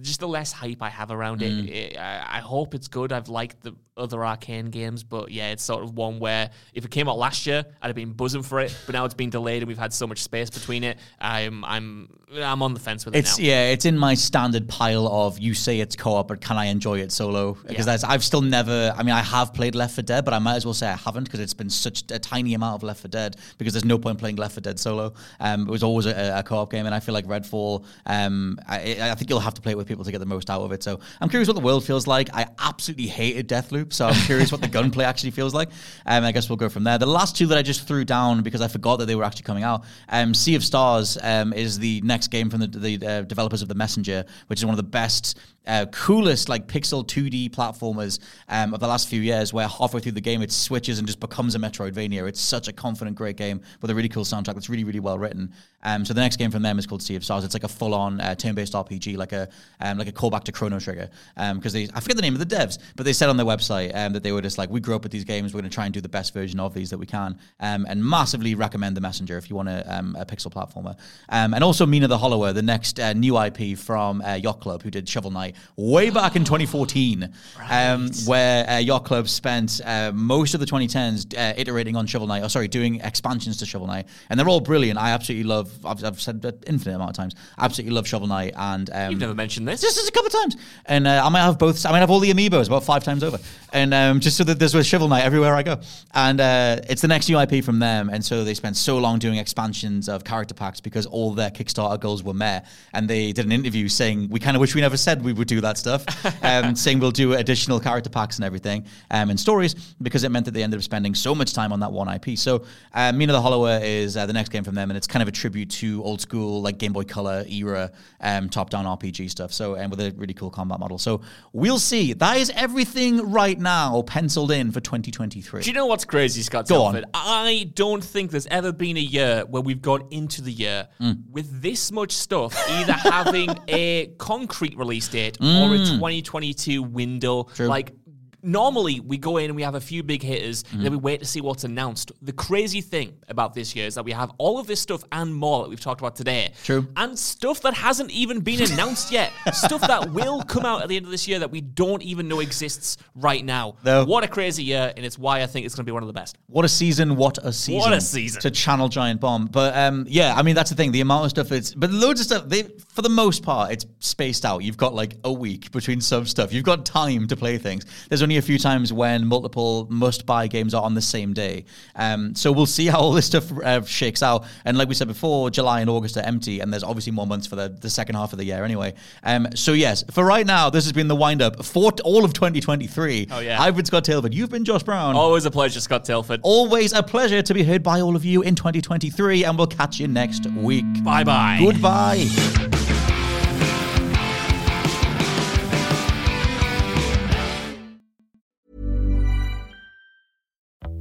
Speaker 2: just the less hype I have around it. It- I, I hope it's good. I've liked the other Arkane games, but yeah, it's sort of one where if it came out last year, I'd have been buzzing for it. But now it's been delayed and we've had so much space between it. I'm I'm I'm on the fence with it
Speaker 1: It's
Speaker 2: now.
Speaker 1: yeah, it's in my standard pile of you say it's co-op, but can I enjoy it solo? Because
Speaker 2: Yeah.
Speaker 1: that's I've still never. I mean, I have played Left 4 Dead, but I might as well say I haven't because it's been such a tiny amount of Left 4 Dead because there's no point playing Left 4 Dead solo. Um, it was always a, a co-op game, and I feel like Redfall. Um, I, I think you'll have to play it with people to get the most out of it. So I'm curious what the world feels like. I absolutely hated Deathloop, so I'm curious what the gunplay actually feels like. Um, I guess we'll go from there. The last two that I just threw down because I forgot that they were actually coming out. Um, sea of Stars um, is the next game from the, the uh, developers of The Messenger, which is one of the best, uh, coolest like pixel 2D platformers um, of the last few years. Where halfway through the game it switches and just becomes a Metroidvania. It's such a confident, great game with a really cool soundtrack that's really, really well written. Um, so the next game from them is called Sea of Stars. It's like a full-on uh, turn-based RPG, like a um, like a callback to Chrono Trigger. Because they, I forget the name of the devs, but they said on their website um, that they were just like, we grew up with these games. We're going to try and do the best version of these that we can, um, and massively recommend the Messenger if you want a, um, a pixel platformer. Um, and also Mina the Hollower, the next uh, new IP from uh, Yacht Club, who did Shovel Knight way back in 2014, um, where uh, Yacht Club spent uh, most of the 2010s uh, iterating on Shovel Knight, or sorry, doing expansions to Shovel Knight, and they're all brilliant. I absolutely love. I've, I've said that infinite amount of times. Absolutely love Shovel Knight, and um,
Speaker 2: You've never mentioned this.
Speaker 1: just, just a couple of times. And uh, I might have both. I might have all the amiibos about five times over. And um, just so that there's with Shovel Knight everywhere I go. And uh, it's the next new IP from them. And so they spent so long doing expansions of character packs because all their Kickstarter goals were met. And they did an interview saying, we kind of wish we never said we would do that stuff. um, saying we'll do additional character packs and everything um, and stories because it meant that they ended up spending so much time on that one IP. So uh, Mina the Hollower is uh, the next game from them. And it's kind of a tribute to old school, like Game Boy Color era um, top down RPG stuff. So, and with a really cool combat model. So we'll see. That is everything right now penciled in for 2023.
Speaker 2: Do you know what's crazy, Scott
Speaker 1: Go on.
Speaker 2: I don't think there's ever been a year where we've gone into the year
Speaker 1: Mm.
Speaker 2: with this much stuff either having a concrete release date or
Speaker 1: Mm.
Speaker 2: a 2022 window. Like, normally we go in and we have a few big hitters and then we wait to see what's announced. The crazy thing about this year is that we have all of this stuff and more that we've talked about today.
Speaker 1: True.
Speaker 2: And stuff that hasn't even been announced yet. stuff that will come out at the end of this year that we don't even know exists right now.
Speaker 1: No.
Speaker 2: What a crazy year, and it's why I think it's going to be one of the best.
Speaker 1: What a season! What a season!
Speaker 2: What a season.
Speaker 1: to channel Giant Bomb. But um, yeah, I mean that's the thing. The amount of stuff it's, but loads of stuff. They, for the most part, it's spaced out. You've got like a week between some stuff. You've got time to play things. There's only a few times when multiple must-buy games are on the same day. Um, so we'll see how all this stuff uh, shakes out. And like we said before, July and August are empty, and there's obviously more months for the, the second half of the year anyway. Um, so yes, for right now, this has been the wind-up for t- all of 2023.
Speaker 2: Oh, yeah.
Speaker 1: I've been Scott Tailford. You've been Josh Brown.
Speaker 2: Always a pleasure, Scott Tailford.
Speaker 1: Always a pleasure to be heard by all of you in 2023, and we'll catch you next week.
Speaker 2: Bye bye.
Speaker 1: Goodbye.